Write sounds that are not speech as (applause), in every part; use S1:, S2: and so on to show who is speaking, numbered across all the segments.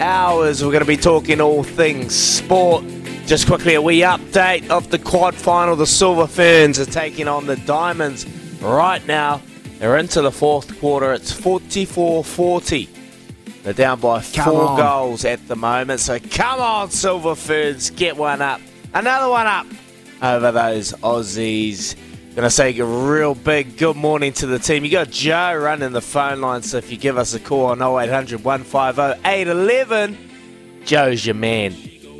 S1: hours. We're going to be talking all things sport. Just quickly, a wee update of the quad final. The Silver Ferns are taking on the Diamonds right now. They're into the fourth quarter. It's 44 40. They're down by
S2: Come
S1: four
S2: on.
S1: goals at the moment. So come on, Silver Ferns, get one up. Another one up over those Aussies. Gonna say a real big good morning to the team. You got Joe running the phone line, so if you give us a call on 0800 150 811, Joe's your man.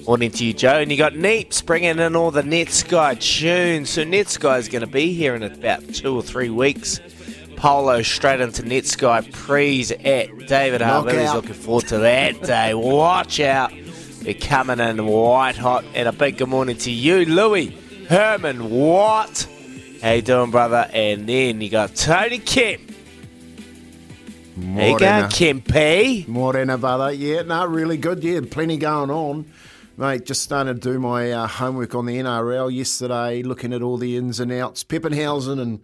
S1: Morning to you, Joe. And you got Neeps bringing in all the Netsky tunes. So Netsky's going to be here in about two or three weeks. Polo straight into Netsky pre's at David Harvey. He's looking forward to that day. Watch out. We're coming in white hot. And a big good morning to you, Louis Herman Watt. How you doing, brother? And then you got Tony Kemp. How you going, Kempy?
S2: Morena, brother. Yeah, no, really good. Yeah, plenty going on. Mate, just started to do my uh, homework on the NRL yesterday, looking at all the ins and outs. Papenhuyzen and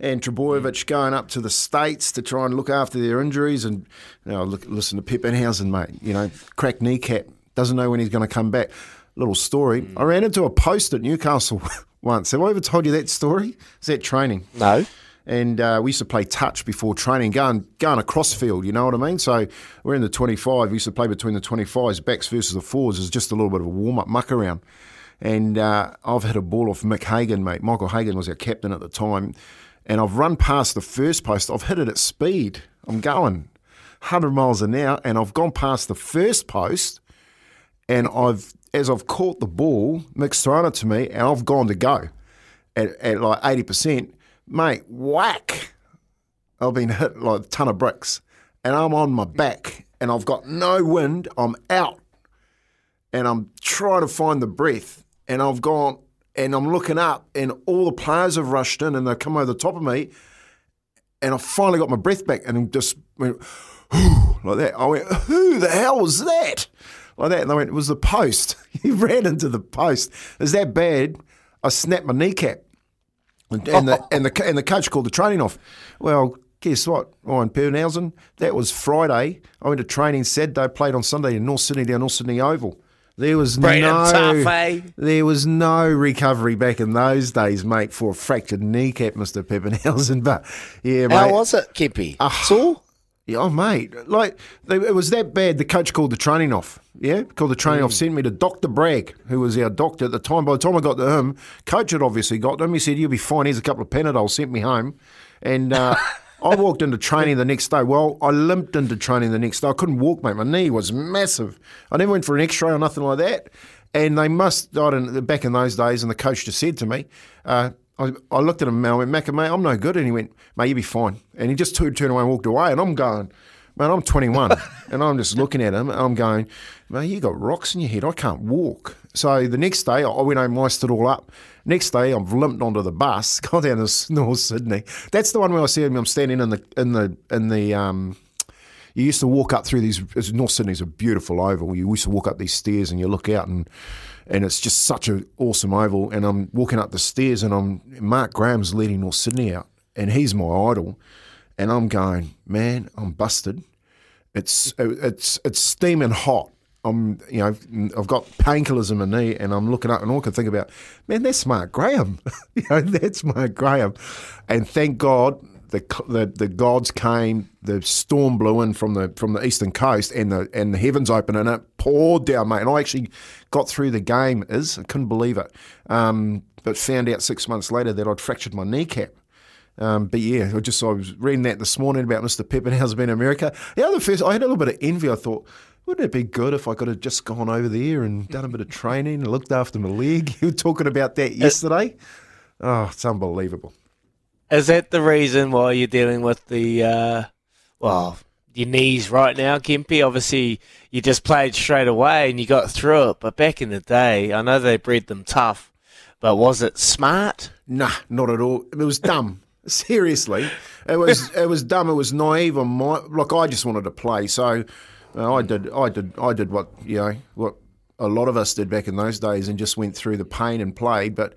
S2: and Trbojevic going up to the States to try and look after their injuries. And you know, look, listen to Papenhuyzen, mate. You know, cracked kneecap, doesn't know when he's going to come back. Little story. I ran into a post at Newcastle once. Have I ever told you that story? Is that training?
S1: No.
S2: and uh, we used to play touch before training, going going across field. You know what I mean? So we're in the twenty five. We used to play between the twenty fives, backs versus the fours. Is just a little bit of a warm up muck around. And uh, I've hit a ball off Mick Hagan, mate. Michael Hagan was our captain at the time, and I've run past the first post. I've hit it at speed. I'm going hundred miles an hour, and I've gone past the first post, and I've as I've caught the ball, Mick's thrown it to me, and I've gone to go at, at like eighty percent, mate. Whack! I've been hit like a ton of bricks, and I'm on my back, and I've got no wind. I'm out, and I'm trying to find the breath, and I've gone, and I'm looking up, and all the players have rushed in, and they come over the top of me, and I finally got my breath back, and just went (gasps) like that. I went, "Who the hell was that?" Like that, and I went, "It was the post." (laughs) he ran into the post. It was that bad. I snapped my kneecap. And, and the and the and the coach called the training off. Well, guess what? In Pernhausen, that was Friday. I went to training Saturday, played on Sunday in North Sydney down North Sydney Oval. There was
S1: Bring 'em
S2: no
S1: tough, eh?
S2: there was no recovery back in those days, mate, for a fractured kneecap, Mister Papenhuyzen. (laughs) But yeah, mate.
S1: How was it, Kempy? Sore?
S2: Yeah, oh, mate. Like, they, it was that bad, the coach called the training off. Yeah, called the training
S1: Mm.
S2: off, sent me to Dr. Bragg, who was our doctor at the time. By the time I got to him, coach had obviously got to him. He said, You'll be fine. Here's a couple of Panadol, sent me home. And uh, (laughs) I walked into training the next day. Well, I limped into training the next day. I couldn't walk, mate. My knee was massive. I never went for an x ray or nothing like that. And they must, I don't, back in those days, and the coach just said to me, uh, I, I looked at him and I went, Macca, mate, I'm no good. And he went, mate, you'll be fine. And he just turned, turned away and walked away. And I'm going, man, I'm 21. (laughs) and I'm just looking at him. And I'm going, mate, you got rocks in your head. I can't walk. So the next day, I went home, iced it all up. Next day, I've limped onto the bus, (laughs) gone down to North Sydney. That's the one where I see him. I'm standing in the in the in the um, you used to walk up through these. North Sydney's a beautiful oval. You used to walk up these stairs and you look out and and it's just such an awesome oval. And I'm walking up the stairs and I'm Mark Graham's leading North Sydney out, and he's my idol. And I'm going, man, I'm busted. It's it's it's steaming hot. I'm you know I've got painkillers in my knee, and I'm looking up, and all I can think about, man, that's Mark Graham. (laughs) you know, that's Mark Graham. And thank God the, the the gods came. The storm blew in from the from the eastern coast, and the and the heavens opened, and it poured down, mate. And I actually got through the game. Is I couldn't believe it, um, but found out six months later that I'd fractured my kneecap. Um, but yeah, I just I was reading that this morning about Mr. Papenhuyzen being in America. The other first, I had a little bit of envy. I thought, wouldn't it be good if I could have just gone over there and done a bit of training and looked after my leg? (laughs) You were talking about that yesterday. Oh, it's unbelievable.
S1: Is that the reason why you're dealing with the, uh, well, your knees right now, Kempy? Obviously, you just played straight away and you got through it. But back in the day, I know they bred them tough, but was it smart?
S2: Nah, not at all. It was dumb. (laughs) Seriously, it was it was dumb. It was naive on my. Like I just wanted to play, so uh, I did. I did. I did what you know what a lot of us did back in those days, and just went through the pain and played. But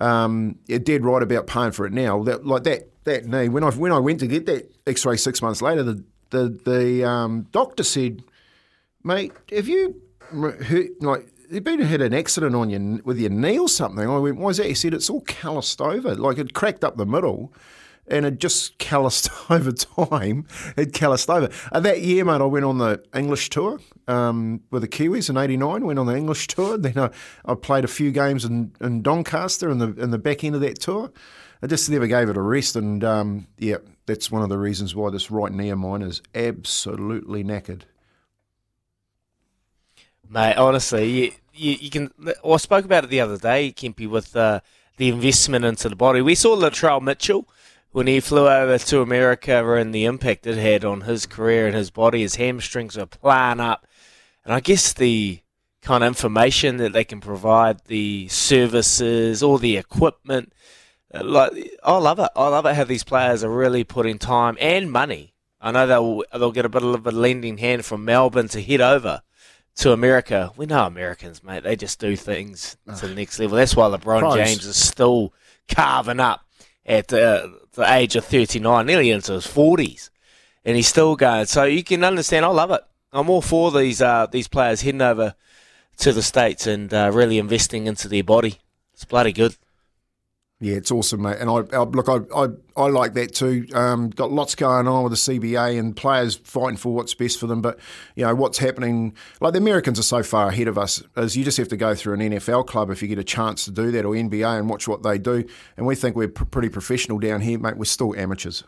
S2: um, it did right about paying for it now. That like that that knee. When I when I went to get that X ray six months later, the the the um, doctor said Mate, have you hurt, like, you've been had an accident on your with your knee or something? I went, why is that? He said it's all calloused over, like it cracked up the middle, and it just calloused (laughs) over time. It calloused over. Uh, that year, mate, I went on the English tour um, with the Kiwis in '89. Went on the English tour. Then I, I played a few games in, in Doncaster in the in the back end of that tour. I just never gave it a rest, and um, yeah, that's one of the reasons why this right knee of mine is absolutely knackered.
S1: Mate, honestly, you, you, you can. Well, I spoke about it the other day, Kempy, with uh, the investment into the body. We saw Latrell Mitchell when he flew over to America and the impact it had on his career and his body. His hamstrings were playing up, and I guess the kind of information that they can provide, the services, all the equipment. Uh, like, I love it. I love it how these players are really putting time and money. I know they'll they'll get a bit of a lending hand from Melbourne to head over to America. We know Americans, mate. They just do things to the next level. That's why LeBron James is still carving up at the age of 39, nearly into his 40s. And he's still going. So you can understand. I love it. I'm all for these uh, these players heading over to the States and uh, really investing into their body. It's bloody good.
S2: Yeah, it's awesome, mate. And I, I look, I, I, I like that too. Um, got lots going on with the CBA and players fighting for what's best for them. But you know what's happening. Like the Americans are so far ahead of us. As you just have to go through an NFL club if you get a chance to do that, or NBA and watch what they do. And we think we're pr- pretty professional down here, mate. We're still amateurs.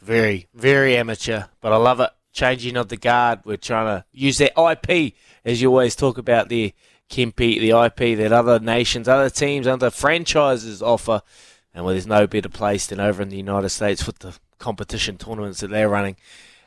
S1: Very, very amateur, but I love it. Changing of the guard. We're trying to use that IP as you always talk about there Kempy, the IP that other nations, other teams, other franchises offer, and where there's no better place than over in the United States with the competition tournaments that they're running,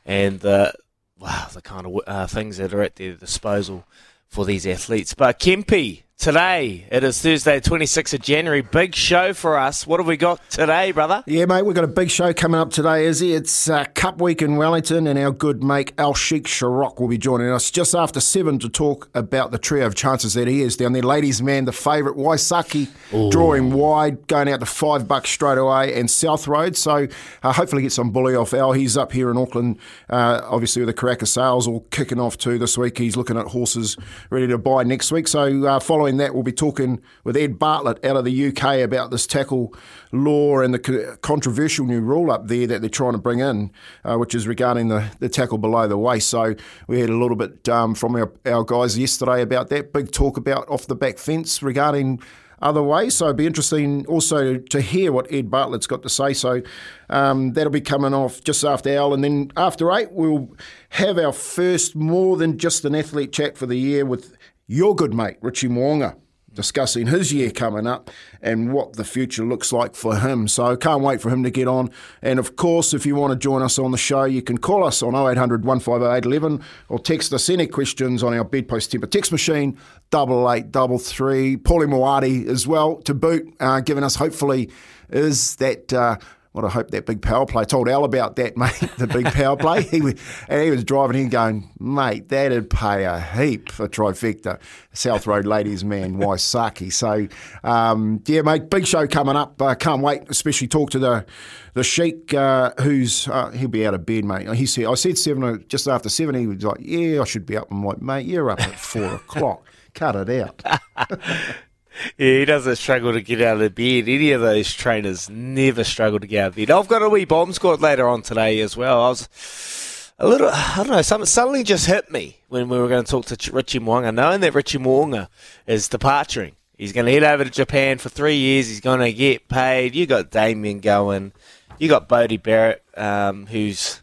S1: and uh, wow, the kind of uh, things that are at their disposal for these athletes. But Kempy, today. It is Thursday, 26th of January. Big show for us. What have we got today, brother?
S2: Yeah, mate, we've got a big show coming up today, Izzy. It's uh, Cup Week in Wellington, and our good mate Al Sheikh Sharrock will be joining us just after seven to talk about the trio of chances that he is down there. Ladies' man, the favourite, Waisake, Ooh. drawing wide, going out to five bucks straight away, and South Road. So uh, hopefully get some bully off Al. He's up here in Auckland, uh, obviously with the Karaka sales all kicking off too this week. He's looking at horses ready to buy next week. So uh, following following that, we'll be talking with Ed Bartlett out of the UK about this tackle law and the controversial new rule up there that they're trying to bring in, uh, which is regarding the, the tackle below the waist. So we had a little bit um, from our, our guys yesterday about that. Big talk about off the back fence regarding other ways. So it'd be interesting also to hear what Ed Bartlett's got to say. So um, that'll be coming off just after Al. And then after eight, we'll have our first more than just an athlete chat for the year with your good mate, Richie Mo'unga, discussing his year coming up and what the future looks like for him. So can't wait for him to get on. And of course, if you want to join us on the show, you can call us on 0800 150 or text us any questions on our bedpost Tempur text machine, double eight double three. Paulie Moati as well to boot, uh, giving us hopefully is that. Uh, what I hope that big power play. Told Al about that, (laughs) mate, the big power play. He was, and he was driving in going, mate, that'd pay a heap for trifecta. South Road Ladies Man, Waisake. So, um, yeah, mate, big show coming up. Uh, can't wait, especially talk to the the Sheikh, uh, who's, uh, he'll be out of bed, mate. He said, I said seven, just after seven, he was like, yeah, I should be up. I'm like, mate, you're up at four (laughs) o'clock. Cut it out. (laughs)
S1: Yeah, he doesn't struggle to get out of bed. Any of those trainers never struggle to get out of bed. I've got a wee bomb squad later on today as well. I was a little, I don't know, something suddenly just hit me when we were going to talk to Richie Mo'unga, knowing that Richie Mo'unga is departing. He's going to head over to Japan for three years. He's going to get paid. You got Damien going. You got Bodie Barrett, um, who's,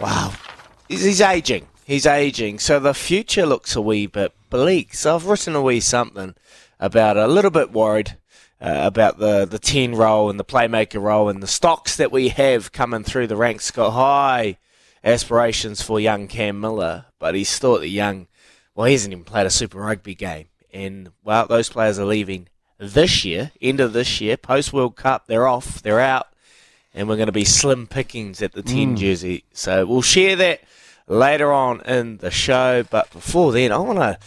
S1: wow, he's, he's aging. He's aging. So the future looks a wee bit bleak. So I've written a wee something about a little bit worried uh, about the, the 10 role and the playmaker role and the stocks that we have coming through the ranks. Got high aspirations for young Cam Millar, but he's still at the young. Well, he hasn't even played a Super Rugby game. And, well, those players are leaving this year, end of this year, post World Cup. They're off, they're out, and we're going to be slim pickings at the 10 mm. jersey. So we'll share that later on in the show. But before then, I want to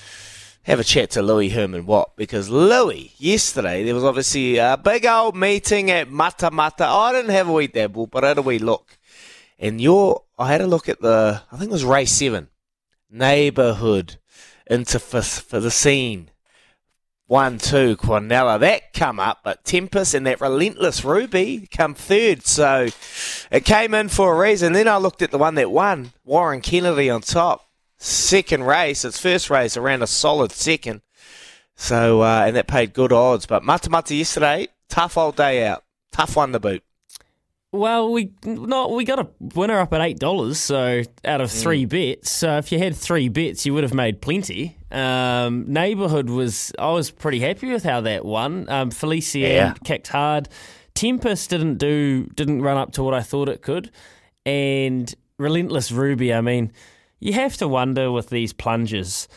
S1: have a chat to Louis Herman Watt because Louis, yesterday, there was obviously a big old meeting at Mata Mata. Oh, I didn't have a wee dabble, but I had a wee look. And your, I had a look at the, I think it was race seven. neighbourhood into for, for the scene. One, two, Quinella. That come up, but Tempest and that relentless Ruby come third. So it came in for a reason. Then I looked at the one that won, Warren Kennedy on top. Second race, its first race around a solid second. So, uh, and that paid good odds. But Mata Mata yesterday, tough old day out. Tough one to boot.
S3: Well, we not we got a winner up at eight dollars, so out of three mm. bets. So if you had three bets, you would have made plenty. Um, neighborhood was I was pretty happy with how that won. Um, Felicia yeah. kicked hard. Tempest didn't do didn't run up to what I thought it could, and Relentless Ruby. I mean, you have to wonder with these plunges.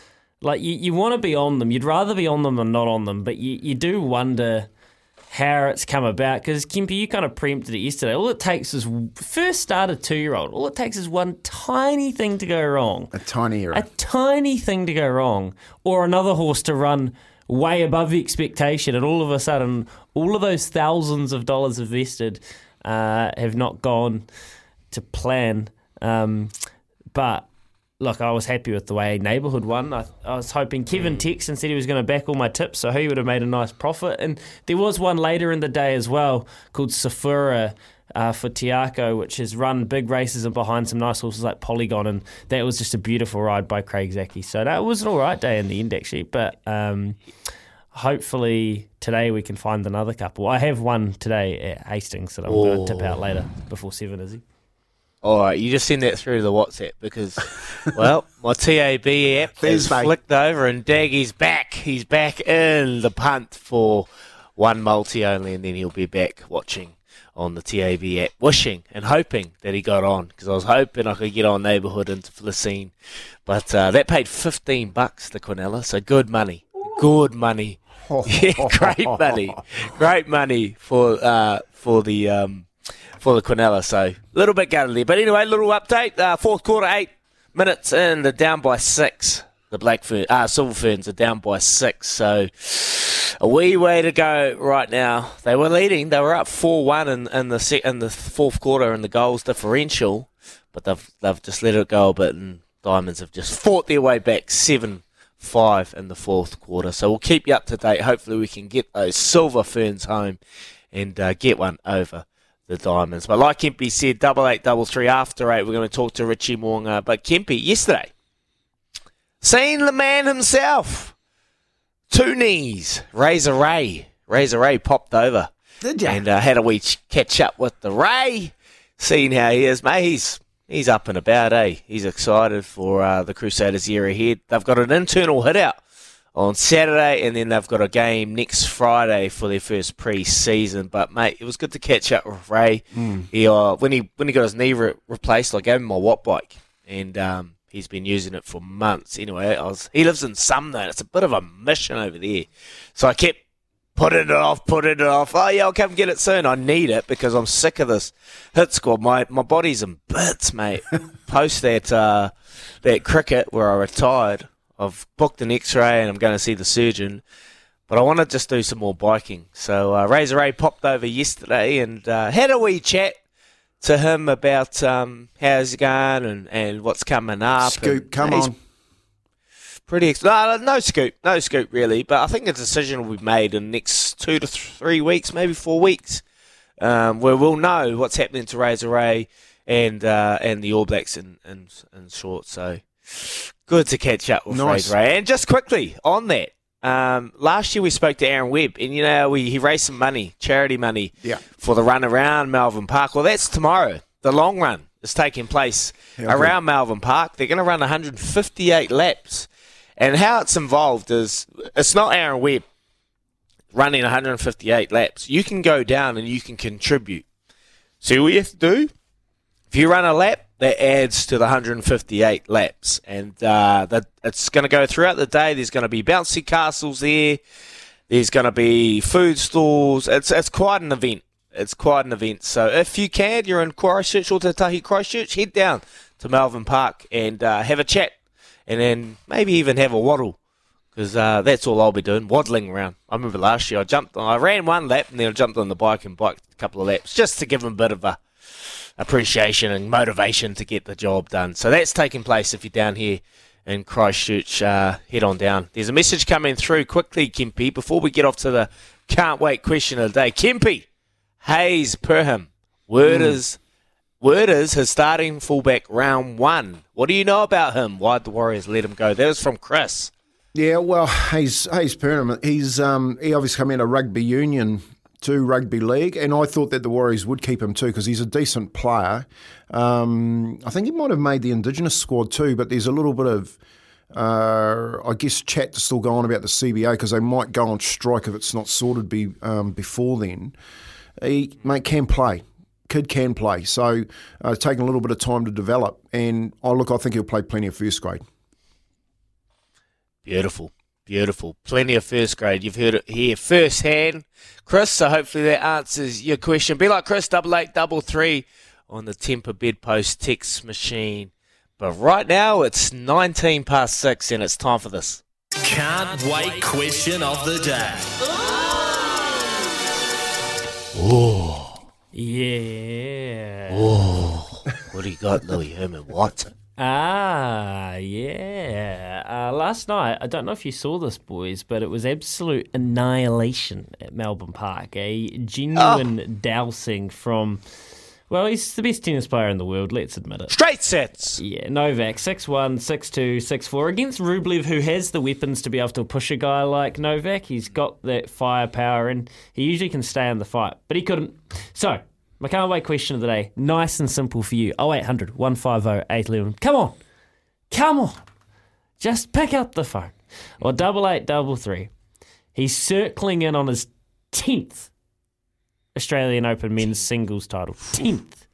S3: Like you, you want to be on them. You'd rather be on them than not on them, but you, you do wonder how it's come about because Kempy, you kind of preempted it yesterday. All it takes is first start a two year old. All it takes is one tiny thing to go wrong.
S2: A tiny error.
S3: A tiny thing to go wrong, or another horse to run way above the expectation, and all of a sudden, all of those thousands of dollars invested uh, have not gone to plan. Um, but look, I was happy with the way neighbourhood won. I, I was hoping Kevin mm. and said he was going to back all my tips, so he would have made a nice profit. And there was one later in the day as well called Safura. Uh, for Tiako, which has run big races and behind some nice horses like Polygon, and that was just a beautiful ride by Craig Zaki. So that was an all right day in the end, actually. But um, hopefully today we can find another couple. I have one today at Hastings that I'm going to tip out later before seven, is he?
S1: All right, you just send that through to the WhatsApp because, (laughs) well, my TAB app has flicked over and Daggy's back. He's back in the punt for one multi only, and then he'll be back watching on the TAB app, wishing and hoping that he got on because I was hoping I could get on neighbourhood into Felicine, but uh, that paid fifteen bucks to Quinella, so good money, good money, (laughs) yeah, great money, (laughs) great money for uh, for the. Um, for the Quinella. So a little bit gutted there. But anyway, little update. Uh, fourth quarter, eight minutes in. They're down by six. The Black Fern, uh, Silver Ferns are down by six. So a wee way to go right now. They were leading. They were up 4 1 in, in, the, se- in the fourth quarter in the goals differential. But they've, they've just let it go a bit. And Diamonds have just fought their way back 7 5 in the fourth quarter. So we'll keep you up to date. Hopefully, we can get those Silver Ferns home and uh, get one over the Diamonds. But like Kempy said, double eight, double three after eight, we're going to talk to Richie Mo'unga. But Kempy, yesterday, seen the man himself, two knees, Razor Ray. Razor Ray popped over.
S2: Did you?
S1: And uh, had a wee catch up with the Ray, seeing how he is. Mate, he's, he's up and about, eh? He's excited for uh, the Crusaders year ahead. They've got an internal hit out on Saturday, and then they've got a game next Friday for their first pre-season. But mate, it was good to catch up with Ray. Mm. He uh, when he when he got his knee re- replaced, I gave him my watt bike, and um, he's been using it for months. Anyway, I was he lives in Sumner. It's a bit of a mission over there, so I kept putting it off, putting it off. Oh yeah, I'll come get it soon. I need it because I'm sick of this hit squad. My my body's in bits, mate. (laughs) Post that uh, that cricket where I retired. I've booked an X-ray and I'm going to see the surgeon, but I want to just do some more biking. So uh, Razor Ray popped over yesterday and uh, had a wee chat to him about um, how's it going and, and what's coming up.
S2: Scoop,
S1: and,
S2: come on.
S1: Pretty ex- no, no scoop, no scoop really. But I think a decision will be made in the next two to three weeks, maybe four weeks, um, where we'll know what's happening to Razor Ray and uh, and the All Blacks in, in, in short. So Good to catch up with nice. Fraser. And just quickly on that, um, last year we spoke to Aaron Webb, and you know we he raised some money, charity money,
S2: yeah.
S1: for the run around Melbourne Park. Well, that's tomorrow. The long run is taking place yeah, around Melbourne Park. They're going to run 158 laps, and how it's involved is it's not Aaron Webb running 158 laps. You can go down and you can contribute. See what you have to do. If you run a lap, that adds to the 158 laps, and uh, that it's going to go throughout the day. There's going to be bouncy castles there. There's going to be food stalls. It's it's quite an event. It's quite an event. So if you can, you're in Christchurch or Tahi Christchurch, head down to Melbourne Park and uh, have a chat, and then maybe even have a waddle because uh, that's all I'll be doing, waddling around. I remember last year I jumped, I ran one lap and then I jumped on the bike and biked a couple of laps just to give them a bit of a appreciation and motivation to get the job done. So that's taking place if you're down here in Christchurch. Uh, head on down. There's a message coming through quickly, Kimpy, before we get off to the can't wait question of the day. Kimpy, Hayze Perham, word
S2: Hmm.
S1: is word is his starting fullback round one. What do you know about him? Why'd the Warriors let him go? That was from Chris.
S2: Yeah, well, he's he's Perham. He's um, he obviously come out of rugby union to rugby league, and I thought that the Warriors would keep him too because he's a decent player. Um, I think he might have made the Indigenous squad too, but there's a little bit of uh, I guess chat to still go on about the CBA because they might go on strike if it's not sorted be, um, before then. He mate can play. Kid can play, so uh, taken a little bit of time to develop. And oh, look, I think he'll play plenty of first grade.
S1: Beautiful. Beautiful. Plenty of first grade. You've heard it here firsthand, Chris. So hopefully that answers your question. Be like Chris, double eight, double three on the Tempur Bedpost text machine. But right now it's 19 past six and it's time for this.
S4: Can't wait question of the day. Oh.
S3: Yeah. Oh.
S1: What do you got, Louis Herman Watson?
S3: Ah, yeah. Uh, last night, I don't know if you saw this, boys, but it was absolute annihilation at Melbourne Park. A genuine dousing from, well, he's the best tennis player in the world, let's admit it.
S1: Straight sets.
S3: Yeah, Novak, 6'1, 6'2, 6'4. Against Rublev, who has the weapons to be able to push a guy like Novak. He's got that firepower and he usually can stay in the fight, but he couldn't. So, my can't question of the day. Nice and simple for you. 0800 150 811. Come on. Come on. Just pick up the phone. Or double eight double three. He's circling in on his 10th Australian Open men's singles title. 10th.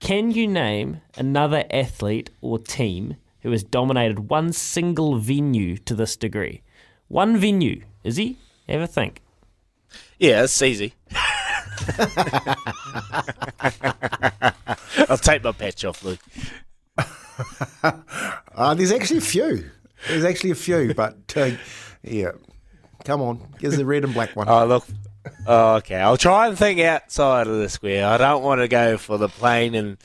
S3: Can you name another athlete or team who has dominated one single venue to this degree? One venue, is he? Ever think.
S1: Yeah, it's easy. (laughs) (laughs) I'll take my patch off, Luke. (laughs)
S2: Uh, there's actually a few. There's actually a few, but uh, yeah. Come on, give us the red and black one.
S1: Oh, look. Oh, okay. I'll try and think outside of the square. I don't want to go for the plain and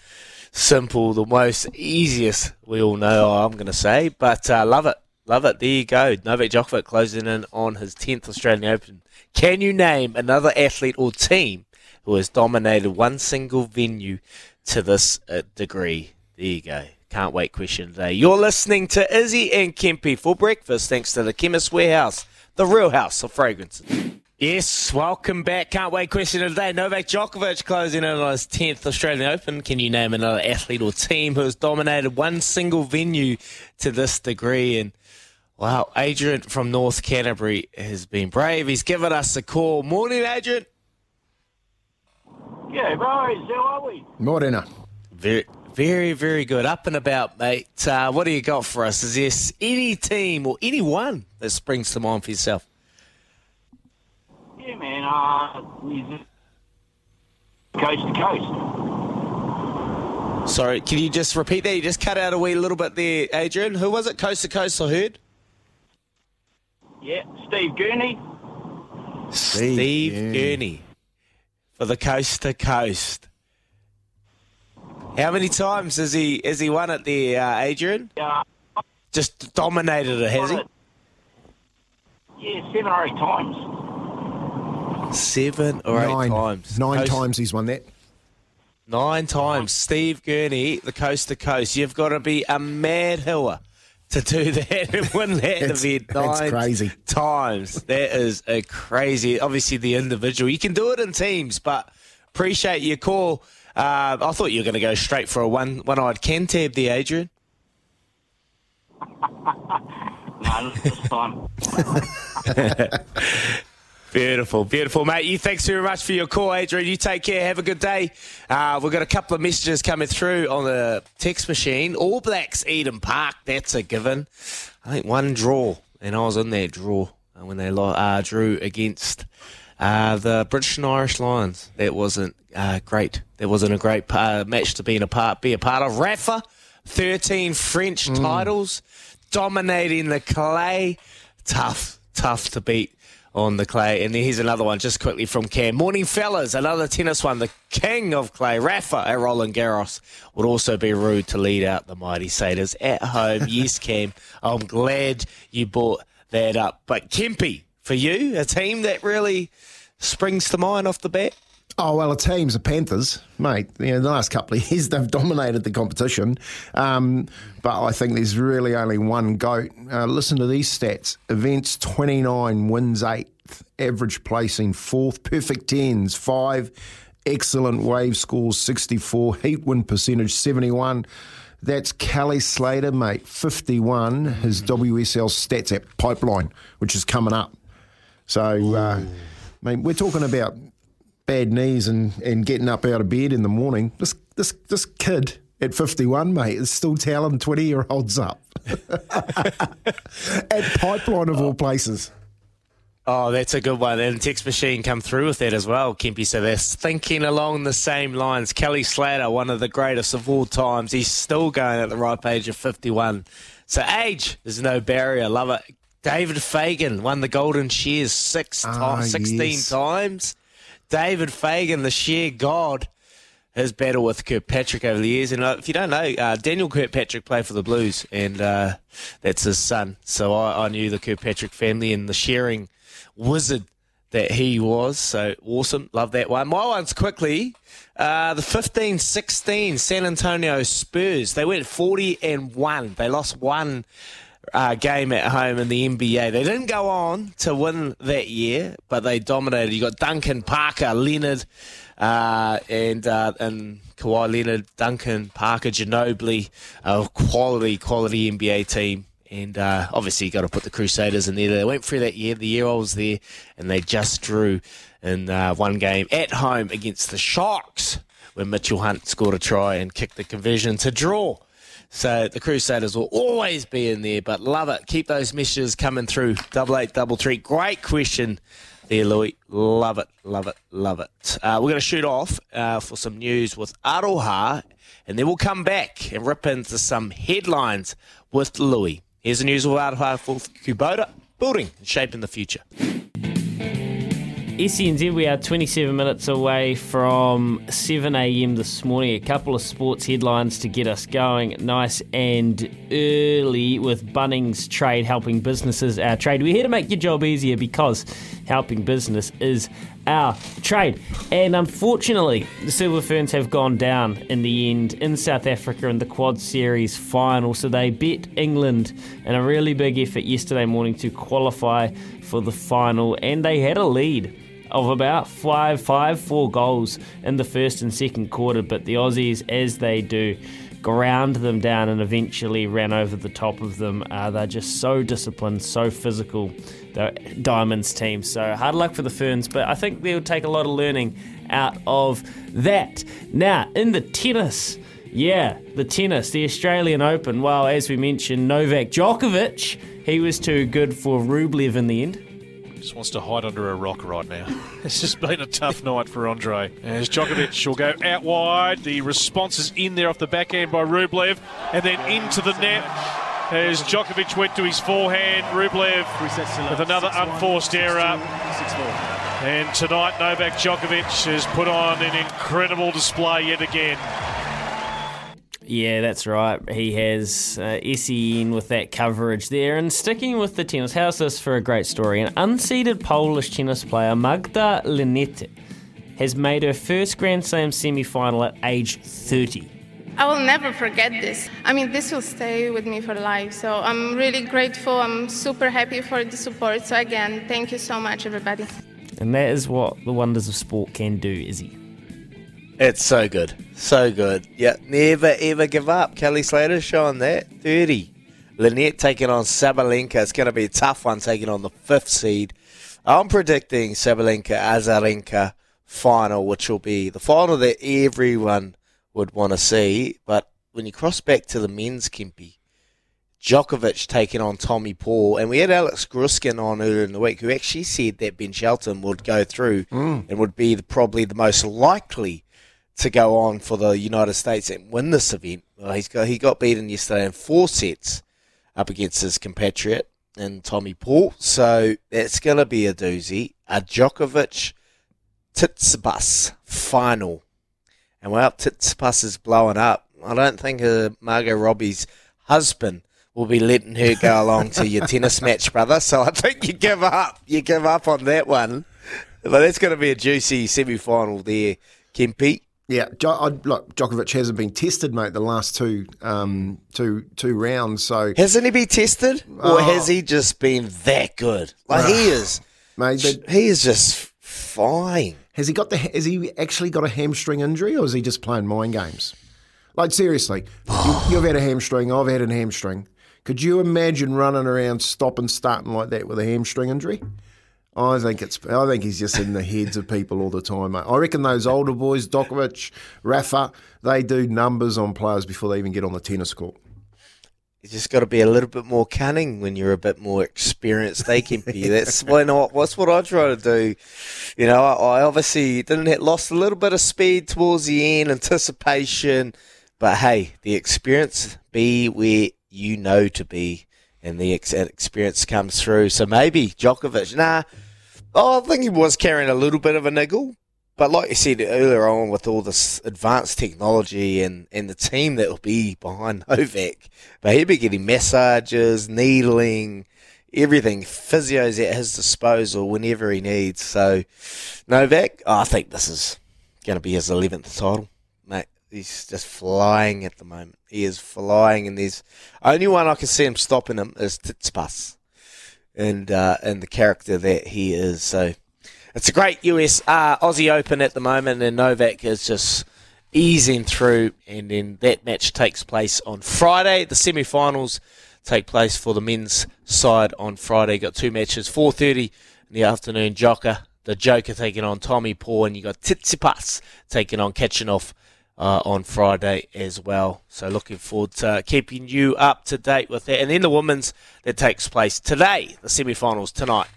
S1: simple, the most easiest we all know, I'm going to say. But uh, love it. Love it. There you go. Novak Djokovic closing in on his 10th Australian Open. Can you name another athlete or team who has dominated one single venue to this uh, degree? There you go. Can't wait question today. You're listening to Izzy and Kempy for breakfast thanks to the Chemist Warehouse, the real house of fragrances. Yes, welcome back. Can't wait question of the day. Novak Djokovic closing in on his 10th Australian Open. Can you name another athlete or team who has dominated one single venue to this degree? And wow, Adrian from North Canterbury has been brave. He's given us a call. Morning, Adrian.
S5: Yeah, boys, how are we?
S2: Morena.
S1: Very, very, very good. Up and about, mate. Uh, what do you got for us? Is this any team or anyone that springs to mind for yourself?
S5: Yeah, man, uh, coast to coast.
S1: Sorry, can you just repeat that? You just cut out a wee little bit there, Adrian. Who was it? Coast to coast, I heard.
S5: Yeah, Steve Gurney.
S1: Steve
S2: yeah.
S1: Gurney for the coast to coast. How many times has he has he won it there, uh, Adrian?
S5: Uh,
S1: Just dominated it, has he?
S5: Yeah, seven or eight times.
S1: Seven or eight times.
S2: Nine
S1: Coast-
S2: times he's won that.
S1: Nine times. Steve Gurney, the coast to coast. You've got to be a mad hiller to do (laughs) that and win that
S2: That's-
S1: event
S2: that's
S1: nine
S2: crazy.
S1: times. That is a crazy. Obviously, the individual. You can do it in teams, but appreciate your call. Uh, I thought you were going to go straight for a one one-eyed Cantab there, Adrian. (laughs)
S5: No, this time. (laughs)
S1: Beautiful, beautiful, mate. You thanks very much for your call, Adrian. You take care. Have a good day. Uh, we've got a couple of messages coming through on the text machine. All Blacks Eden Park. That's a given. I think one draw, and I was in that draw uh, when they uh, drew against uh, the British and Irish Lions. That wasn't uh, great. That wasn't a great uh, match to be in a part, be a part of. Rafa, thirteen French titles, dominating the clay. Tough, tough to beat. On the clay. And here's another one just quickly from Cam. Morning, fellas. Another tennis one. The king of clay, Rafa at Roland Garros, would also be rude to lead out the mighty Satyrs at home. (laughs) yes, Cam. I'm glad you brought that up. But Kempy, for you, a team that really springs to mind off the bat?
S2: Oh well, the teams, the Panthers, mate. You know, the last couple of (laughs) years they've dominated the competition, um, but I think there's really only one goat. Uh, listen to these stats: events 29, wins eight, average placing fourth, perfect tens five, excellent wave scores 64, heat win percentage 71. That's Kelly Slater, mate, 51. His WSL stats at Pipeline, which is coming up. So, uh, I mean, we're talking about bad knees and, and getting up out of bed in the morning. This this this kid at 51, mate, is still telling 20 year olds up (laughs) at Pipeline of all places.
S1: Oh, that's a good one. And Text Machine come through with that as well, Kempy. So they're thinking along the same lines. Kelly Slater, one of the greatest of all times. He's still going at the ripe age of 51. So age is no barrier. Love it. David Fagan won the Golden Shears six
S2: Ah,
S1: times, 16
S2: yes.
S1: times. David Fagan, the sheer god, his battle with Kirkpatrick over the years. And uh, if you don't know, uh, Daniel Kirkpatrick played for the Blues, and uh, that's his son. So I, I knew the Kirkpatrick family and the sharing wizard that he was. So awesome. Love that one. My one's quickly. Uh, the 15 16 San Antonio Spurs. They went 40 and 1. They lost one uh, game at home in the NBA. They didn't go on to win that year, but they dominated. You got Duncan Parker, Leonard, uh, and uh, and Kawhi Leonard, Duncan Parker, Ginobili, a quality quality NBA team. And uh, obviously, you got to put the Crusaders in there. They went through that year, the year I was there, and they just drew in uh, one game at home against the Sharks, where Mitchell Hunt scored a try and kicked the conversion to draw. So the Crusaders will always be in there, but love it. Keep those messages coming through. Double eight, double three. Great question there, Louis. Love it, love it, love it. Uh, we're going to shoot off uh, for some news with Aroha, and then we'll come back and rip into some headlines with Louis. Here's the news with Aroha for Kubota, building and shaping the future.
S3: SENZ, we are 27 minutes away from 7 a.m. this morning. A couple of sports headlines to get us going nice and early with Bunnings Trade helping businesses our trade. We're here to make your job easier because helping business is our trade. And unfortunately, the Silver Ferns have gone down in the end in South Africa in the Quad Series final. So they beat England in a really big effort yesterday morning to qualify for the final, and they had a lead of about five, five, four goals in the first and second quarter. But the Aussies, as they do, ground them down and eventually ran over the top of them. Uh, they're just so disciplined, so physical. The Diamonds team. So hard luck for the Ferns, but I think they'll take a lot of learning out of that. Now, in the tennis. Yeah, the tennis, the Australian Open. Well, as we mentioned, Novak Djokovic, he was too good for Rublev in the end.
S6: Just wants to hide under a rock right now. (laughs) It's just been a tough night for Andre. As Djokovic will go out wide. The response is in there off the backhand by Rublev and then into the net. As Djokovic went to his forehand, Rublev with another unforced error. And tonight, Novak Djokovic has put on an incredible display yet again.
S3: Yeah, that's right. He has uh, SEN with that coverage there. And sticking with the tennis, how's this for a great story? An unseeded Polish tennis player, Magda Linette, has made her first Grand Slam semi final at age 30.
S7: I will never forget this. I mean, this will stay with me for life. So I'm really grateful. I'm super happy for the support. So, again, thank you so much, everybody.
S3: And that is what the wonders of sport can do, Izzy.
S1: It's so good. So good. Yeah, never ever give up. Kelly Slater showing that. 30. Linette taking on Sabalenka. It's going to be a tough one taking on the fifth seed. I'm predicting Sabalenka Azarenka final, which will be the final that everyone would want to see. But when you cross back to the men's Kimpy, Djokovic taking on Tommy Paul, and we had Alex Gruskin on earlier in the week, who actually said that Ben Shelton would go through mm. and would be the, probably the most likely to go on for the United States and win this event. Well, he's got he got beaten yesterday in four sets up against his compatriot. and Tommy Paul. So it's going to be a doozy. A Djokovic Tsitsipas final. And while Tsitsipas is blowing up, I don't think uh, Margot Robbie's husband will be letting her go along to your tennis match, brother. So I think you give up. You give up on that one. But that's going to be a juicy semi final there, Kempy.
S2: Yeah, look, Djokovic hasn't been tested, mate, the last two um, two two rounds. So,
S1: Hasn't he been tested? Or
S2: Oh.
S1: has he just been that good? Like he is.
S2: mate, but
S1: He is just fine.
S2: has he got the? Has he actually got a hamstring injury, or is he just playing mind games? Like seriously, you, you've had a hamstring. I've had a hamstring. Could you imagine running around, stop and starting like that with a hamstring injury? I think it's. I think he's just in the heads of people all the time, mate. I reckon those older boys, Djokovic, Rafa, they do numbers on players before they even get on the tennis court.
S1: You just got to be a little bit more cunning when you're a bit more experienced. They can be. That's (laughs) why not. What's what I try to do. You know, I, I obviously didn't hit, lost a little bit of speed towards the end, anticipation, but hey, the experience be where you know to be, and the ex- experience comes through. So maybe Djokovic. Nah, oh, I think he was carrying a little bit of a niggle. But like you said earlier on, with all this advanced technology and, and the team that will be behind (laughs) Novak, but he'll be getting massages, needling, everything, physios at his disposal whenever he needs. So Novak, I think this is going to be his 11th title. He's just flying at the moment. He is flying, and there's only one I can see him stopping him is Tsitsipas, and uh, and the character that he is. So it's a great US uh, Aussie Open at the moment, and Novak is just easing through. And then that match takes place on Friday. The semi-finals take place for the men's side on Friday. Got two matches, 4:30 in the afternoon. Joker, the Joker taking on Tommy Paul, and you got Tsitsipas taking on Khachanov. Uh, on Friday as well. So looking forward to keeping you up to date with that. And then the women's that takes place today, the semi-finals tonight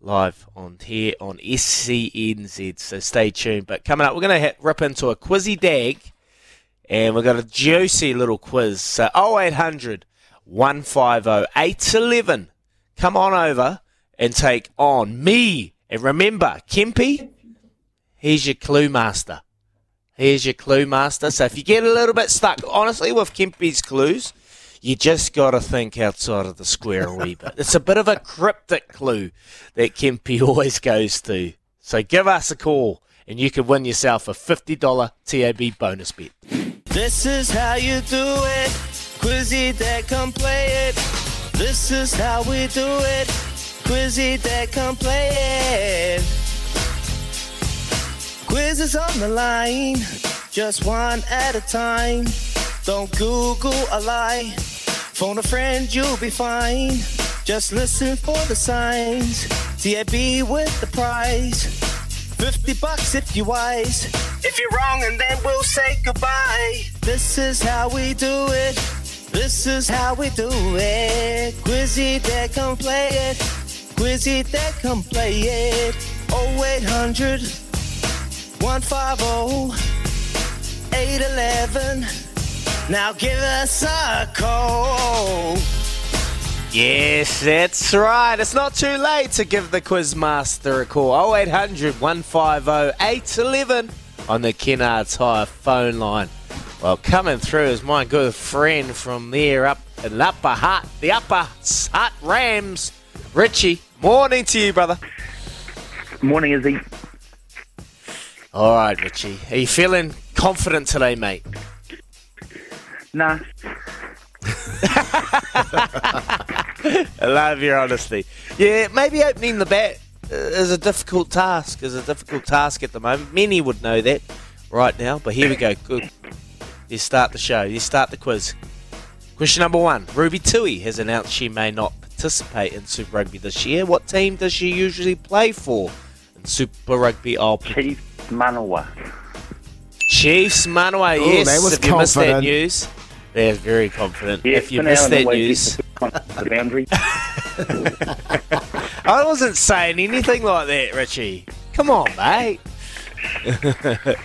S1: live on here on SENZ. So stay tuned. But coming up, we're going to rip into a quizzy dag, and we've got a juicy little quiz. So 0800 150 811. Come on over and take on me. And remember, Kempy, he's your clue master. Here's your clue master. So if you get a little bit stuck, honestly, with Kempy's clues, you just got to think outside of the square a wee bit. It's a bit of a cryptic clue that Kempy (laughs) always goes to. So give us a call and you can win yourself a $50 TAB bonus bet.
S4: This is how you do it. Quizzy that come play it. This is how we do it. Quizzy that come play it. Quiz is on the line, just one at a time. Don't Google a lie. Phone a friend, you'll be fine. Just listen for the signs. TAB with the prize. 50 bucks if you're wise. If you're wrong, and then we'll say goodbye. This is how we do it. This is how we do it. Quizzy that come play it. Quizzy that come play it. 0800 150 811. Now give us a call.
S1: Yes, that's right. It's not too late to give the Quizmaster a call. 0800 150 811 on the Kennards Hire phone line. Well, coming through is my good friend from there up in Upper Hut, the Upper Hut Rams, Richie. Morning to you, brother.
S5: Morning, Izzy.
S1: All right, Richie. Are you feeling confident today, mate?
S5: Nah, (laughs)
S1: I love your honesty. Yeah, maybe opening the bat uh, is a difficult task. Is a difficult task at the moment. Many would know that right now. But here we go. Good. You start the show. You start the quiz. Question number one: Ruby Tui has announced she may not participate in Super Rugby this year. What team does she usually play for in Super Rugby?
S5: Chief Manawa.
S1: Chiefs Manawa.
S2: Ooh,
S1: yes.
S2: that was
S1: if you missed that news, they're very confident.
S5: Yeah,
S1: if you
S5: for now,
S1: missed that news.
S5: the boundary. (laughs)
S1: I wasn't saying anything like that, Richie. Come on, mate. (laughs)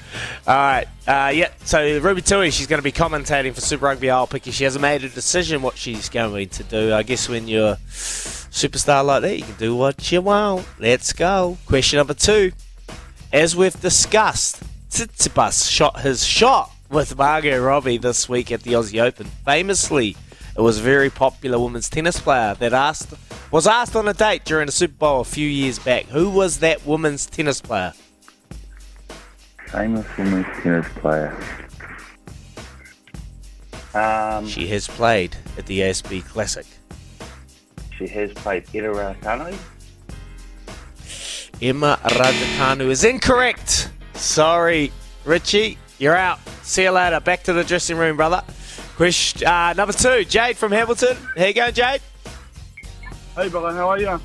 S1: All right. Uh, yeah, so Ruby Tui, she's going to be commentating for Super Rugby Aupiki. She hasn't made a decision what she's going to do. I guess when you're a superstar like that, you can do what you want. Let's go. Question number two. As we've discussed, Tsitsipas shot his shot with Margot Robbie this week at the Aussie Open. Famously, it was a very popular women's tennis player that asked was asked on a date during the Super Bowl a few years back. Who was that women's tennis player?
S5: Famous women's tennis player. Um,
S1: She has played at the ASB Classic.
S5: she has played Ida Raducanu.
S1: Emma Raducanu is incorrect. Sorry, Richie. You're out. See you later. Back to the dressing room, brother. Question uh, number two, Jade from Hamilton. How you going, Jade?
S8: Hey, brother, how are you?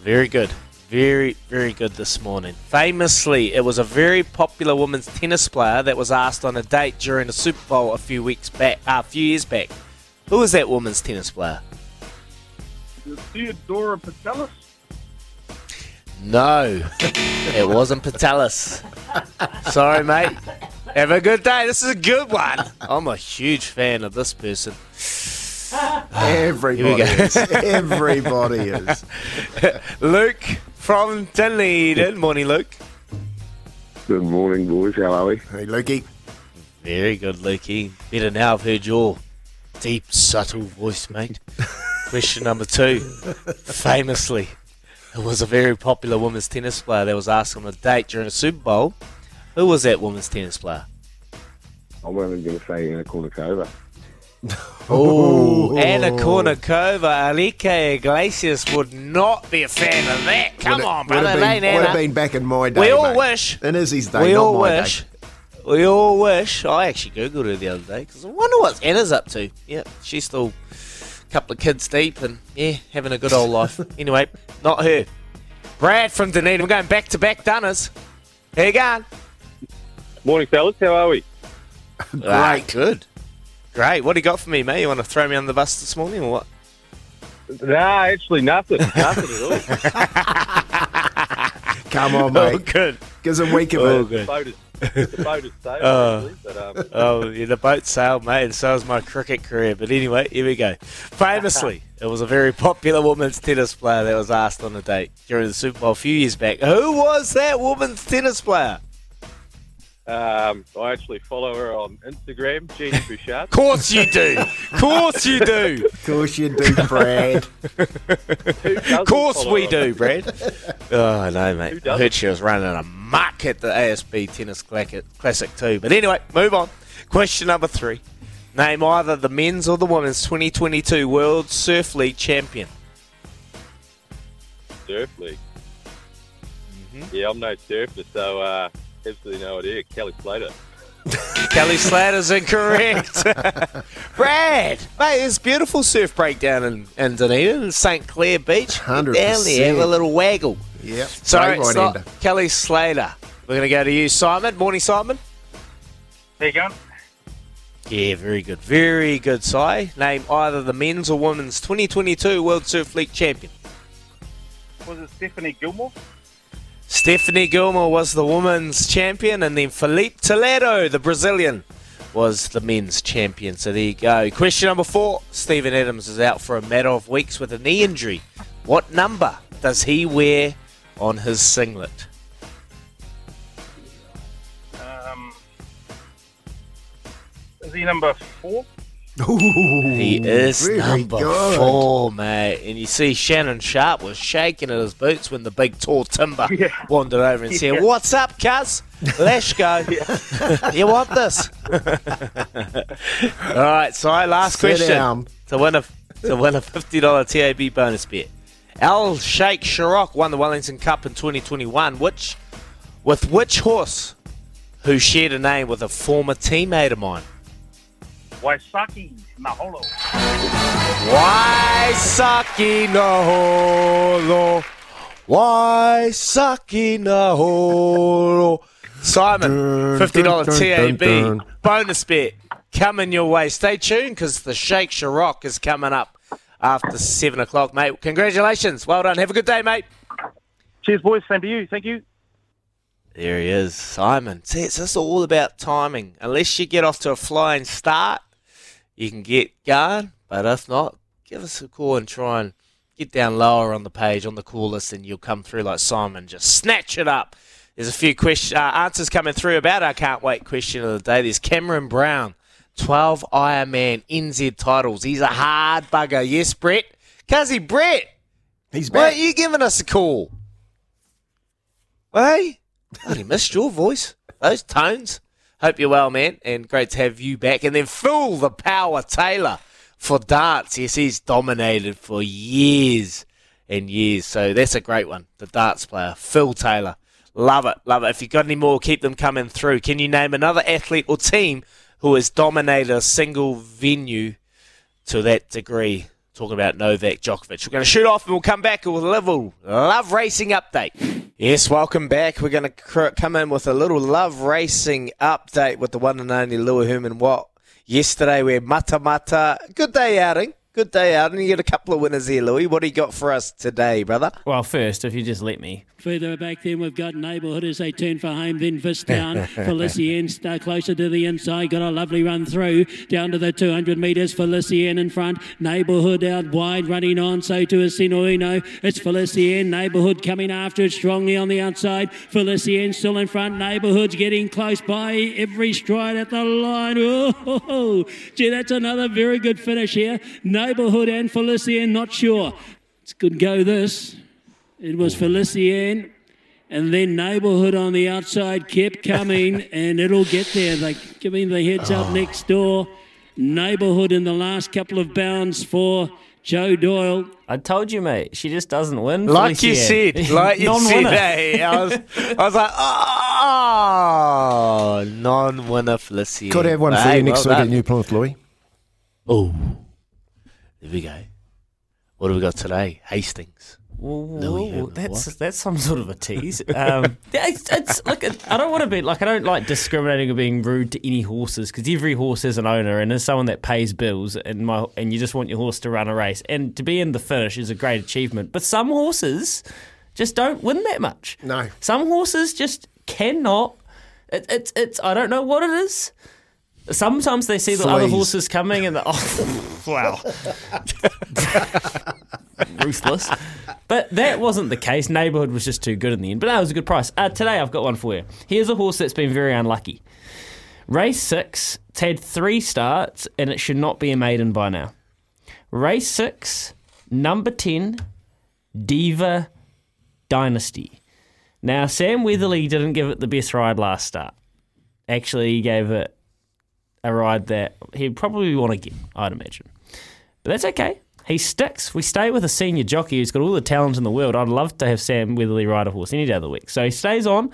S1: Very good. Very, very good this morning. Famously, it was a very popular women's tennis player that was asked on a date during the Super Bowl a few weeks back, uh, a few years back. Who was that women's tennis player?
S8: Theodora Patelis?
S1: No, it wasn't Patelis. Sorry, mate. Have a good day. This is a good one. I'm a huge fan of this person.
S2: Everybody
S1: Here
S2: is. Everybody is. (laughs)
S1: Luke from Dunedin. Morning, Luke.
S9: Good morning, boys. How are we?
S2: Hey, Lukey.
S1: Very good, Lukey. Better now I've heard your deep, subtle voice, mate. (laughs) Question number two. Famously, it was a very popular women's tennis player that was asked on a date during a Super Bowl. Who was that women's tennis player?
S9: I'm only going to say Anna Kournikova.
S1: Oh, (laughs) Anna Kournikova, Alike Iglesias would not be a fan of that. Come
S2: Would it-
S1: on,
S2: would have been,
S1: Ain't
S2: would have been back in my day.
S1: We all
S2: mate.
S1: wish.
S2: In Izzy's day,
S1: we
S2: not
S1: all
S2: my
S1: wish.
S2: day.
S1: We all wish. I actually googled her the other day because I wonder what Anna's up to. Yeah, she's still a couple of kids deep and yeah, having a good old life. (laughs) anyway, not her. Brad from Dunedin. We're going back to back Dunners. How you going?
S9: Morning, fellas. How are we? (laughs)
S1: Great, good, great. What do you got for me, mate? You want to throw me on the bus this morning or what?
S9: Nah, actually nothing. (laughs) nothing at all.
S2: Come on,
S1: Oh,
S2: mate.
S1: good.
S2: Gives a week of
S1: Oh,
S2: it.
S1: good.
S9: The boat is sailed,
S1: Oh. (laughs)
S9: actually, but um, (laughs)
S1: Oh, yeah, the boat sailed, mate, and so was my cricket career. But anyway, here we go. Famously, (laughs) it was a very popular women's tennis player that was asked on a date during the Super Bowl a few years back. Who was that women's tennis player?
S9: Um, I actually follow her on Instagram, Genie (laughs) Bouchard.
S1: Of course you do. Of course you do.
S2: Of course you do, Brad.
S1: Of course we do, Brad. Oh, no, mate. I heard she was running a muck at the ASB Tennis Classic Classic too. But anyway, move on. Question number three. Name either the men's or the women's 2022 World Surf League champion.
S9: Surf League.
S1: Mm-hmm.
S9: Yeah, I'm no surfer, so uh, absolutely no idea. Kelly Slater. (laughs)
S1: Kelly Slater's incorrect. (laughs) Brad, mate, there's beautiful surf breakdown in, in Dunedin, in St. Clair Beach. Get Down there, have a little waggle.
S2: Yep.
S1: Sorry,
S2: Great
S1: it's not
S2: hander.
S1: Kelly Slater. We're going to go to you, Simon. Morning, Simon.
S8: How you going?
S1: Yeah, very good. Very good, Si. Name either the men's or women's 2022 World Surf League champion.
S8: Was it Stephanie Gilmore?
S1: Stephanie Gilmore was the women's champion, and then Filipe Toledo, the Brazilian, was the men's champion. So there you go. Question number four Steven Adams is out for a matter of weeks with a knee injury. What number does he wear on his singlet?
S8: Um, is he number four?
S2: Ooh,
S1: He is number
S2: good.
S1: four, mate. And you see Shannon Sharpe was shaking at his boots when the big tall timber (laughs)
S8: Yeah.
S1: wandered over and said, What's up, cuz? Let's go. (laughs) (laughs) you want this? All right, so last
S2: Sit
S1: question.
S2: down.
S1: To win a to win a fifty dollar TAB bonus bet. Al Sheikh Sharrock won the Wellington Cup in 2021. Which, with which horse, who shared a name with a former teammate of mine?
S8: Waisake Naholo.
S1: Waisake Naholo. Waisake Naholo. Simon, $50
S2: dun, dun,
S1: TAB
S2: dun, dun.
S1: bonus bet coming your way. Stay tuned because the Sheikh Sharrock is coming up after 7 o'clock, mate. Congratulations. Well done. Have a good day, mate.
S8: Cheers, boys. Same to you. Thank you.
S1: There he is, Simon. See, it's just all about timing. Unless you get off to a flying start, you can get going. But if not, give us a call and try and get down lower on the page on the call list, and you'll come through like Simon. Just snatch it up. There's a few question, uh, answers coming through about our can't wait question of the day. There's Cameron Brown, 12 Ironman NZ titles. He's a hard bugger. Yes, Brett. Cuzzy Brett,
S2: He's
S1: why aren't you giving us a call? Hey, bloody missed your voice. Those tones. Hope you're well, man, and great to have you back. And then Phil the Power Taylor for darts. Yes, he's dominated for years and years. So that's a great one. The darts player, Phil Taylor. Love it, love it. If you've got any more, keep them coming through. Can you name another athlete or team who has dominated a single venue to that degree? Talking about Novak Djokovic. We're going to shoot off and we'll come back with a little love racing update. Yes, welcome back. We're going to cr- come in with a little love racing update with the one and only Louis Herman Watt. Yesterday we had Mata Mata. Good day outing. Good day outing. You get a couple of winners here, Louis. What do you got for us today, brother?
S3: Well, first, if you just let me.
S10: Further back, then we've got Neighbourhood as they turn for home. Then Vistown, (laughs) Felicien uh, closer to the inside. Got a lovely run through down to the 200 metres. Felicien in front. Neighbourhood out wide, running on. So to a Sinoino. It's Felicien. Neighbourhood coming after it strongly on the outside. Felicien still in front. Neighbourhood's getting close by every stride at the line. Oh, gee, that's another very good finish here. Neighbourhood and Felicien, not sure. It's good go this. It was Felicien. And then neighbourhood on the outside kept coming, (laughs) and it'll get there. They giving the heads up oh. next door. Neighbourhood in the last couple of bounds for Joe Doyle.
S3: I told you, mate. She just doesn't win.
S1: Like you
S3: Felicien.
S1: said, (laughs) like you said,
S3: Non-winner.
S1: hey, I was, I was like, oh, non-winner Felicien.
S2: Could have one for
S1: Hey,
S2: you next
S1: well
S2: week at. New Plymouth, Louis.
S1: Oh, there we go. What have we got today? Hastings.
S3: Whoa,
S1: Louis
S3: whoa, that's
S1: what?
S3: that's some sort of a tease. Um, (laughs) it's, it's look. I don't want to be like I don't like discriminating or being rude to any horses because every horse has an owner and is someone that pays bills and my and you just want your horse to run a race and to be in the finish is a great achievement. But some horses just don't win that much.
S2: No.
S3: some horses just cannot. It, it's it's I don't know what it is. Sometimes they see the other
S2: Fleas.
S3: horses coming and the, oh (laughs) wow, (laughs) ruthless. But that wasn't the case. Neighbourhood was just too good in the end. But that was a good price. Uh, today I've got one for you. Here's a horse that's been very unlucky. Race six. It's had three starts and it should not be a maiden by now. Race six, number ten, Diva Dynasty. Now Sam Weatherley didn't give it the best ride last start. Actually, he gave it a ride that he'd probably want to get, I'd imagine. But that's okay. He sticks. We stay with a senior jockey who's got all the talent in the world. I'd love to have Sam Weatherley ride a horse any day of the week. So he stays on.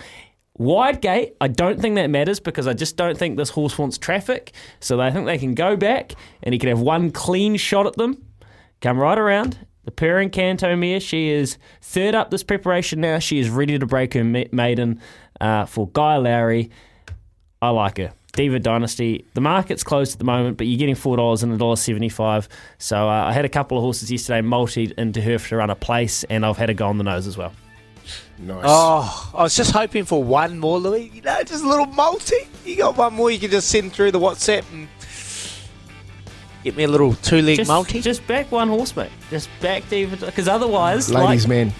S3: Wide gate, I don't think that matters because I just don't think this horse wants traffic. So I think they can go back and he can have one clean shot at them, come right around. The Per Incanto mare, she is third up this preparation now. She is ready to break her maiden uh, for Guy Lowry. I like her. Diva Dynasty. The market's closed at the moment, but you're getting four dollars and a dollar seventy-five. So uh, I had a couple of horses yesterday multied into her to run a place, and I've had a go on the nose as well.
S2: Nice.
S1: Oh, I was just hoping for one more, Louis. You know, just a little multi. You got one more you can just send through the WhatsApp and get me a little two-leg multi.
S3: just back one horse, mate. Just back Diva, because otherwise,
S2: Ladies'
S3: like,
S2: man.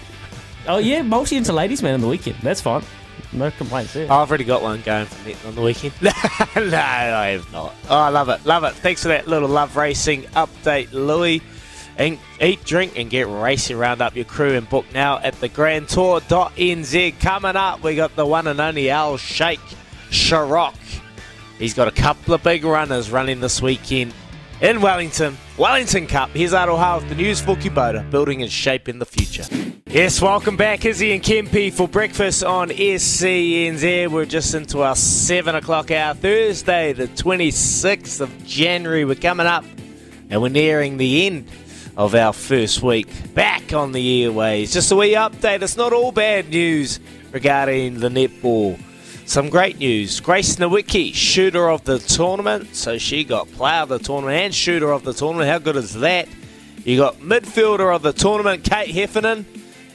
S3: oh yeah, multi into ladies man on the weekend. That's fine. No complaints there.
S1: I've already got one going for me on the weekend. (laughs) no, I have not. Oh, I love it. Love it. Thanks for that little love racing update, Louis. And eat, drink, and get racing. Round up your crew and book now at the Grand Tour.nz. Coming up, we got the one and only Al Sheikh Sharrock. He's got a couple of big runners running this weekend in Wellington. Wellington Cup. Here's Aroha with the news for Kubota, building and shaping the future. Yes, welcome back, Izzy and Kempy, for breakfast on SENZ. We're just into our 7 o'clock hour, Thursday, the 26th of January. We're coming up and we're nearing the end of our first week back on the airways. Just a wee update. It's not all bad news regarding the netball. Some great news. Grace Nweke, shooter of the tournament. So she got player of the tournament and shooter of the tournament. How good is that? You got midfielder of the tournament, Kate Heffernan,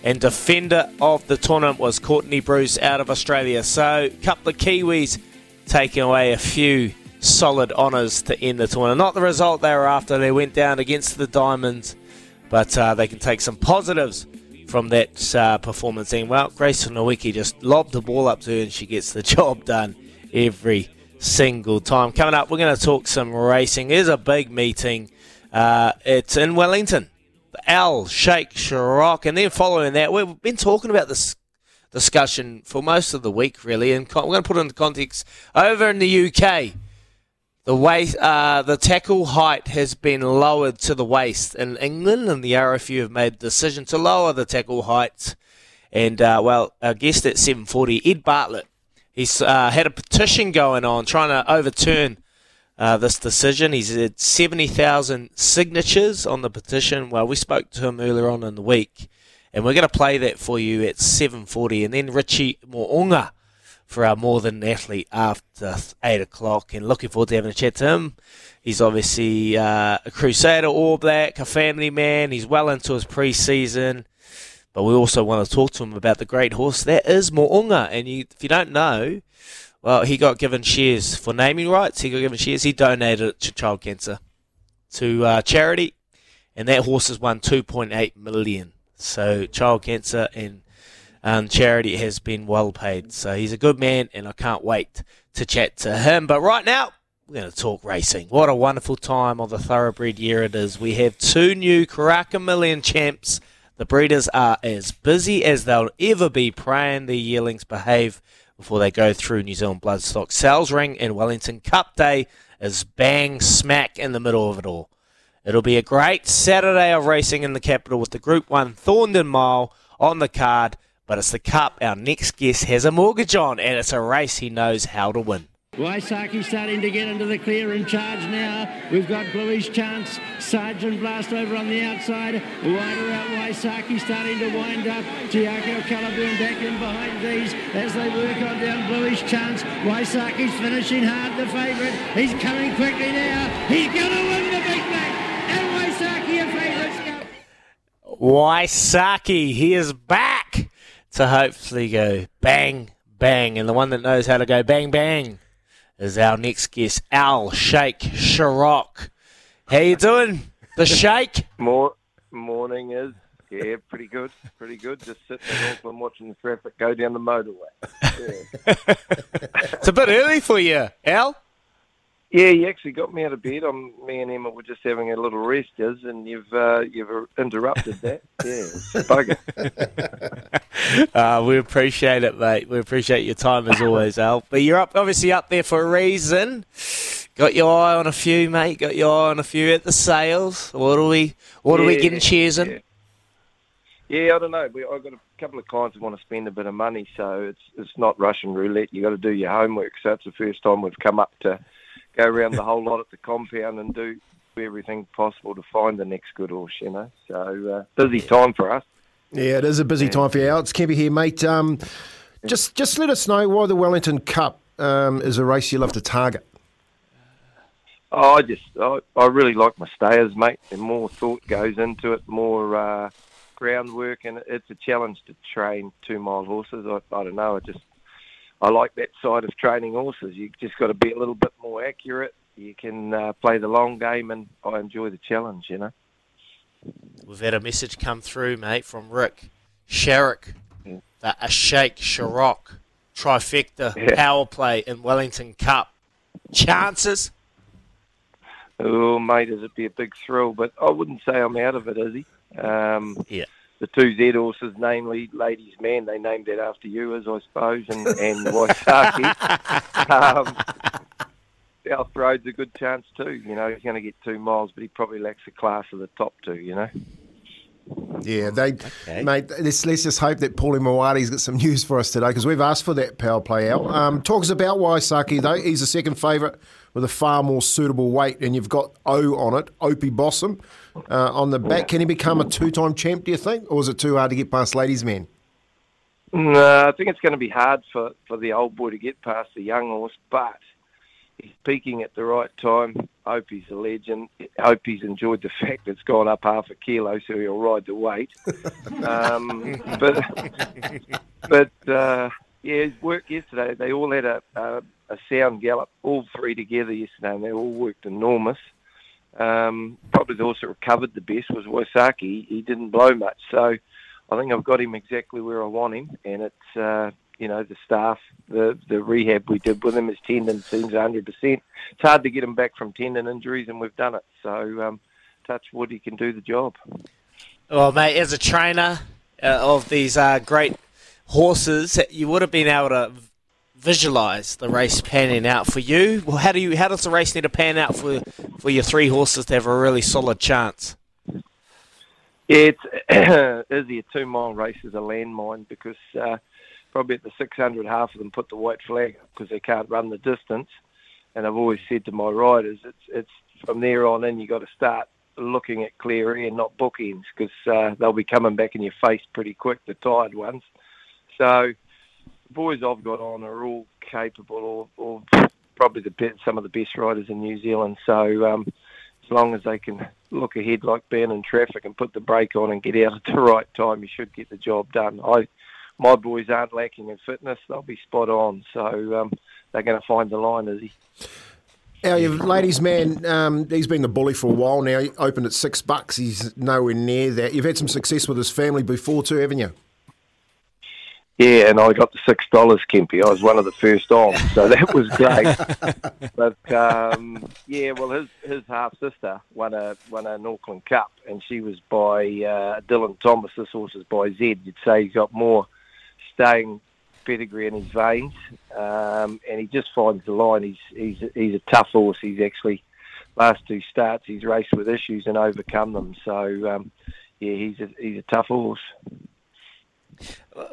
S1: And defender of the tournament was Courtney Bruce out of Australia. So, a couple of Kiwis taking away a few solid honours to end the tournament. Not the result they were after. They went down against the Diamonds, but uh, they can take some positives from that uh, performance. And well, Grace Nweke just lobbed the ball up to her and she gets the (laughs) job done every single time. Coming up, we're going to talk some racing. There's a big meeting. Uh, it's in Wellington. Al Sheikh Sharrock. And then following that, we've been talking about this discussion for most of the week, really. And we're going to put it into context. Over in the UK, the waist, uh, the tackle height has been lowered to the waist in England, and the RFU have made the decision to lower the tackle height. And uh, well, our guest at 7:40, Ed Bartlett, he's uh, had a petition going on trying to overturn uh, this decision. He's had 70,000 signatures on the petition. Well, we spoke to him earlier on in the week, and we're going to play that for you at 7:40, and then Richie Mo'unga for our More Than Athlete after 8 o'clock. And looking forward to having a chat to him. He's obviously uh, a Crusader All Black, a family man. He's well into his pre season. But we also want to talk to him about the great horse that is Mo'unga. And you, if you don't know, well, he got given shares for naming rights. He got given shares. He donated it to child cancer, to uh, charity. And that horse has won 2.8 million. So child cancer and um, charity has been well paid. So he's a good man, and I can't wait to chat to him. But right now, we're going to talk racing. What a wonderful time of the thoroughbred year it is. We have two new Karaka Million champs. The breeders are as busy as they'll ever be praying the yearlings behave before they go through New Zealand Bloodstock Sales Ring and Wellington Cup Day is bang smack in the middle of it all. It'll be a great Saturday of racing in the capital with the Group 1 Thorndon Mile on the card but it's the Cup our next guest has a mortgage on, and it's a race he knows how to win.
S10: Waisake starting to get into the clear and charge now. We've got Bluish Chance, Sergeant Blast over on the outside. Wider out Waisake starting to wind up. Giaco Calaburn back in behind these as they work on down Bluish Chance. Waisake's finishing hard, the favourite. He's coming quickly now. He's going to win the big black. And Waisake a favourite.
S1: Waisake, he is back to hopefully go bang, bang. And the one that knows how to go bang, bang is our next guest, Al Sheikh Sharrock. How you doing, the (laughs) Sheikh?
S9: More morning is yeah, pretty good, pretty good. Just sitting in Auckland watching the traffic go down the motorway. Yeah. (laughs)
S1: it's a bit early for you, Al.
S9: Yeah, you actually got me out of bed. I'm, me and Emma were just having a little rest, is, and you've uh, you've interrupted that. (laughs) Yeah, bugger. (laughs)
S1: uh, we appreciate it, mate. We appreciate your time as always, Al. But you're up, obviously up there for a reason. Got your eye on a few, mate. Got your eye on a few at the sales. What are we? What are we getting cheers in?
S9: yeah. Yeah, I don't know. We, I've got a couple of clients who want to spend a bit of money, so it's it's not Russian roulette. You got to do your homework. So it's the first time we've come up to go around the whole lot at the compound and do everything possible to find the next good horse. You know, so uh, busy time for us.
S2: Yeah, it is a busy time for you. Alex Kemper here, mate. Um, just just let us know why the Wellington Cup um, is a race you love to target.
S9: Oh, I just I, I really like my stayers, mate. And more thought goes into it, more uh, groundwork, and it's a challenge to train two mile horses. I, I don't know. I just I like that side of training horses. You've just got to be a little bit more accurate. You can uh, play the long game, and I enjoy the challenge. You know.
S1: We've had a message come through, mate, from Rick Sharrock, the a Sheikh Sharrock trifecta
S9: Yeah.
S1: power play in Wellington Cup. Chances?
S9: Oh, mate, is it be a big thrill? But I wouldn't say I'm out of it, is he? Um,
S1: yeah.
S9: The two Z horses, namely Ladies Man, they named it after you, as I suppose, and, and Waisake. (laughs) um, South Road's a good chance too. You know, he's going to get two miles, but he probably lacks the class of the top two. You know.
S2: Yeah, they, mate. Let's, let's just hope that Paulie Mawadi's got some news for us today because we've asked for that power play out. Um, talk us about Waisake though. He's the second favourite with a far more suitable weight, and you've got O on it, Opie Bosson, uh, on the back. Can he become a two-time champ? Do you think, or is it too hard to get past Ladies men?
S9: No, I think it's going to be hard for, for the old boy to get past the young horse, but he's peaking at the right time. Hope he's a legend. Hope he's enjoyed the fact it's gone up half a kilo, so he'll ride the weight. (laughs) um, but but uh, yeah, his work yesterday. They all had a, a a sound gallop, all three together yesterday, and they all worked enormous. Um, probably the horse that recovered the best was Waisake. He didn't blow much, so I think I've got him exactly where I want him, and it's uh, you know the staff, the the rehab we did with him, his tendon seems 100. percent It's hard to get him back from tendon injuries, and we've done it. So um, touch wood, he can do the job.
S1: Well, mate, as a trainer uh, of these uh, great horses, you would have been able to visualize the race panning out for you. Well, how do you? How does the race need to pan out for for your three horses to have a really solid chance?
S9: It's (clears throat) Izzy, a two mile race is a landmine because uh, probably at the 600, half of them put the white flag up because they can't run the distance. And I've always said to my riders, it's it's from there on in you got to start looking at clear air, not bookends, because uh, they'll be coming back in your face pretty quick, the tired ones. So the boys I've got on are all capable, or, or probably the best, some of the best riders in New Zealand. So um, as long as they can look ahead like being in traffic and put the brake on and get out at the (laughs) right time, you should get the job done. I, my boys aren't lacking in fitness; they'll be spot on. So um, they're going to find the line, is he?
S2: Our ladies' man, um, he's been the bully for a while now. He opened at six bucks. He's nowhere near that. You've had some success with his family before too, haven't you?
S9: Yeah, and I got the six dollars, Kempy. I was one of the first on, so (laughs) that was great. but um, yeah, well, his his half sister won a won an Auckland Cup, and she was by uh, Dylan Thomas. This horse is by Zed. You'd say he's got more staying pedigree in his veins, um, and he just finds the line. He's he's he's a tough horse. He's actually last two starts he's raced with issues and overcome them. So um, yeah, he's a he's a tough horse.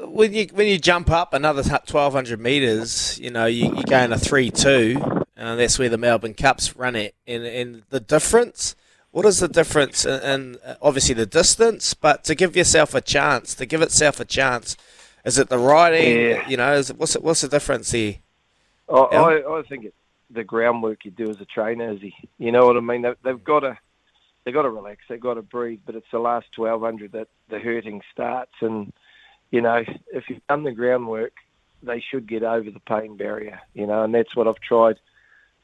S1: When you when you jump up another twelve hundred meters, you know you, you go a three two, and that's where the Melbourne Cups run it. And, and the difference, what is the difference? And obviously the distance, but to give yourself a chance, to give itself a chance, is it the riding?
S9: Yeah.
S1: You know, is it, what's it, what's the difference there?
S9: I, I, I think it's the groundwork you do as a trainer, is he? You know what I mean? They, they've got to they've got to relax, they've got to breathe, but it's the last twelve hundred that the hurting starts and you know, if you've done the groundwork, they should get over the pain barrier, you know, and that's what I've tried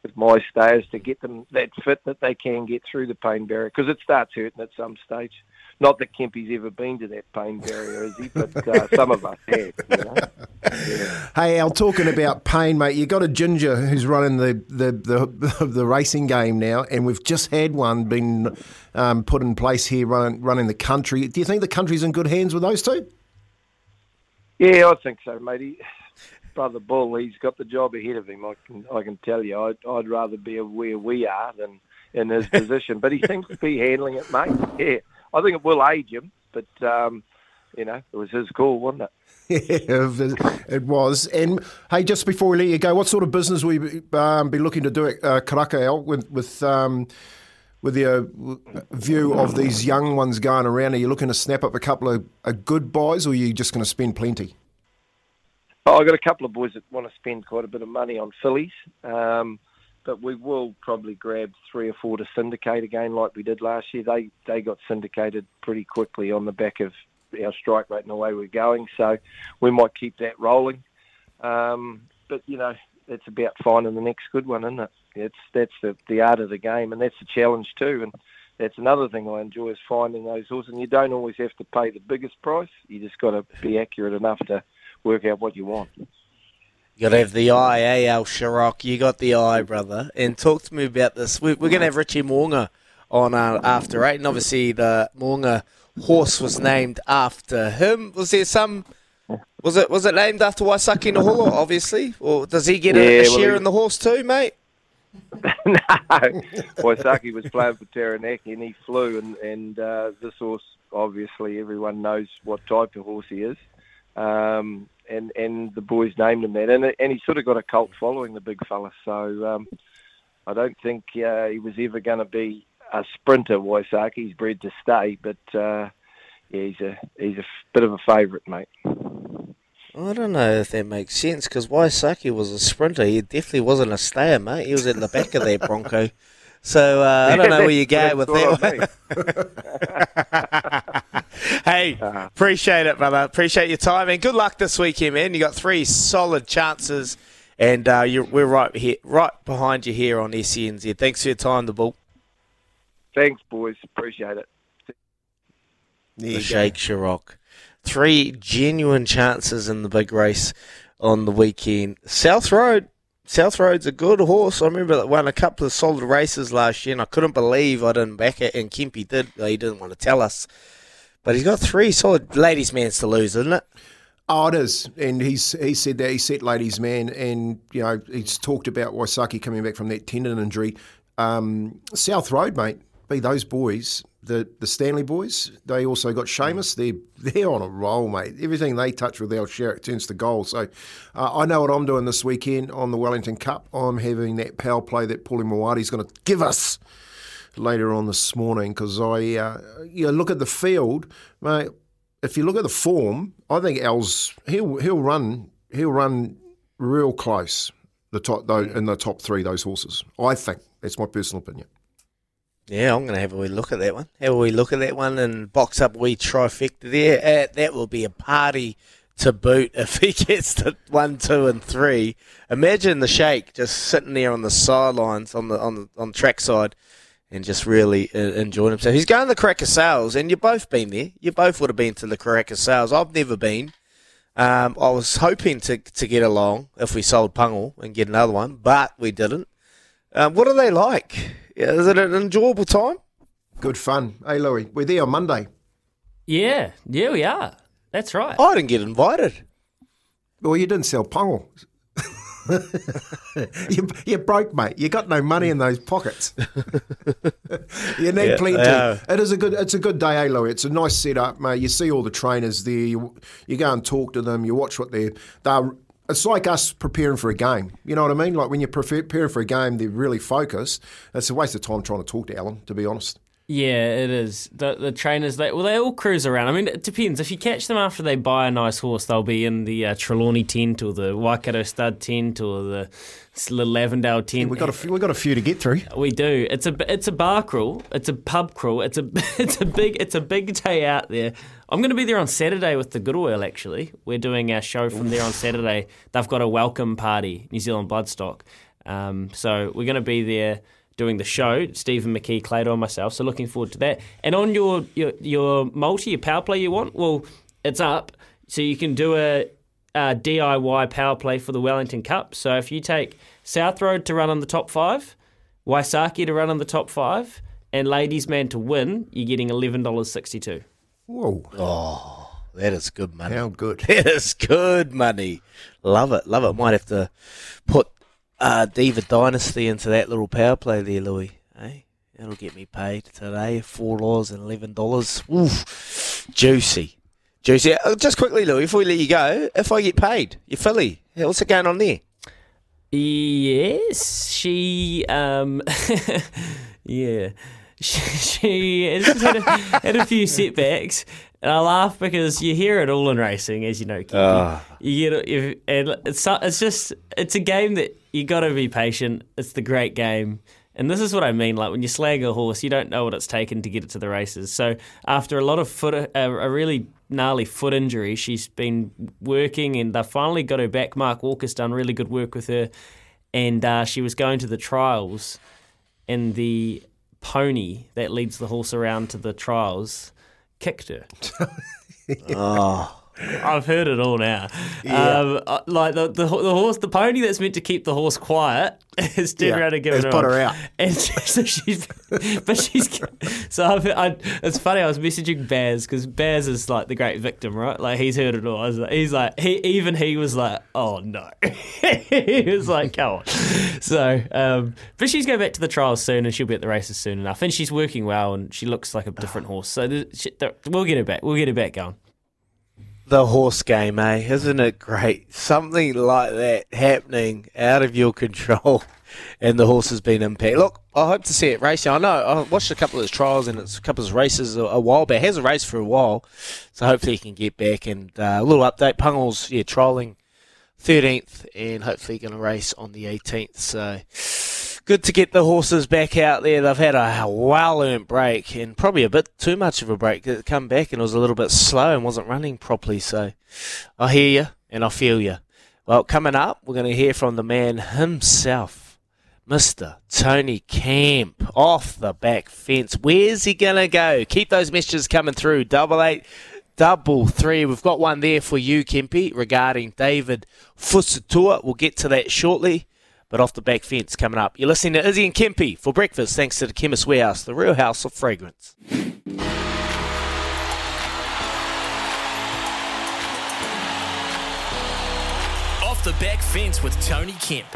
S9: with my stayers to get them that fit that they can get through the pain barrier because it starts hurting at some stage. Not that Kempy's ever been to that pain barrier, is he? But uh, some of us have. You know? yeah. (laughs)
S2: Hey, Al, talking about pain, mate, you got a ginger who's running the, the, the, (laughs) the, racing game now, and we've just had one been um, put in place here running, running the country. Do you think the country's in good hands with those two?
S9: Yeah, I think so, mate. He, brother Bull, he's got the job ahead of him. I can, I can tell you. I'd, I'd rather be where we are than in his (laughs) position. But he seems to be handling it, mate. Yeah, I think it will age him, but um, you know, it was his call, wasn't it? (laughs)
S2: Yeah, it was. And hey, just before we let you go, what sort of business will you um, be looking to do at uh, Karaka, Al, with with um, with your view of these young ones going around? Are you looking to snap up a couple of, of good buys, or are you just going to spend plenty?
S9: Oh, I've got a couple of boys that want to spend quite a bit of money on fillies, um, but we will probably grab three or four to syndicate again, like we did last year. They they got syndicated pretty quickly on the back of our strike rate and the way we're going, so we might keep that rolling. Um, but you know, it's about finding the next good one, isn't it? It's that's the the art of the game, and that's the challenge too. And that's another thing I enjoy is finding those horses. And you don't always have to pay the biggest price. You just got to be accurate enough to work out what you want.
S1: You got to have the eye, eh, Al Sharrock? You got the eye, brother. And talk to me about this. We're, we're going to have Richie Mo'unga on uh, after eight, and obviously the Mo'unga horse was named after him. Was there some? Was it was it named after Waisake Naholo, obviously, or does he get
S9: Yeah,
S1: a, a
S9: well,
S1: share
S9: he-
S1: in the horse too, mate? (laughs)
S9: no, Waisake was playing for Taranaki and he flew, and and uh, this horse obviously everyone knows what type of horse he is, um, and and the boys named him that, and and he sort of got a cult following, the big fella. So um, I don't think uh, he was ever going to be a sprinter. Waisake, he's bred to stay, but uh, yeah, he's a he's a bit of a favourite, mate.
S1: I don't know if that makes sense because Waisake was a sprinter. He definitely wasn't a stayer, mate. He was at the back of that Bronco. (laughs) So uh, I don't know where you go with that. (laughs) hey, appreciate it, brother. Appreciate your time and good luck this weekend, man. You got three solid chances, and uh, you're, we're right here, right behind you here on SENZ. Thanks for your time, the bull.
S9: Thanks, boys. Appreciate it.
S1: the Sheikh Sharrock. Three genuine chances in the big race on the weekend. South Road. South Road's a good horse. I remember that won a couple of solid races last year, and I couldn't believe I didn't back it. And Kempy did. He didn't want to tell us, but he's got three solid ladies' mans to lose, isn't it?
S2: Oh, it is, and he's he said that he set ladies man, and you know he's talked about Waisake coming back from that tendon injury. Um, South Road, mate, be those boys, the the Stanley boys. They also got Seamus. They're they're on a roll, mate. Everything they touch with Al Sharrock turns to gold. So uh, I know what I'm doing this weekend on the Wellington Cup. I'm having that power play that Paulie Mawadi's going to give us later on this morning because I uh, you know, look at the field, mate. If you look at the form, I think Al's he'll he'll run he'll run real close the top though in the top three those horses. I think that's my personal opinion.
S1: Yeah, I'm going to have a wee look at that one. Have a wee look at that one and box up wee trifecta there. Uh, that will be a party to boot if he (laughs) gets to one, two, and three. Imagine the shake just sitting there on the sidelines on the on the on the track side and just really uh, enjoying himself. He's going to the Karaka Sales, and you've both been there. You both would have been to the Karaka Sales. I've never been. Um, I was hoping to to get along if we sold Pungle and get another one, but we didn't. Um, what are they like? Yeah, Is it an enjoyable time?
S2: Good fun. Hey Louis, we're there on Monday.
S3: Yeah, yeah, we are. That's right.
S1: I didn't get invited.
S2: Well, you didn't sell Pungle. (laughs) you, you're broke, mate. You got no money in those pockets. (laughs) you need
S1: Yeah,
S2: plenty.
S1: yeah.
S2: It is a good. It's a good day, eh, Louis? It's a nice setup, mate. You see all the trainers there. You you go and talk to them. You watch what they're. They're. It's like us preparing for a game. You know what I mean? Like when you're preparing for a game, they're really focused. It's a waste of time trying to talk to Alan, to be honest.
S3: Yeah, it is. The the trainers, they well, they all cruise around. I mean, it depends. If you catch them after they buy a nice horse, they'll be in the uh, Trelawney tent or the Waikato Stud tent or the little Avondale tent.
S2: We got a few, we got a few to get through.
S3: We do. It's a it's a bar crawl. It's a pub crawl. It's a (laughs) it's a big it's a big day out there. I'm going to be there on Saturday with the Good Oil. Actually, we're doing our show from there on Saturday. They've got a welcome party, New Zealand Bloodstock. Um, so we're going to be there doing the show. Stephen McKee, Clado, and myself. So looking forward to that. And on your your your multi, your power play you want, well, it's up. So you can do a uh, DIY power play for the Wellington Cup. So if you take South Road to run on the top five, Waisake to run on the top five, and Ladies Man to win, you're getting eleven dollars sixty two.
S2: Whoa.
S1: Oh, that is good money.
S2: How good. (laughs)
S1: That is good money. Love it, love it. Might have to put uh, Diva Dynasty into that little power play there, Louis. Hey, that'll get me paid today. Four dollars and eleven dollars. Oof, juicy, juicy. Uh, Just quickly, Louis, before we let you go, if I get paid, you Philly, yeah, what's it going on there?
S3: Yes, she. Um, (laughs) yeah, she, she has had a, had a few setbacks, and I laugh because you hear it all in racing, as you know.
S1: Ah.
S3: You get it, and it's it's just it's a game that you got to be patient. It's the great game. And this is what I mean. Like when you slag a horse, you don't know what it's taken to get it to the races. So after a lot of foot, a, a really gnarly foot injury, she's been working, and they finally got her back. Mark Walker's done really good work with her, and uh, she was going to the trials, and the pony that leads the horse around to the trials kicked her.
S1: Oh, (laughs)
S3: I've heard it all now. Um, uh, like the, the the horse, the pony that's meant to keep the horse quiet (laughs) is turned
S2: Yeah,
S3: around and given
S2: put her out. (laughs)
S3: And so she's, but she's. So I've, I, it's funny. I was messaging Baz because Baz is like the great victim, right? Like he's heard it all. I was like, he's like, he even he was like, oh no. (laughs) he was like, come on. So, um, but she's going back to the trials soon, and she'll be at the races soon enough. And she's working well, and she looks like a different horse. So she, we'll get her back. We'll get her back going.
S1: The horse game, eh? Isn't it great? Something like that happening out of your (laughs) control. and the horse has been impacted. Look, I hope to see it racing. I know I watched a couple of his trials and it's a couple of his races a, a while back. He hasn't raced for a while, so hopefully he can get back. And uh, a little update: Pungel's yeah trialing 13th and hopefully going to race on the 18th. So good to get the horses back out there. They've had a well earned break and probably a bit too much of a break. They come back and it was a little bit slow and wasn't running properly. So I hear you and I feel you. Well, coming up, we're going to hear from the man himself, Mr. Tony Kemp, off the back fence. Where's he going to go? Keep those messages coming through. Double eight, double three. We've got one there for you, Kempy, regarding David Fusitu'a. We'll get to that shortly. But off the back fence coming up. You're listening to Izzy and Kempy for breakfast, thanks to the Chemist Warehouse, the real house of fragrance.
S11: Off the back fence with Tony Kemp.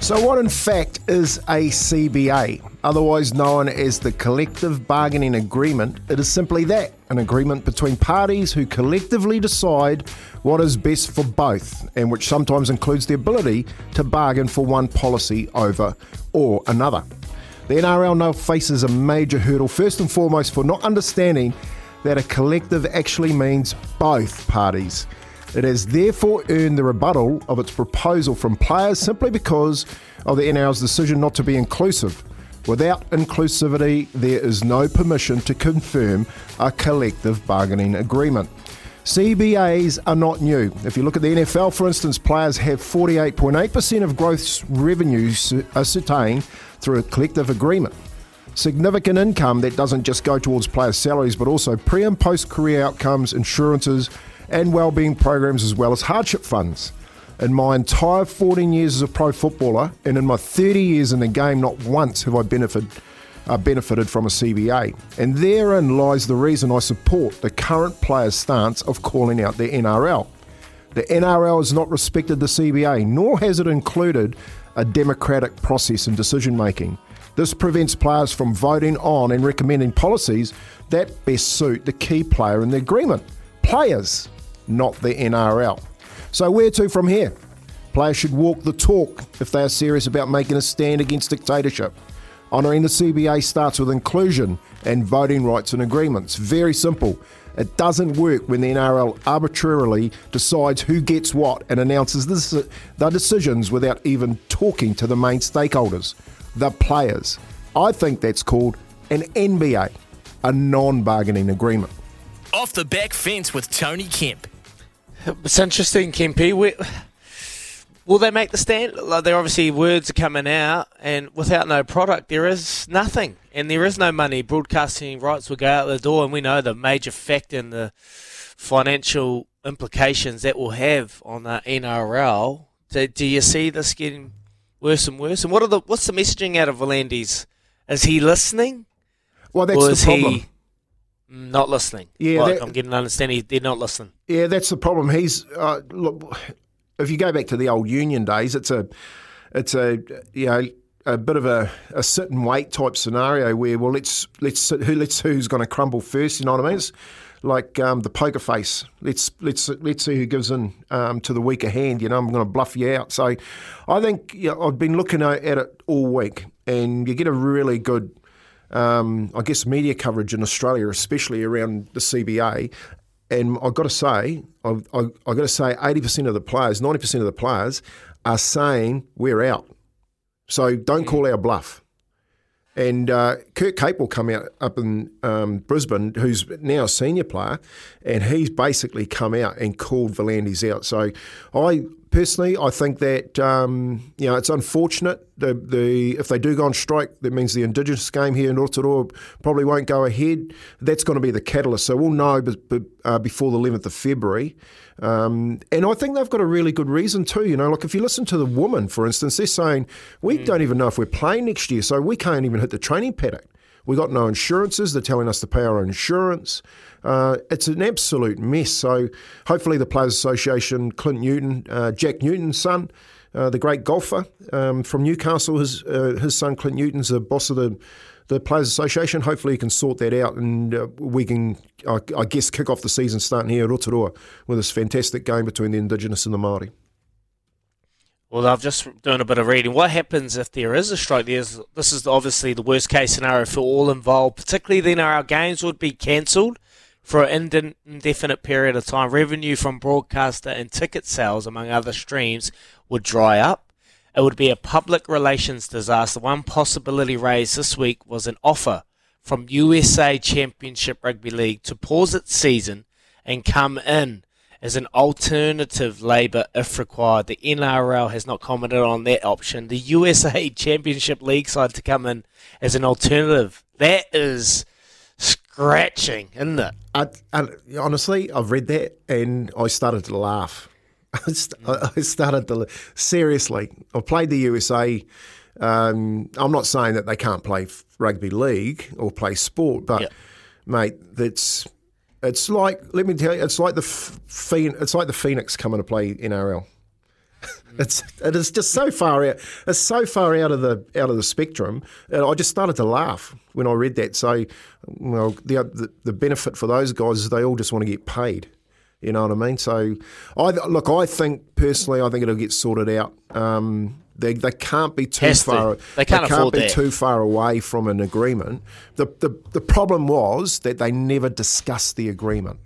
S2: So, what in fact is a CBA, otherwise known as the Collective Bargaining Agreement? It is simply that an agreement between parties who collectively decide what is best for both, and which sometimes includes the ability to bargain for one policy over or another. The NRL now faces a major hurdle, first and foremost, for not understanding that a collective actually means both parties. It has therefore earned the rebuttal of its proposal from players simply because of the NRL's decision not to be inclusive. Without inclusivity, there is no permission to confirm a collective bargaining agreement. CBAs are not new. If you look at the NFL, for instance, players have 48.8% of gross revenues ascertained uh, through a collective agreement. Significant income that doesn't just go towards players' salaries, but also pre and post career outcomes, insurances, and wellbeing programs as well as hardship funds. In my entire 14 years as a pro footballer and in my 30 years in the game, not once have I benefited, uh, benefited from a CBA. And therein lies the reason I support the current players' stance of calling out the NRL. The NRL has not respected the CBA, nor has it included a democratic process in decision making. This prevents players from voting on and recommending policies that best suit the key player in the agreement. Players, not the NRL. So, where to from here? Players should walk the talk if they are serious about making a stand against dictatorship. Honouring the CBA starts with inclusion and voting rights and agreements. Very simple. It doesn't work when the NRL arbitrarily decides who gets what and announces the, the decisions without even talking to the main stakeholders, the players. I think that's called an NBA, a non bargaining agreement.
S11: Off the back fence with Tony Kemp.
S1: It's interesting, Kempy. We, will they make the stand? Like, there obviously words are coming out, and without no product, there is nothing, and there is no money. Broadcasting rights will go out the door, and we know the major factor in the financial implications that will have on the NRL. Do, do you see this getting worse and worse? And what are the what's the messaging out of V'landys? Is he listening?
S2: Well, that's the problem.
S1: He, not listening.
S2: Yeah,
S1: like,
S2: that,
S1: I'm getting to understand he, they're not listening.
S2: Yeah, that's the problem. He's uh, look. If you go back to the old union days, it's a, it's a you know a bit of a, a sit and wait type scenario where well let's let's who let's who's going to crumble first. You know what I mean? It's like um, the poker face. Let's let's let's see who gives in um, to the weaker hand. You know, I'm going to bluff you out. So, I think you know, I've been looking at it all week, and you get a really good um, I guess, media coverage in Australia, especially around the CBA. And I've got to say, I've, I've got to say, 80% of the players, 90% of the players are saying we're out. So don't call our bluff. And uh, Kurt Capewell come out up in um, Brisbane, who's now a senior player, and he's basically come out and called V'landys out. So I personally, I think that um, you know it's unfortunate. The, the if they do go on strike, that means the Indigenous game here in Rotorua probably won't go ahead. That's going to be the catalyst. So we'll know b- b- uh, before the 11th of February. Um, and I think they've got a really good reason too. You know, like if you listen to the woman, for instance, they're saying we mm. don't even know if we're playing next year, so we can't even hit the training paddock. We got no insurances. They're telling us to pay our insurance. Uh, it's an absolute mess. So hopefully the Players Association, Clint Newton, uh, Jack Newton's son, uh, the great golfer um, from Newcastle, his uh, his son Clint Newton's the boss of the the Players Association. Hopefully he can sort that out and uh, we can, I, I, guess, kick off the season starting here at Rotorua with this fantastic game between the Indigenous and the Māori.
S1: Well, I've just done a bit of reading. What happens if there is a strike? There's, this is obviously the worst case scenario for all involved. Particularly then, our games would be cancelled for an indefinite period of time. Revenue from broadcaster and ticket sales, among other streams, would dry up. It would be a public relations disaster. One possibility raised this week was an offer from USA Championship Rugby League to pause its season and come in as an alternative labour if required. The NRL has not commented on that option. The USA (laughs) Championship League side to come in as an alternative. That is scratching, isn't it?
S2: I, I, honestly, I've read that and I started to laugh. (laughs) I started to seriously. I've played the USA. Um, I'm not saying that they can't play rugby league or play sport, but mate, that's it's like let me tell you, it's like the f- Phoen- it's like the Phoenix coming to play NRL. (laughs) It's it is just so far out. It's so far out of the out of the spectrum. And I just started to laugh when I read that. So, well, the the, the benefit for those guys is they all just want to get paid. You know what I mean? So, I look. I think personally, I think it'll get sorted out. Um, they, they can't be too
S1: Has to.
S2: far.
S1: They can't afford
S2: be
S1: that.
S2: too far away from an agreement. The, the the problem was that they never discussed the agreement.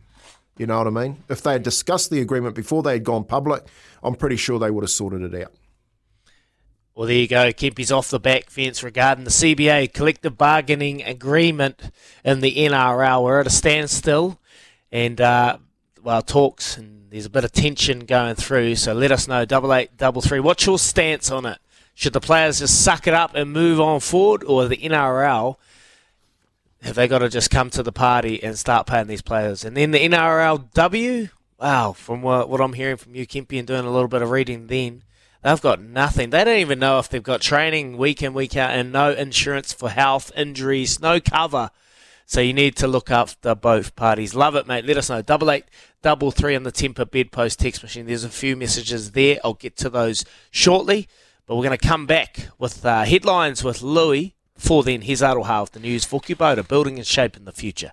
S2: You know what I mean? If they had discussed the agreement before they had gone public, I'm pretty sure they would have sorted it out.
S1: Well, there you go. Kempy's off the back fence regarding the CBA collective bargaining agreement in the NRL. We're at a standstill, and uh, well, talks and there's a bit of tension going through. So let us know. Double eight, double three. What's your stance on it? Should the players just suck it up and move on forward, or the NRL have they got to just come to the party and start paying these players? And then the NRLW, wow, from what, what I'm hearing from you, Kempy, and doing a little bit of reading then, they've got nothing. They don't even know if they've got training week in, week out, and no insurance for health, injuries, no cover. So you need to look after both parties. Love it, mate. Let us know. Double eight, double three on the Tempur bedpost text machine. There's a few messages there. I'll get to those shortly. But we're going to come back with uh, headlines with Louis. Before then, here's Aroha with the news for Kubota, building and shaping the future.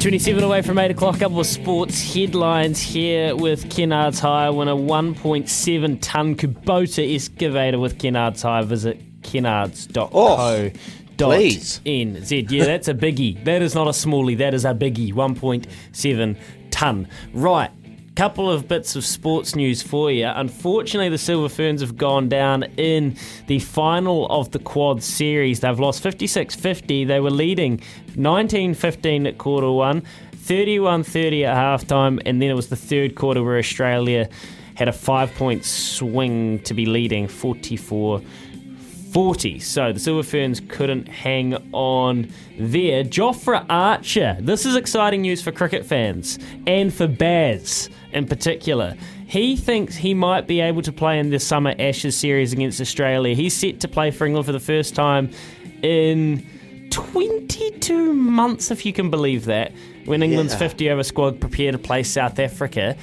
S3: 27 away from 8 o'clock. couple of sports headlines here with Kennard's Hire. A 1.7 tonne Kubota excavator with Kennard's Hire. Visit kennards.co.
S1: Oh, please.
S3: NZ. Yeah, that's a biggie. That is not a smallie. That is a biggie. 1.7 tonne. Right. Couple of bits of sports news for you. Unfortunately, the Silver Ferns have gone down in the final of the quad series. They've lost 56 50. They were leading 19 15 at quarter one, 31 30 at halftime, and then it was the third quarter where Australia had a five point swing to be leading 44 40. So the Silver Ferns couldn't hang on there. Jofra Archer. This is exciting news for cricket fans and for Baz in particular. He thinks he might be able to play in the Summer Ashes series against Australia. He's set to play for England for the first time in 22 months, if you can believe that, when England's
S1: Yeah.
S3: 50 over squad prepare to play South Africa.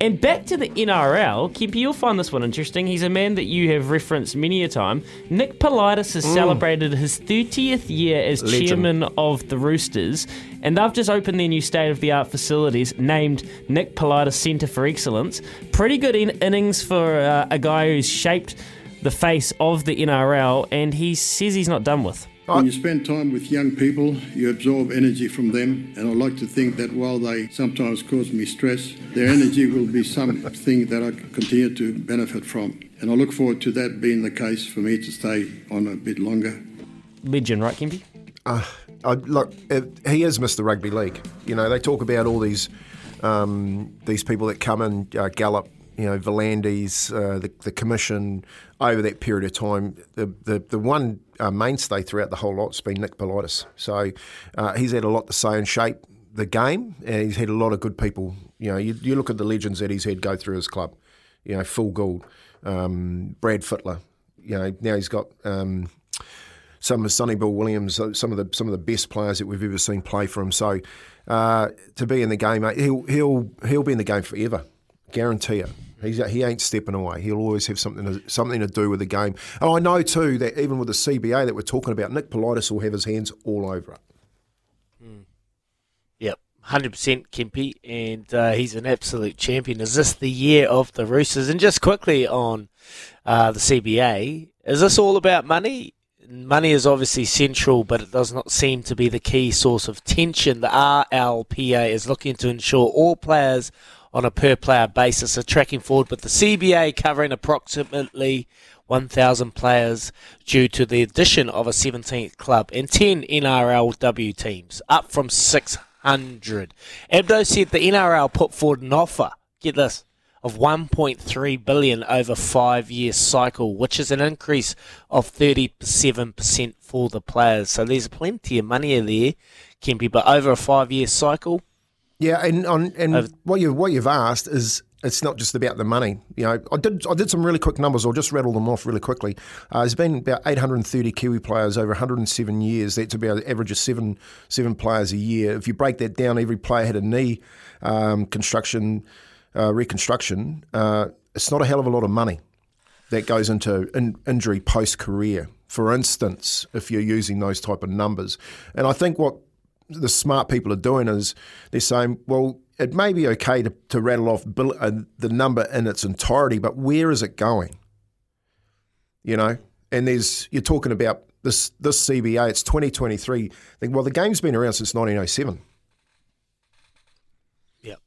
S3: And back to the NRL, Kempy, you'll find this one interesting. He's a man that you have referenced many a time. Nick Politis has celebrated his 30th year as
S2: Legend.
S3: chairman of the Roosters, and they've just opened their new state of the art facilities named Nick Politis Centre for Excellence. Pretty good in- innings for uh, a guy who's shaped the face of the NRL, and he says he's not done with.
S12: When you spend time with young people, you absorb energy from them, and I like to think that while they sometimes cause me stress, their energy will be something that I continue to benefit from. And I look forward to that being the case for me to stay on a bit longer.
S3: Legend, right, Kempy?
S2: Uh, I, look, it, he is Mr. Rugby League. You know, they talk about all these um, these people that come in, uh, Gallop, you know, V'landys, uh, the, the commission over that period of time. The the, the one uh, mainstay throughout the whole lot's been Nick Politis. So uh, he's had a lot to say and shape the game, and he's had a lot of good people. You know, you, you look at the legends that he's had go through his club. You know, Phil Gould, um, Brad Fittler. You know, now he's got. Um, some of Sonny Bill Williams, uh, some of the some of the best players that we've ever seen play for him. So uh, to be in the game, he'll he'll he'll be in the game forever, guarantee it. He's, he ain't stepping away. He'll always have something to, something to do with the game. And I know too that even with the CBA that we're talking about, Nick Politis will have his hands all over it.
S1: Yep, 100% Kempy, and uh, he's an absolute champion. Is this the year of the Roosters? And just quickly on uh, the CBA, is this all about money? Money is obviously central, but it does not seem to be the key source of tension. The RLPA is looking to ensure all players on a per player basis are tracking forward, but the CBA covering approximately 1,000 players due to the addition of a 17th club and 10 NRLW teams, up from 600. Abdo said the NRL put forward an offer, get this, of 1.3 billion over five year cycle, which is an increase of 37% for the players. So there's plenty of money there, Kempy, but over a five year cycle.
S2: Yeah, and on and what you what you've asked is it's not just about the money. You know, I did I did some really quick numbers. I'll just rattle them off really quickly. Uh, there's been about 830 Kiwi players over 107 years. That's about an average of seven seven players a year. If you break that down, every player had a knee um, construction uh, reconstruction. Uh, it's not a hell of a lot of money that goes into in, injury post career. For instance, if you're using those type of numbers, and I think what the smart people are doing is they're saying, well, it may be okay to, to rattle off bill, uh, the number in its entirety, but where is it going? You know, and there's you're talking about this this CBA. It's 2023. Think, well, the game's been around since 1907.
S1: Yep.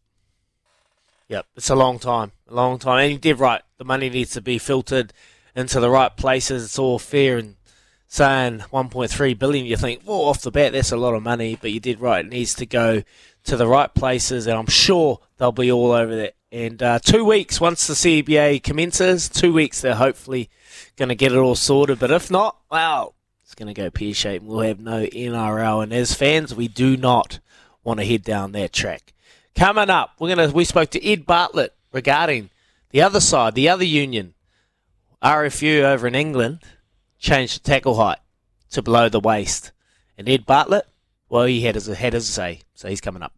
S1: Yep. It's a long time, a long time. And you did right. The money needs to be filtered into the right places. It's all fair and saying 1.3 billion, you think, well, off the bat, that's a lot of money, but you did right. It needs to go to the right places, and I'm sure they'll be all over that. And uh, two weeks once the CBA commences, two weeks they're hopefully going to get it all sorted. But if not, well, it's going to go pear shaped. We'll have no NRL, and as fans, we do not want to head down that track. Coming up, we're gonna we spoke to Ed Bartlett regarding the other side, the other union, RFU over in England changed the tackle height to below the waist. And Ed Bartlett, well, he had his, had his say, so he's coming up.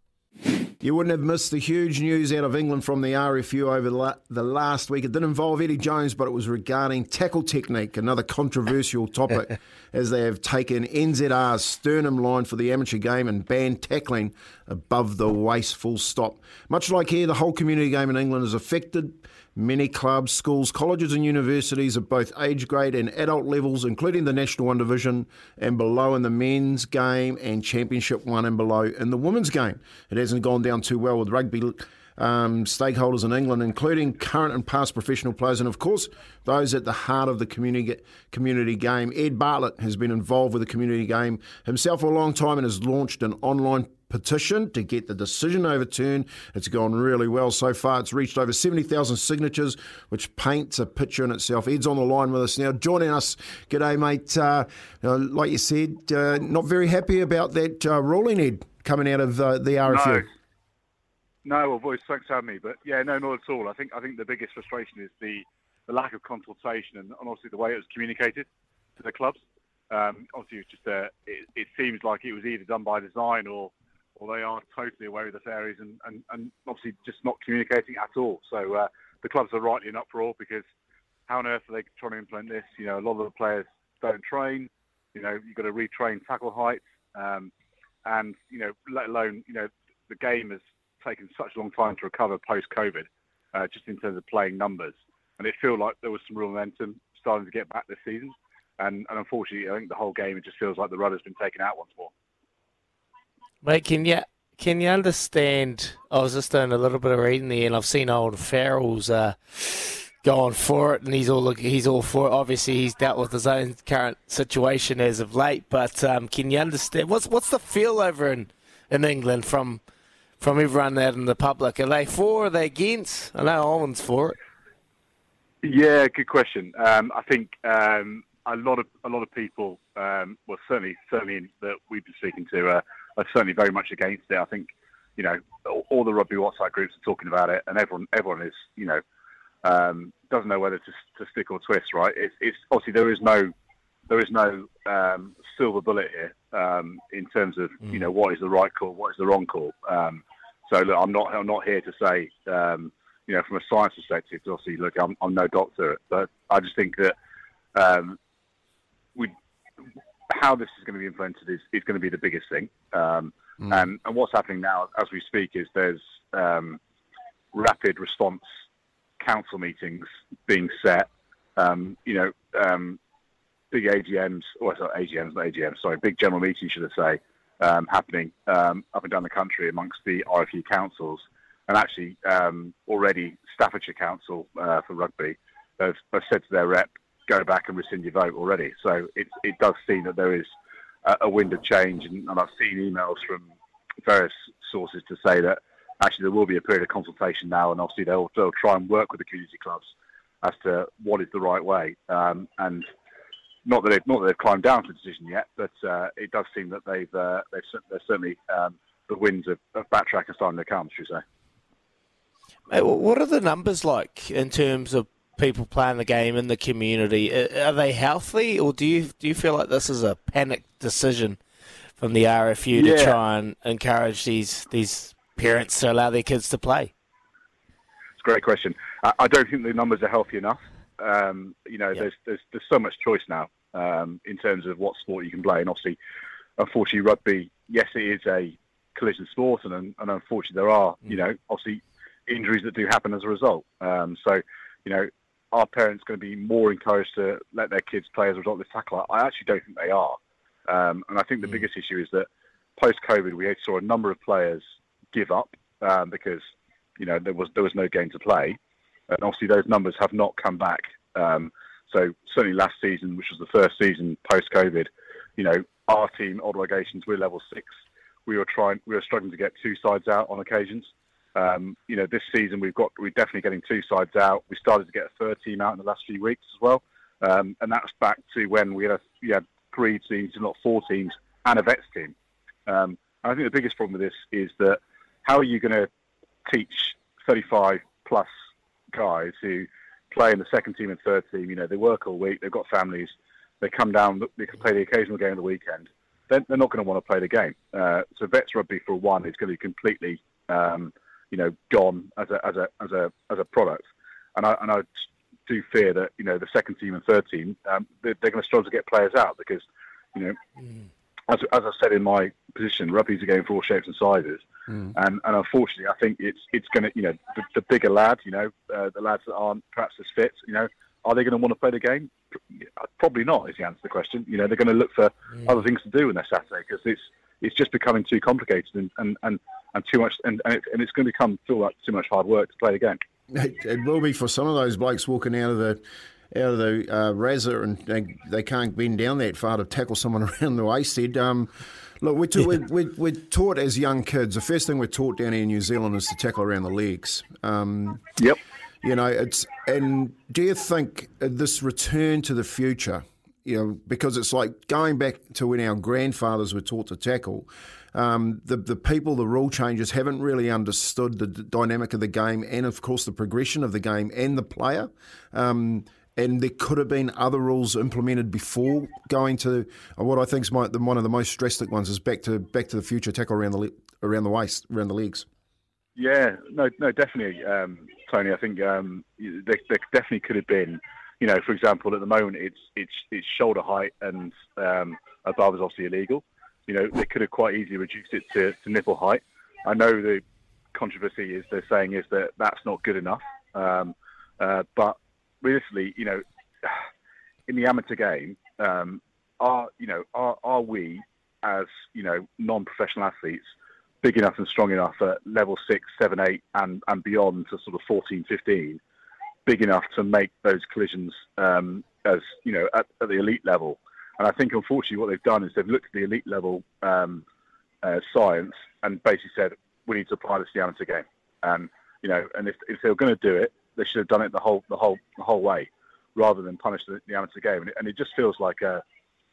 S2: You wouldn't have missed the huge news out of England from the RFU over the, la- the last week. It didn't involve Eddie Jones, but it was regarding tackle technique, another controversial topic, (laughs) as they have taken NZR's sternum line for the amateur game and banned tackling above the waist, full stop. Much like here, the whole community game in England is affected. Many clubs, schools, colleges, and universities of both age grade and adult levels, including the National One Division and below in the men's game and Championship One and below in the women's game. It hasn't gone down too well with rugby um, stakeholders in England, including current and past professional players, and of course those at the heart of the community community game. Ed Bartlett has been involved with the community game himself for a long time and has launched an online petition to get the decision overturned. It's gone really well so far. It's reached over 70,000 signatures, which paints a picture in itself. Ed's on the line with us now, joining us. G'day, mate. Uh, uh, like you said, uh, not very happy about that uh, ruling, Ed, coming out of uh, the RFU.
S13: No. no, well, boys, thanks for having me. But yeah, no, not at all. I think I think the biggest frustration is the, the lack of consultation and, and obviously the way it was communicated to the clubs. Um, obviously, it's just uh, it, it seems like it was either done by design or or they are totally aware of this areas and, and, and obviously just not communicating at all. So uh, the clubs are rightly in uproar because how on earth are they trying to implement this? You know, a lot of the players don't train. You know, you've got to retrain tackle heights, um, and you know, let alone you know, the game has taken such a long time to recover post COVID, uh, just in terms of playing numbers. And it felt like there was some real momentum starting to get back this season. And, and unfortunately, I think the whole game it just feels like the rudder's been taken out once more.
S1: Mate, can you can you understand? I was just doing a little bit of reading there, and I've seen old Farrell's uh, going for it, and he's all he's all for it. Obviously, he's dealt with his own current situation as of late. But um, can you understand what's what's the feel over in, in England from from everyone out in the public? Are they for? Or are they against? I know Owen's for it.
S13: Yeah, good question. Um, I think um, a lot of a lot of people, um, well, certainly certainly that we've been speaking to. Uh, are certainly very much against it. I think, you know, all, the rugby WhatsApp groups are talking about it, and everyone everyone is, you know, um, doesn't know whether to, to stick or twist. Right? It's, it's obviously there is no there is no um, silver bullet here um, in terms of mm. you know what is the right call, what is the wrong call. Um, so look, I'm not I'm not here to say um, you know from a science perspective. Obviously, look, I'm, I'm no doctor, but I just think that um, we how this is going to be implemented is, is going to be the biggest thing. Um, And, and what's happening now, as we speak, is there's um, rapid response council meetings being set. Um, you know, um, big AGMs, or sorry, AGMs, not AGMs, sorry, big general meetings, should I say, um, happening um, up and down the country amongst the RFU councils. And actually, um, already Staffordshire Council uh, for rugby have, have said to their rep, go back and rescind your vote already. So it, it does seem that there is a, a wind of change. And, and I've seen emails from various sources to say that actually there will be a period of consultation now, and obviously they'll, they'll try and work with the community clubs as to what is the right way. Um, and not that they've not that they've climbed down to the decision yet, but uh, it does seem that they've uh, they've they're certainly um, the winds of, of backtrack are starting to come, should we say?
S1: What are the numbers like in terms of people playing the game in the community are they healthy, or do you do you feel like this is a panic decision from the RFU to try and encourage these these parents to allow their kids to play?
S13: It's a great question. I, I don't think the numbers are healthy enough. Um, you know, there's, there's there's so much choice now um, in terms of what sport you can play, and obviously, unfortunately, rugby. Yes, it is a collision sport, and, and unfortunately, there are you know obviously injuries that do happen as a result. Um, so, you know, are parents going to be more encouraged to let their kids play as a result of this tackle? I actually don't think they are, um, and I think the biggest issue is that post-COVID, we saw a number of players give up um, because you know there was there was no game to play, and obviously those numbers have not come back. Um, so certainly last season, which was the first season post-COVID, you know our team, Old Legations, we're level six. We were trying, we were struggling to get two sides out on occasions. Um, you know, this season we've got, we're definitely getting two sides out. We started to get a third team out in the last few weeks as well, um, and that's back to when we had, a, we had three teams, not four teams, and a vets team. Um, I think the biggest problem with this is that how are you going to teach 35 plus guys who play in the second team and third team? You know, they work all week, they've got families, they come down, they can play the occasional game on the weekend. They're, they're not going to want to play the game. Uh, so vets rugby for one is going to be completely, um, you know, gone as a as a as a as a product. And I and I do fear that you know the second team and third team um, they're, they're going to struggle to get players out because you know as, as I said in my position, rugby's a game for all shapes and sizes, and, and unfortunately, I think it's it's going to you know the, the bigger lads, you know, uh, the lads that aren't perhaps as fit, you know, are they going to want to play the game? Probably not. Is the answer to the question. You know, they're going to look for other things to do on their Saturday because it's it's just becoming too complicated and and, and, and too much, and and, it, and it's going to become feel like too much hard work to play the game.
S2: It, it will be for some of those blokes walking out of the out of the uh, razor and they, they can't bend down that far to tackle someone (laughs) around the waist head. Um, look, we're, ta- we're, we're, we're taught as young kids, the first thing we're taught down here in New Zealand is to tackle around the legs. Um,
S13: yep.
S2: You know, it's and do you think this return to the future, you know, because it's like going back to when our grandfathers were taught to tackle, um, the the people, the rule changes haven't really understood the d- dynamic of the game and of course the progression of the game and the player. Um, and there could have been other rules implemented before going to uh, what I think is my, the, one of the most drastic ones is back to back to the future tackle around the le- around the waist, around the legs.
S13: Yeah, no, no, definitely, um, Tony. I think um, there, there definitely could have been, you know, for example, at the moment it's it's it's shoulder height and um, above is obviously illegal. You know, they could have quite easily reduced it to, to nipple height. I know the controversy is they're saying is that that's not good enough, um, uh, but realistically, you know, (sighs) in the amateur game, um, are you know are are we as you know non-professional athletes big enough and strong enough at level six, seven, eight, and, and beyond to sort of 14, 15, big enough to make those collisions um, as, you know, at, at the elite level. And I think, unfortunately, what they've done is they've looked at the elite level um, uh, science and basically said, we need to apply this to the amateur game. And, you know, and if, if they were going to do it, they should have done it the whole, the whole, the whole way rather than punish the, the amateur game. And it, and it just feels like uh,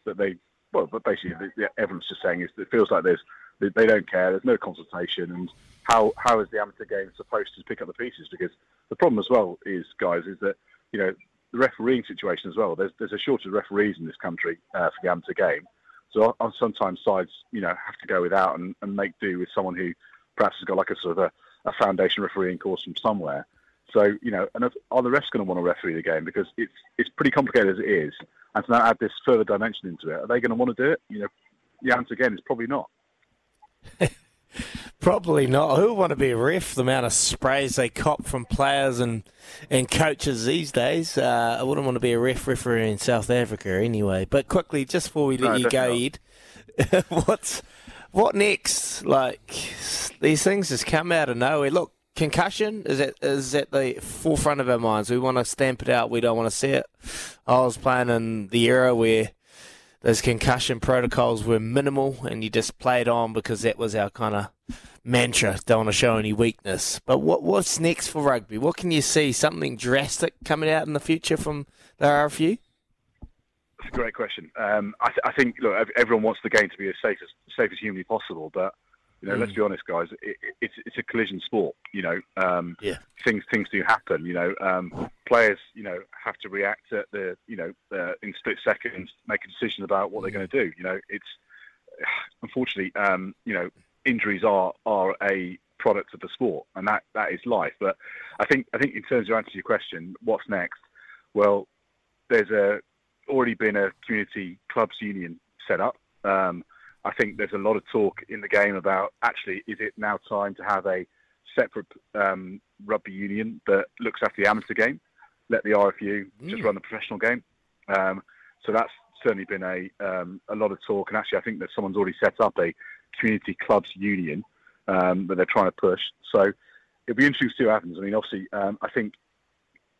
S13: that they, well, but basically, the, the, just saying is it feels like there's they, they don't care. There's no consultation, and how how is the amateur game supposed to pick up the pieces? Because the problem as well is, guys, is that you know the refereeing situation as well. There's there's a shortage of referees in this country uh, for the amateur game, so sometimes sides you know have to go without and, and make do with someone who perhaps has got like a sort of a, a foundation refereeing course from somewhere. So you know, and are the refs going to want to referee the game because it's it's pretty complicated as it is, and to now add this further dimension into it, are they going to want to do it? You know, the answer again is probably not. (laughs)
S1: Probably not. Who would want to be a ref? The amount of sprays they cop from players and, and coaches these days. Uh, I wouldn't want to be a ref referee in South Africa anyway. But quickly, just before we let
S13: No,
S1: you go, Ed, (laughs) what's what next? Like these things just come out of nowhere. Look, concussion is at is at the forefront of our minds. We want to stamp it out. We don't want to see it. I was playing in the era where those concussion protocols were minimal and you just played on because that was our kind of mantra. Don't want to show any weakness. But what what's next for rugby? What can you see? Something drastic coming out in the future from the RFU?
S13: It's a great question. Um, I, th- I think look, everyone wants the game to be as safe as safe as humanly possible, but you know, let's
S1: Mm.
S13: be honest, guys. It, it, it's it's a collision sport. You know, um,
S1: Yeah.
S13: things things do happen. You know, um, players you know have to react at the you know uh, in split seconds, make a decision about what they're going to do. You know, it's (sighs) unfortunately um, you know injuries are are a product of the sport, and that that is life. But I think I think in terms of answer to your question, what's next? Well, there's a already been a community clubs union set up. Um, I think there's a lot of talk in the game about actually is it now time to have a separate um, rugby union that looks after the amateur game, let the RFU just run the professional game. Um, so that's certainly been a um, a lot of talk, and actually I think that someone's already set up a community clubs union um, that they're trying to push. So it'll be interesting to see what happens. I mean, obviously, um, I think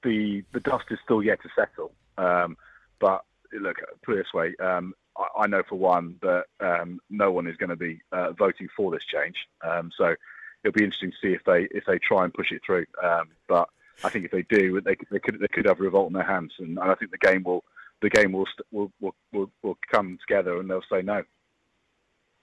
S13: the the dust is still yet to settle. Um, but look, put it this way: um, I, I know for one that um, no one is going to be uh, voting for this change. Um, so it'll be interesting to see if they if they try and push it through. Um, but I think if they do, they, could- they could they could have a revolt in their hands, and, and I think the game will the game will, st- will will will will come together, and they'll say no.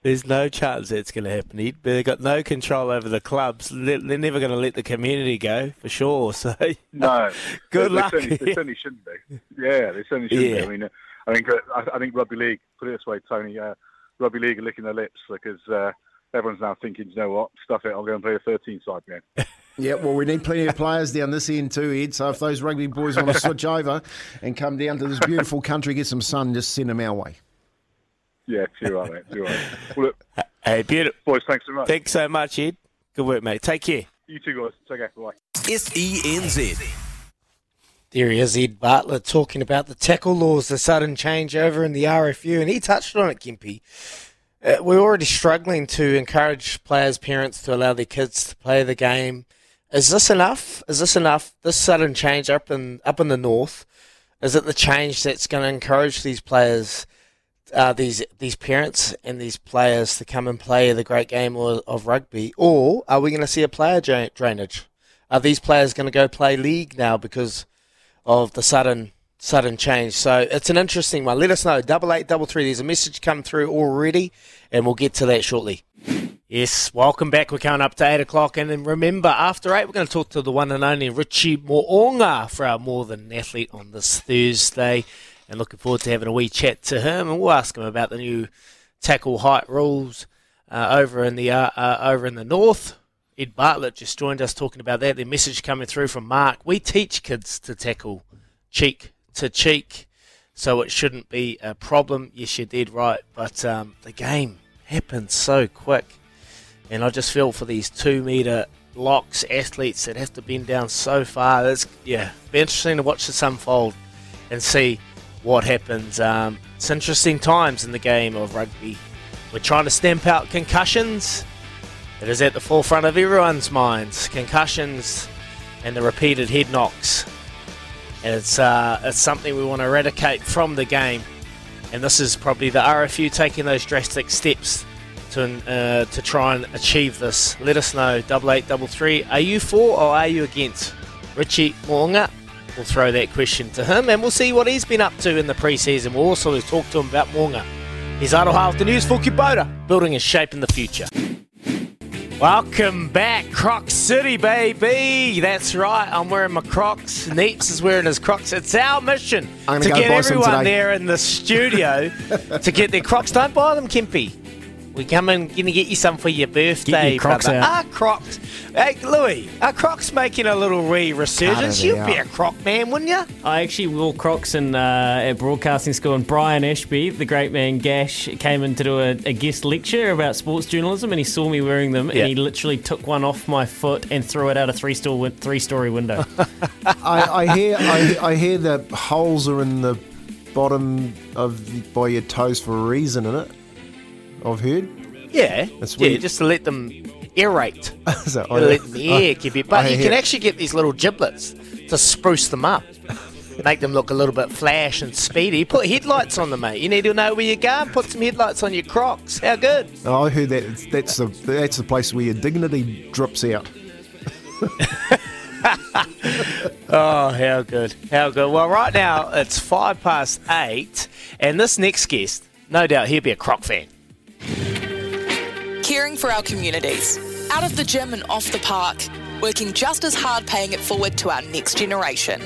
S1: There's no chance it's going to happen. They've got no control over the clubs. They're they're never going to let the community go for sure. (laughs) So
S13: No, (laughs)
S1: good
S13: they,
S1: luck.
S13: They certainly, they certainly shouldn't be. Yeah, they certainly shouldn't
S1: Yeah.
S13: be. I mean, uh, I think uh, I, I think rugby league. Put it this way, Tony. Uh, rugby league are licking their lips because uh, everyone's now thinking, you know what, stuff it. I'll go and play a 13 side game. (laughs)
S2: Yeah, well, we need plenty of players down this end too, Ed. So if those rugby boys want to switch (laughs) over and come down to this beautiful country, get some sun, just send them our way.
S13: Yeah, too right, mate. Too right. Well, look, (laughs)
S1: Hey, beautiful.
S13: boys, thanks so much.
S1: Thanks so much, Ed. Good work, mate. Take care.
S13: You too, guys. Take care. Bye.
S11: SENZ.
S1: There he is, Ed Bartlett, talking about the tackle laws, the sudden change over in the RFU, and he touched on it, Kempy. Uh, we're already struggling to encourage players' parents to allow their kids to play the game. Is this enough? Is this enough? This sudden change up in up in the north, is it the change that's going to encourage these players, uh, these these parents and these players to come and play the great game of, of rugby, or are we going to see a player drainage? Are these players going to go play league now because of the sudden sudden change. So it's an interesting one. Let us know. Double eight double three. There's a message come through already, and we'll get to that shortly. Yes, welcome back. We're coming up to eight o'clock, and then remember after eight, we're going to talk to the one and only Richie Mo'unga for our more than athlete on this Thursday, and looking forward to having a wee chat to him, and we'll ask him about the new tackle height rules uh, over in the uh, uh, over in the north. Ed Bartlett just joined us talking about that. The message coming through from Mark. We teach kids to tackle cheek to cheek, so it shouldn't be a problem. Yes, you did right, but um, the game happens so quick, and I just feel for these two meter locks athletes that have to bend down so far. It's yeah, be interesting to watch this unfold and see what happens. Um, it's interesting times in the game of rugby. We're trying to stamp out concussions. It is at the forefront of everyone's minds. Concussions and the repeated head knocks. And it's, uh, it's something we want to eradicate from the game. And this is probably the RFU taking those drastic steps to uh, to try and achieve this. Let us know. Double eight double three. Are you for or are you against Richie Mo'unga? We'll throw that question to him, and we'll see what he's been up to in the pre-season. We'll also talk to him about Mo'unga. He's Aroha with the news for Kubota, building a shape in the future. Welcome back, Croc City, baby. That's right. I'm wearing my Crocs. Neeps is wearing his Crocs. It's our mission
S2: I'm
S1: to get everyone there in the studio (laughs) to get their Crocs. Don't buy them, Kempy. We come in, gonna get you some for your birthday,
S3: Crocs
S1: brother.
S3: out.
S1: Ah, Crocs. Hey, Louis, are Crocs making a little re-resurgence? You'd be a. Croc man, wouldn't you?
S3: I actually wore Crocs in, uh, at broadcasting school, and Brian Ashby, the great man Gash, came in to do a, a guest lecture about sports journalism, and he saw me wearing them,
S2: Yeah.
S3: and he literally took one off my foot and threw it out a three store three story window. (laughs)
S2: I, I hear I, I hear that holes are in the bottom of by your toes for a reason, in it. I've heard.
S1: Yeah,
S2: That's
S1: yeah,
S2: weird.
S1: just to let them aerate. (laughs)
S2: So
S1: let the air (laughs) keep it. But
S2: I
S1: you can actually get these little giblets to spruce them up. (laughs) Make them look a little bit flash and speedy. Put headlights on them, mate. You need to know where you're going. Put some headlights on your Crocs. How good?
S2: Oh, I heard that it's- that's the that's the place where your dignity drips out.
S1: Oh, how good. How good. Well, right now it's five past eight, and this next guest, no doubt he'll be a Croc fan.
S14: Caring for our communities, out of the gym and off the park, working just as hard paying it forward to our next generation.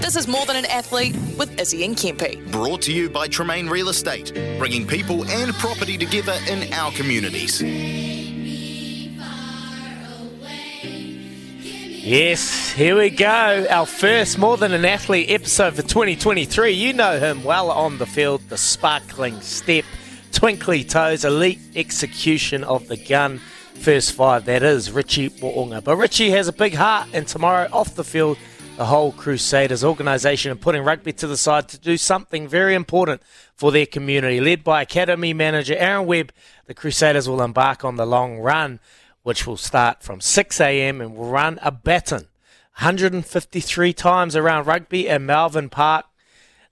S14: This is More Than an Athlete with Izzy and Kempy.
S15: Brought to you by Tremaine Real Estate, bringing people and property together in our communities.
S1: Yes, here we go. Our first More Than an Athlete episode for 2023. You know him well on the field, the sparkling step, twinkly toes, elite execution of the gun. First five, that is Richie Mo'unga. But Richie has a big heart, and tomorrow off the field, the whole Crusaders organisation are putting rugby to the side to do something very important for their community. Led by Academy manager Aaron Webb, the Crusaders will embark on the long run, which will start from 6 a.m. and will run a baton 153 times around rugby and Malvern Park.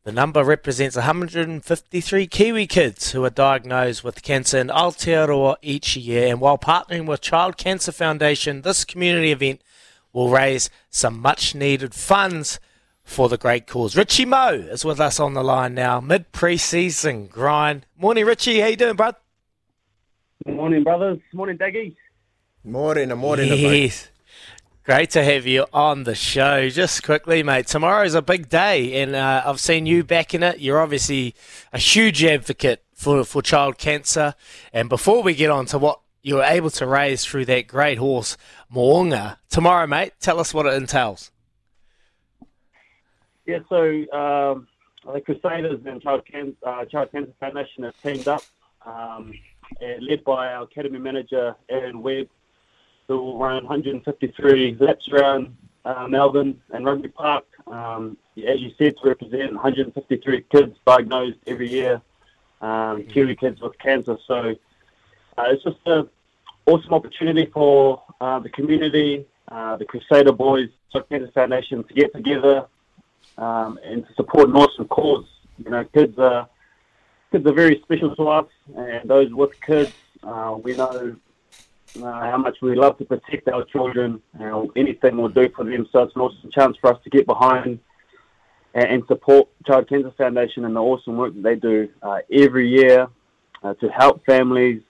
S1: The number represents 153 Kiwi kids who are diagnosed with cancer in Aotearoa each year. And while partnering with Child Cancer Foundation, this community event will raise some much needed funds for the great cause. Richie Moe is with us on the line now, mid pre-season grind. Morning, Richie. How you doing, bud?
S5: Morning, brothers. Morning, Daggy.
S2: Morning, morning,
S1: Yes. Great to have you on the show. Just quickly, mate, tomorrow's a big day, and uh, I've seen you back in it. You're obviously a huge advocate for, for child cancer. And before we get on to what you were able to raise through that great horse, Mo'unga, tomorrow, mate, tell us what it entails.
S5: Yeah, so um, the Crusaders and Child, Can- uh, Child Cancer Foundation have teamed up, um, led by our academy manager Aaron Webb, will run 153 laps around uh, Malvern and Rugby Park. Um, as you said, to represent 153 kids diagnosed every year, um, Kiwi kids with cancer. So uh, it's just an awesome opportunity for uh, the community, uh, the Crusader Boys, Child Cancer Foundation to get together um, and to support an awesome cause. You know, kids are kids are very special to us, and those with kids, uh, we know how much we love to protect our children. Uh, anything we'll do for them, so it's an awesome chance for us to get behind and, support Child Cancer Foundation and the awesome work that they do uh, every year uh, to help families,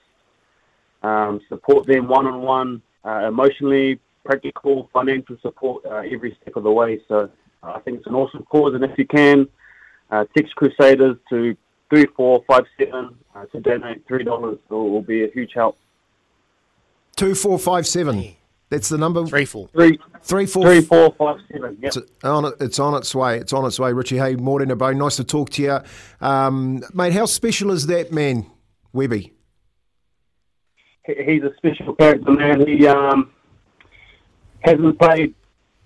S5: um, support them one on one, emotionally, practical, financial support uh, every step of the way. So uh, I think it's an awesome cause, and if you can, uh, text Crusaders to three four five seven uh, to donate three dollars. It will be a huge help.
S2: Two four five seven. That's the number.
S1: Three four.
S5: Three.
S2: Three four.
S5: Three four five seven. Yep.
S2: It's on, it- it's on its way. It's on its way, Richie. Hey, morning, Bo. Nice to talk to you. Um, mate, how special is that man, Webby?
S5: He's a special character, man. He um, hasn't played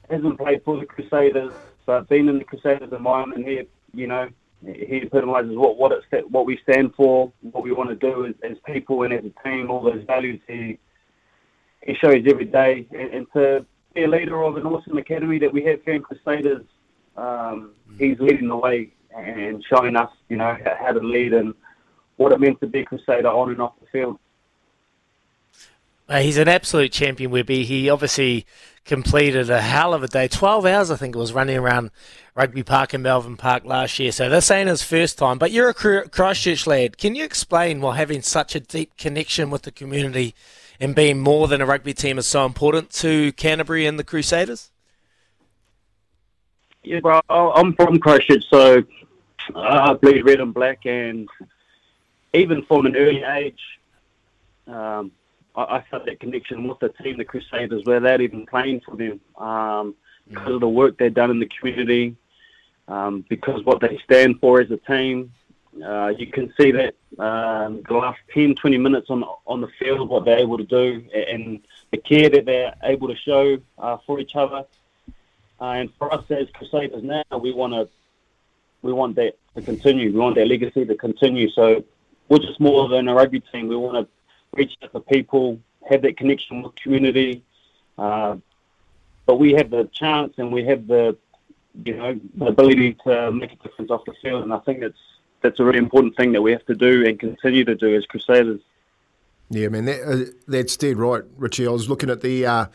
S5: hasn't played for the Crusaders, but been in the Crusaders environment. He, you know, he epitomises what what it's what we stand for, what we want to do as, as people and as a team. All those values he he shows every day, and, and to be a leader of an awesome academy that we have here in Crusaders, um, he's leading the way and showing us, you know, how, how to lead and what it means to be a Crusader on and off the field.
S1: Uh, he's an absolute champion, Webby. He obviously completed a hell of a day. 12 hours, I think it was, running around Rugby Park and Malvern Park last year. So this ain't his first time. But you're a Christchurch lad. Can you explain why having such a deep connection with the community and being more than a rugby team is so important to Canterbury and the Crusaders?
S5: Yeah. I- I'm from Christchurch, so I bleed red and black, and even from an early age, um, I, I felt that connection with the team, the Crusaders, without even playing for them, um, because of the work they've done in the community, um, because what they stand for as a team. Uh, you can see that um, the last 10, 20 minutes on on the field, what they're able to do, and the care that they're able to show uh, for each other. Uh, and for us as Crusaders now, we want to we want that to continue. We want that legacy to continue. So we're just more than a rugby team. We want to reach out to people, have that connection with community. Uh, but we have the chance and we have the you know the ability to make a difference off the field. And I think that's that's a really important thing that we have to do and continue to do as Crusaders.
S2: Yeah, man, that, uh, that's dead right, Richie. I was looking at the uh,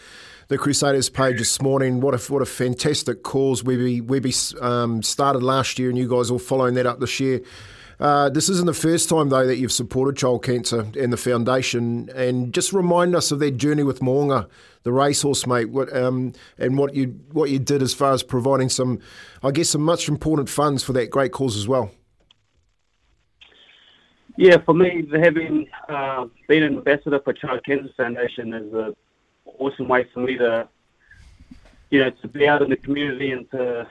S2: the Crusaders page this morning. What a what a fantastic cause Webby Webby um, started last year, and you guys all following that up this year. Uh, this isn't the first time though that you've supported child cancer and the foundation, and just remind us of that journey with Mo'unga, the racehorse, mate. What um, and what you what you did as far as providing some, I guess, some much important funds for that great cause as well.
S5: Yeah, for me, having uh, been an ambassador for Child Cancer Foundation is an awesome way for me to, you know, to be out in the community and to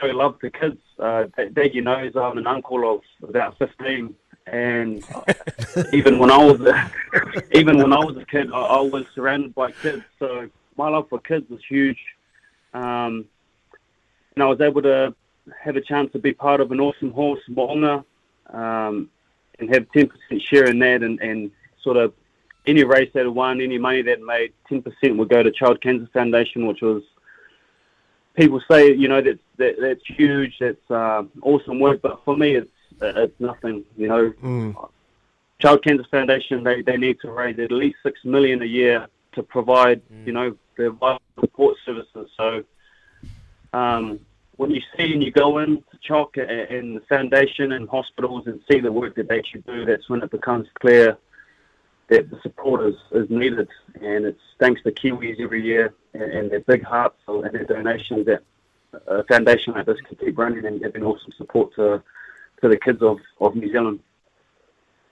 S5: show love to kids. Uh, Dad, you know, I'm an uncle of about 15, and (laughs) even when I was a, (laughs) even when I was a kid, I, I was surrounded by kids. So my love for kids is huge, um, and I was able to have a chance to be part of an awesome horse, Mo'unga. Um, and have 10% share in that and, and sort of any race that won, any money that made, 10% would go to Child Cancer Foundation, which was, people say, you know, that's, that, that's huge, that's uh, awesome work, but for me, it's, it's nothing, you know.
S2: Mm.
S5: Child Cancer Foundation, they, they need to raise at least six million a year to provide, you know, their vital support services. So, um, when you see and you go in to Chalk and the foundation and hospitals and see the work that they actually do, that's when it becomes clear that the support is, is needed. And it's thanks to Kiwis every year and, and their big hearts and their donations that a foundation like this can keep running and giving awesome support to to the kids of, of New Zealand.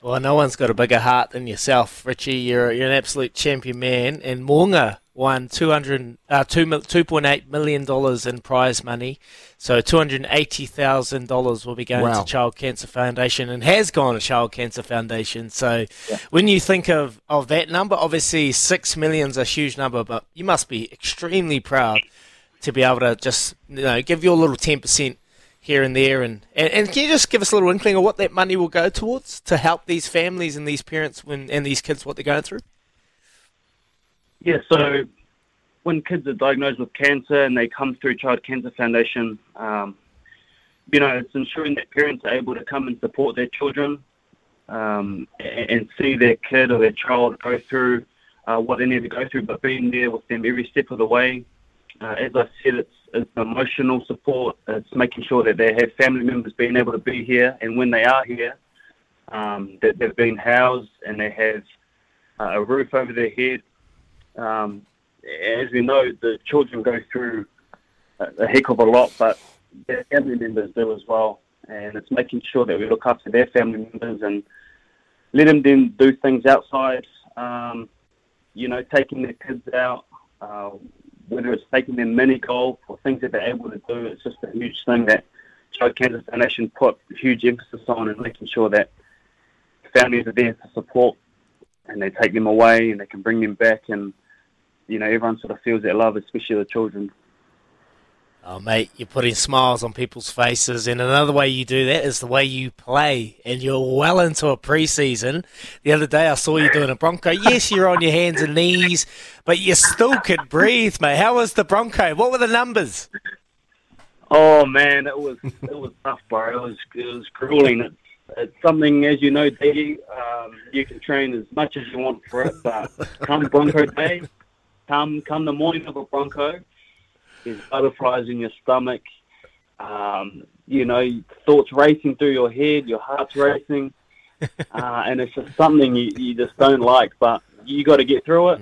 S1: Well, no one's got a bigger heart than yourself, Richie. You're you're an absolute champion man, and Mo'unga won 200, uh, two, $2.8 million in prize money. So $280,000 will be going
S2: Wow.
S1: to Child Cancer Foundation and has gone to Child Cancer Foundation. So
S5: Yeah.
S1: when you think of, of that number, obviously 6 million's a huge number, but you must be extremely proud to be able to just you know give your little 10% here and there. And, and, and can you just give us a little inkling of what that money will go towards to help these families and these parents when, and these kids what they're going through?
S5: Yeah, so when kids are diagnosed with cancer and they come through Child Cancer Foundation, um, you know, it's ensuring that parents are able to come and support their children um, and, see their kid or their child go through uh, what they need to go through, but being there with them every step of the way. Uh, as I said, it's, it's emotional support. It's making sure that they have family members being able to be here, and when they are here, um, that they've been housed and they have uh, a roof over their head. Um, as we know, the children go through a, heck of a lot, but their family members do as well. And it's making sure that we look after their family members and let them then do things outside. Um, you know, taking their kids out, uh, whether it's taking them mini golf or things that they're able to do. It's just a huge thing that Child Cancer Foundation put huge emphasis on and making sure that families are there to support and they take them away and they can bring them back and you know everyone sort of feels that love, especially the children.
S1: Oh, mate, you're putting smiles on people's faces, and another way you do that is the way you play. And you're well into a preseason. The other day, I saw you doing a Bronco. Yes, you're on your hands and knees, but you still could breathe, mate. How was the Bronco? What were the numbers?
S5: Oh man, it was it was tough, bro. It was it was grueling. It's, it's something, as you know, Diggy, um, you can train as much as you want for it, but come Bronco day, come come the morning of a Bronco, there's butterflies in your stomach. Um, you know, thoughts racing through your head, your heart's racing, (laughs) uh, and it's just something you, you just don't like. But you got to get through it.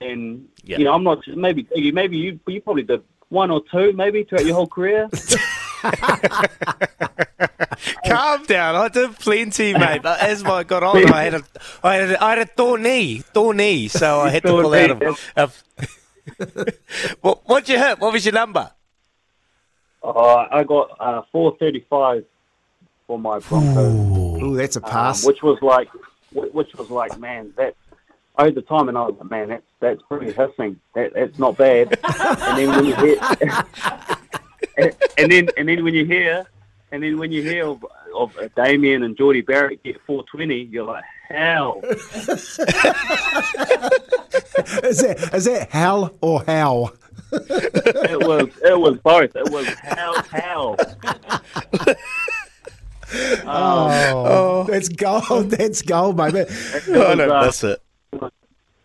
S5: And
S1: Yeah.
S5: you know, I'm not maybe maybe you you probably did one or two maybe throughout your whole career. (laughs) (laughs)
S1: Calm down. I did plenty, (laughs) mate. But as I got (laughs) on, I had a, I had a, I had a thorn knee, thorn knee, so I had to pull out of. of what what'd you hit? What was your number?
S5: Uh, I got uh, 435 for my Broncos,
S2: Ooh, that's a
S5: um,
S2: pass.
S5: which was like, which was like, man, that. I had the time, and I was like, man, that's that's pretty hissing. That, that's not bad. and then when you hear, and, and then and then when you hear, and then when you hear of, of Damien and Geordie Barrett get 420, you're like, hell. (laughs)
S2: is that is that hell or how?
S5: it was it was both. It was hell, hell. (laughs)
S2: Oh, that's gold. That's gold, mate.
S5: It
S1: I
S5: was,
S1: don't
S5: uh,
S1: miss it.
S5: it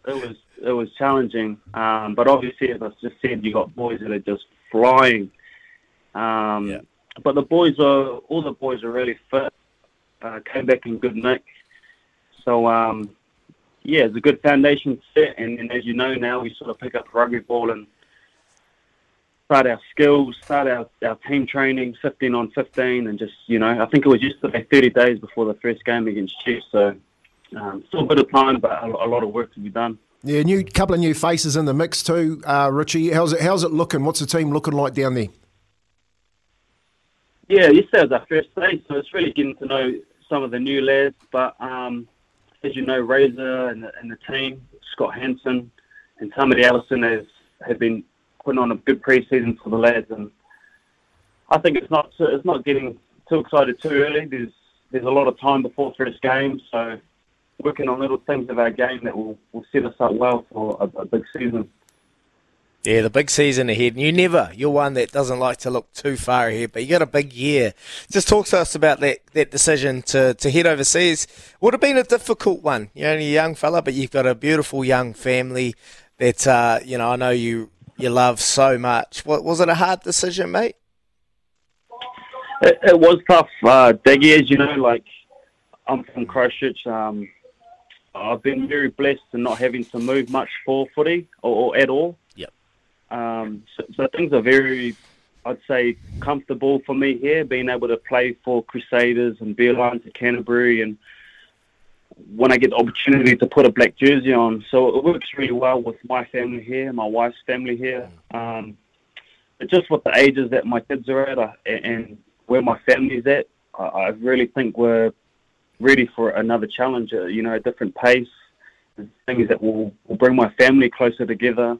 S5: was it was challenging. Um, but obviously, as I just said, you got boys that are just flying. Um, But the boys are all the boys are really fit. Uh, came back in good nick. So um, yeah, it's a good foundation set. And, and as you know now, we sort of pick up rugby ball and start our skills, start our, our team training, 15 on 15, and just you know, I think it was yesterday, 30 days before the first game against Chiefs. So um, still a bit of time, but a, a lot of work to be done.
S2: Yeah, new couple of new faces in the mix too, uh, Richie. How's it? How's it looking? What's the team looking like down there?
S5: Yeah, yesterday was our first day, so it's really getting to know some of the new lads. But um, as you know, Razor and the, and the team, Scott Hansen and Tamati Ellison has have been putting on a good pre-season for the lads, and I think it's not it's not getting too excited too early. There's there's a lot of time before first game, so working on little things of our game that will, will set us up well for a, a big season.
S1: Yeah, the big season ahead. And you never, you're one that doesn't like to look too far ahead, but you got a big year. Just talk to us about that, that decision to, to head overseas. Would have been a difficult one. You're only a young fella, but you've got a beautiful young family that, uh, you know, I know you, you love so much. What, was it a hard decision, mate?
S5: It, it was tough, uh, Diggy, as you know, like I'm from Christchurch. Um, I've been very blessed in not having to move much for footy or, or at all. Um, so, so things are very, I'd say, comfortable for me here, being able to play for Crusaders and Beeline to Canterbury, and when I get the opportunity to put a black jersey on, so it works really well with my family here, my wife's family here. Um, just with the ages that my kids are at, and where my family's at, I, I really think we're ready for another challenge. You know, a different pace, things that will, will bring my family closer together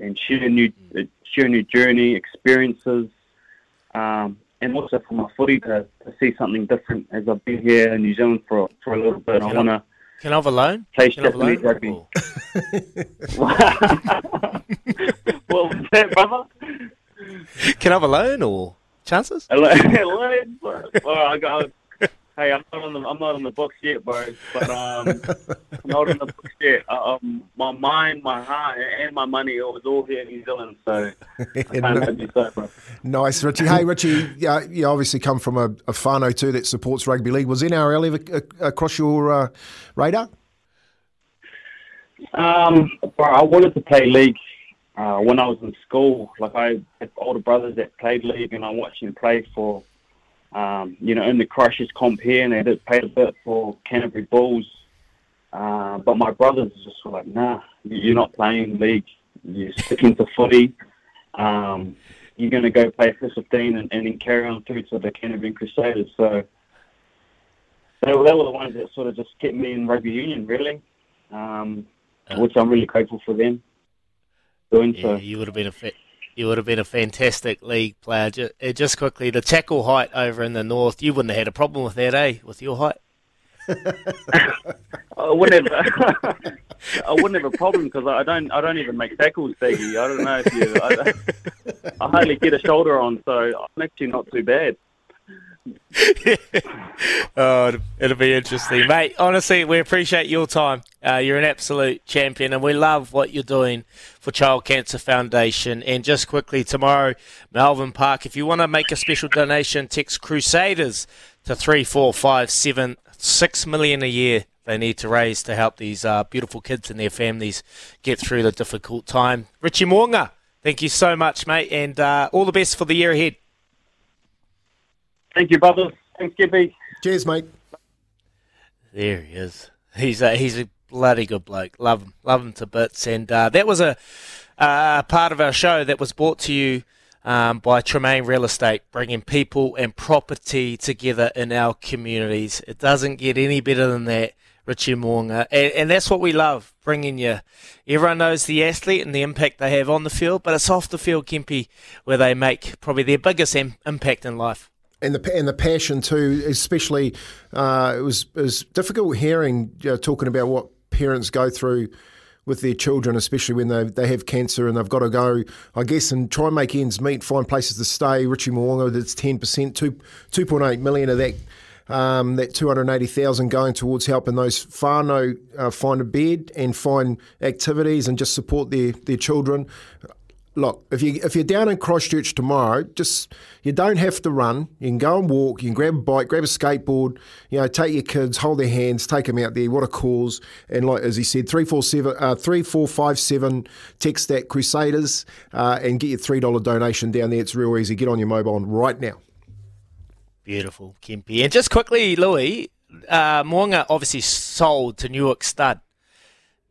S5: and share new uh, share a new journey experiences, um, and also for my footy to, to see something different. As I've been here in New Zealand for for a little bit, I
S1: Can I-
S5: want to
S1: Can I have a loan?
S5: play
S1: Can I have a loan?
S5: Rugby. what was that, brother?
S1: Can I have a loan or chances?
S5: Hello, hello. (laughs) Well, I got. Hey, I'm not on the I'm not on the books yet, bro. But um, I'm not on the books yet. Uh, um, my mind, my heart, and my money it was all here in New Zealand. So (laughs) I can't let you so, bro.
S2: Nice, Richie. Hey, Richie, yeah, you obviously come from a, a whānau too that supports rugby league. Was NRL ever across your uh, radar?
S5: Um, I wanted to play league uh, when I was in school. Like I had older brothers that played league, and I watched them play for, um, you know, in the Christchurch comp here, and they did play a bit for Canterbury Bulls. Uh, but my brothers just were like, nah, you're not playing league. You're sticking to footy. Um, you're going to go play for 15 and, and then carry on through to the Canterbury Crusaders. So they were, they were the ones that sort of just kept me in rugby union, really, um, which I'm really grateful for them doing
S1: Yeah,
S5: so.
S1: you would have been a fa- you would have been a fantastic league player. Just, just quickly, the tackle height over in the north, you wouldn't have had a problem with that, eh? With your height.
S5: I wouldn't have. (laughs) I wouldn't have a problem because I don't. I don't even make tackles, Diggy. I don't know if you. I, I hardly get a shoulder on, so I'm actually not too bad. (laughs)
S1: Oh, it'll, be interesting, mate. Honestly, we appreciate your time. Uh, you're an absolute champion, and we love what you're doing for Child Cancer Foundation. And just quickly, tomorrow, Melbourne Park. If you want to make a special donation, text Crusaders to three four five seven six million a year. They need to raise to help these uh, beautiful kids and their families get through the difficult time. Richie Mo'unga, thank you so much, mate, and uh, all the best for the year ahead.
S5: Thank you, brothers. Thanks, Gippy.
S2: Cheers, mate.
S1: There he is. He's a, he's a bloody good bloke. Love him. Love him to bits. And uh, that was a uh, part of our show that was brought to you um, by Tremaine Real Estate, bringing people and property together in our communities. It doesn't get any better than that, Richie Mo'unga. And, and that's what we love, bringing you. Everyone knows the athlete and the impact they have on the field, but it's off the field, Kempy, where they make probably their biggest im- impact in life.
S2: and the and the passion too. Especially, uh, it was it was difficult hearing you know, talking about what parents go through with their children, especially when they they have cancer and they've got to go, I guess, and try and make ends meet, find places to stay. Richie Mo'unga, that's ten percent, two two point eight million of that. Um, that 280,000 going towards helping those whānau uh, find a bed and find activities and just support their, their children look, if you if you're down in Christchurch tomorrow, just you don't have to run. You can go and walk. You can grab a bike, grab a skateboard. You know, take your kids, hold their hands, take them out there. What a cause! And like as he said, three four seven uh, three four five seven. Text that Crusaders uh, and get your three dollar donation down there. It's real easy. Get on your mobile right now.
S1: Beautiful, Kempy. And just quickly, Louis, uh, Mo'unga obviously sold to Newgate Stud.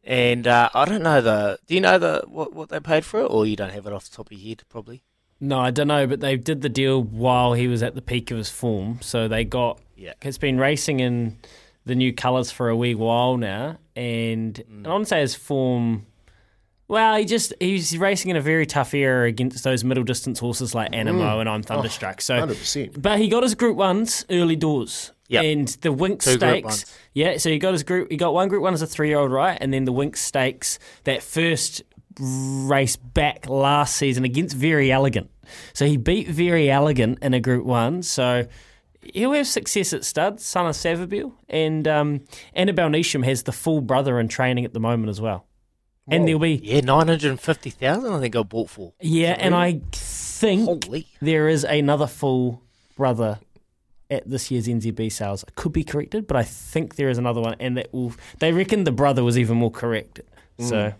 S1: And uh, I don't know the. Do you know the what, what they paid for it, or you don't have it off the top of your head? Probably.
S3: No, I don't know, but they did the deal while he was at the peak of his form. So they got.
S1: Yeah.
S3: It's been racing in the new colours for a wee while now, and
S1: Mm.
S3: I wouldn't say his form. Well, he just he's racing in a very tough era against those middle distance horses like Anamoe
S2: Mm.
S3: and I'm Thunderstruck. so,
S2: 100%.
S3: but he got his Group Ones early doors.
S1: Yep.
S3: And the Winx
S1: Two
S3: Stakes. Yeah, so you got his group. you got one Group One as a three-year-old, right? And then the Winx Stakes, that first race back last season against Very Elegant. So he beat Very Elegant in a Group One. So he'll have success at stud, son of Savabeel. And um, Annabelle Neesham has the full brother in training at the moment as well. And there'll be
S1: Yeah, nine hundred and fifty thousand. I think I bought for.
S3: yeah, and I think there is another full brother at this year's NZB sales. Could be corrected, but I think there is another one, and that will. They reckon the brother was even more correct. So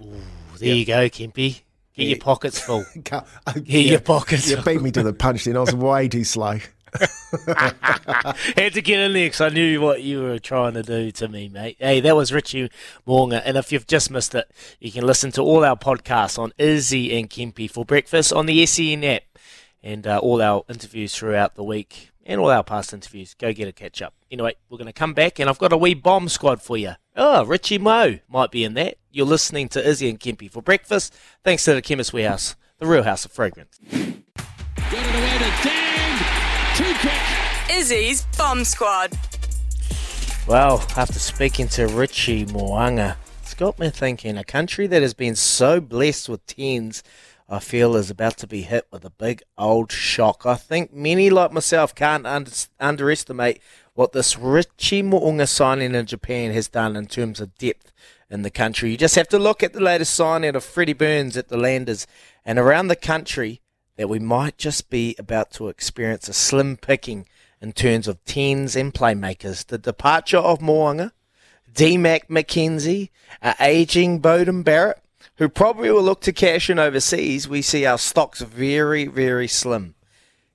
S3: mm.
S1: There you go, Kempy. Get your pockets (laughs) full.
S2: Can't- uh,
S1: Get your pockets
S2: You beat me to the punch. Then I was way too slow. (laughs)
S1: Had to get in there because I knew what you were trying to do to me, mate. Hey, that was Richie Mo'unga. And if you've just missed it, you can listen to all our podcasts on Izzy and Kempy for breakfast on the SEN app and uh, all our interviews throughout the week and all our past interviews. Go get a catch up. Anyway, we're going to come back and I've got a wee bomb squad for you. Oh, Richie Moe might be in that. You're listening to Izzy and Kempy for breakfast thanks to the Chemist Warehouse, the real house of fragrance. Got it away to ten.
S14: Izzy's Bomb Squad.
S1: Well, after speaking to Richie Mo'unga, it's got me thinking a country that has been so blessed with tens, I feel is about to be hit with a big old shock. I think many like myself can't under- underestimate what this Richie Mo'unga signing in Japan has done in terms of depth in the country. You just have to look at the latest signing of Freddie Burns at the Landers and around the country that we might just be about to experience a slim picking in terms of tens and playmakers. The departure of Mo'unga, D Mac McKenzie, uh, aging Beauden Barrett, who probably will look to cash in overseas, we see our stocks very, very slim.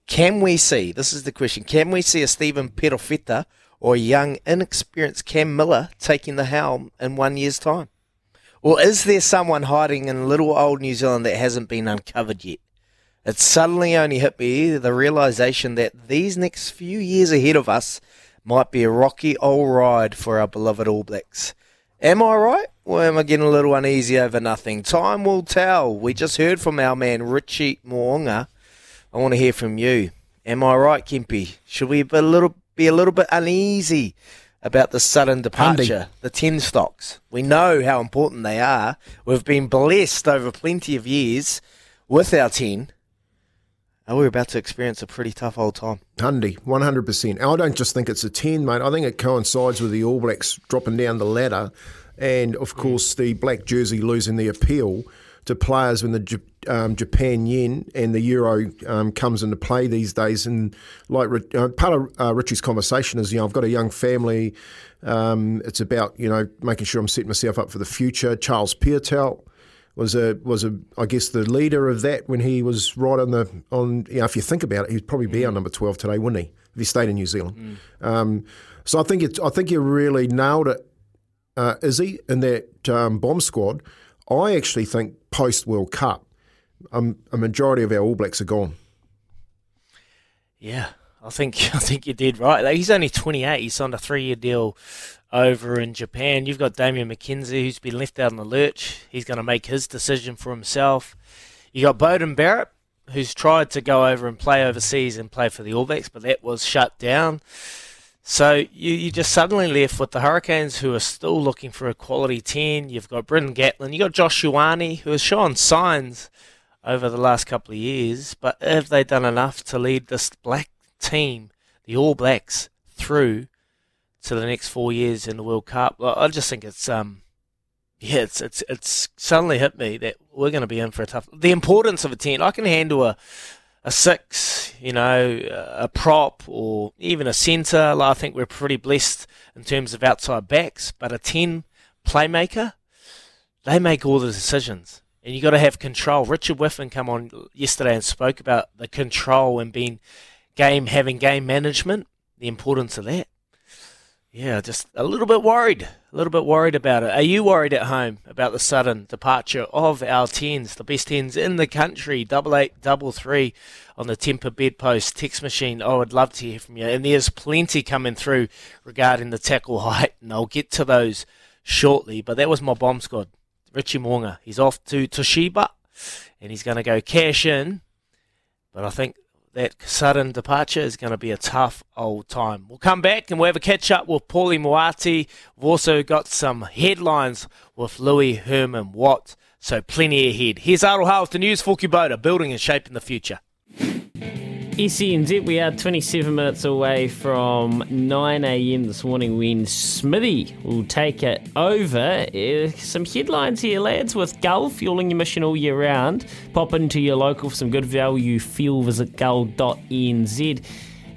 S1: Can we see, this is the question, can we see a Stephen Perofeta or a young, inexperienced Cam Millar taking the helm in one year's time? Or is there someone hiding in little old New Zealand that hasn't been uncovered yet? It suddenly only hit me the realization that these next few years ahead of us might be a rocky old ride for our beloved All Blacks. Am I right? Or am I getting a little uneasy over nothing? Time will tell. We just heard from our man Richie Mo'unga. I want to hear from you. Am I right, Kempy? Should we be a little be a little bit uneasy about the sudden departure, the ten stocks? We know how important they are. We've been blessed over plenty of years with our ten. Are we're about to experience a pretty tough old time?
S2: Hundy, 100%. I don't just think it's a 10, mate. I think it coincides with the All Blacks dropping down the ladder and, of course, the black jersey losing the appeal to players when the um, Japan yen and the euro um, comes into play these days. And like uh, part of uh, Richie's conversation is, you know, I've got a young family. Um, it's about, you know, making sure I'm setting myself up for the future. Charles Piutau was a was a I guess the leader of that when he was right on the on. You know, if you think about it, he'd probably be our number twelve today, wouldn't he? If he stayed in New Zealand. Um, so I think it's I think you really nailed it, uh, Izzy, in that um, bomb squad. I actually think post World Cup, um, a majority of our All Blacks are gone.
S1: Yeah, I think (laughs) I think you did right. Like, he's only 28. He signed a three-year deal over in Japan. You've got Damian McKenzie, who's been left out in the lurch. He's going to make his decision for himself. You got Beauden Barrett, who's tried to go over and play overseas and play for the All Blacks, but that was shut down. So you you just suddenly left with the Hurricanes, who are still looking for a quality ten. You've got Brendan Gatlin. you've got Josh Ioane, who has shown signs over the last couple of years, but have they done enough to lead this black team, the All Blacks, through to the next four years in the World Cup? Well, I just think it's um, yeah, it's it's it's suddenly hit me that we're going to be in for a tough. The importance of a ten, I can handle a a six, you know, a prop or even a centre. Like, I think we're pretty blessed in terms of outside backs, but a ten playmaker, they make all the decisions and you've got to have control. Richard Whiffen come on yesterday and spoke about the control and being game, having game management, the importance of that. Yeah, just a little bit worried, a little bit worried about it. Are you worried at home about the sudden departure of our tens, the best tens in the country? Double eight, double three on the Tempur bedpost text machine. I would love to hear from you. And there's plenty coming through regarding the tackle (laughs) height, and I'll get to those shortly. But that was my bomb squad. Richie Mo'unga. He's off to Toshiba and he's going to go cash in. But I think that sudden departure is going to be a tough old time. We'll come back and we'll have a catch up with Paulie Moati. We've also got some headlines with Louis Herman Watt. So plenty ahead. Here's Aroha with the news for Kubota, building and shaping the future.
S3: SENZ, we are 27 minutes away from 9am this morning when Smithy will take it over. Uh, some headlines here, lads, with Gull fueling your mission all year round. Pop into your local for some good value fuel. Visit gull.nz.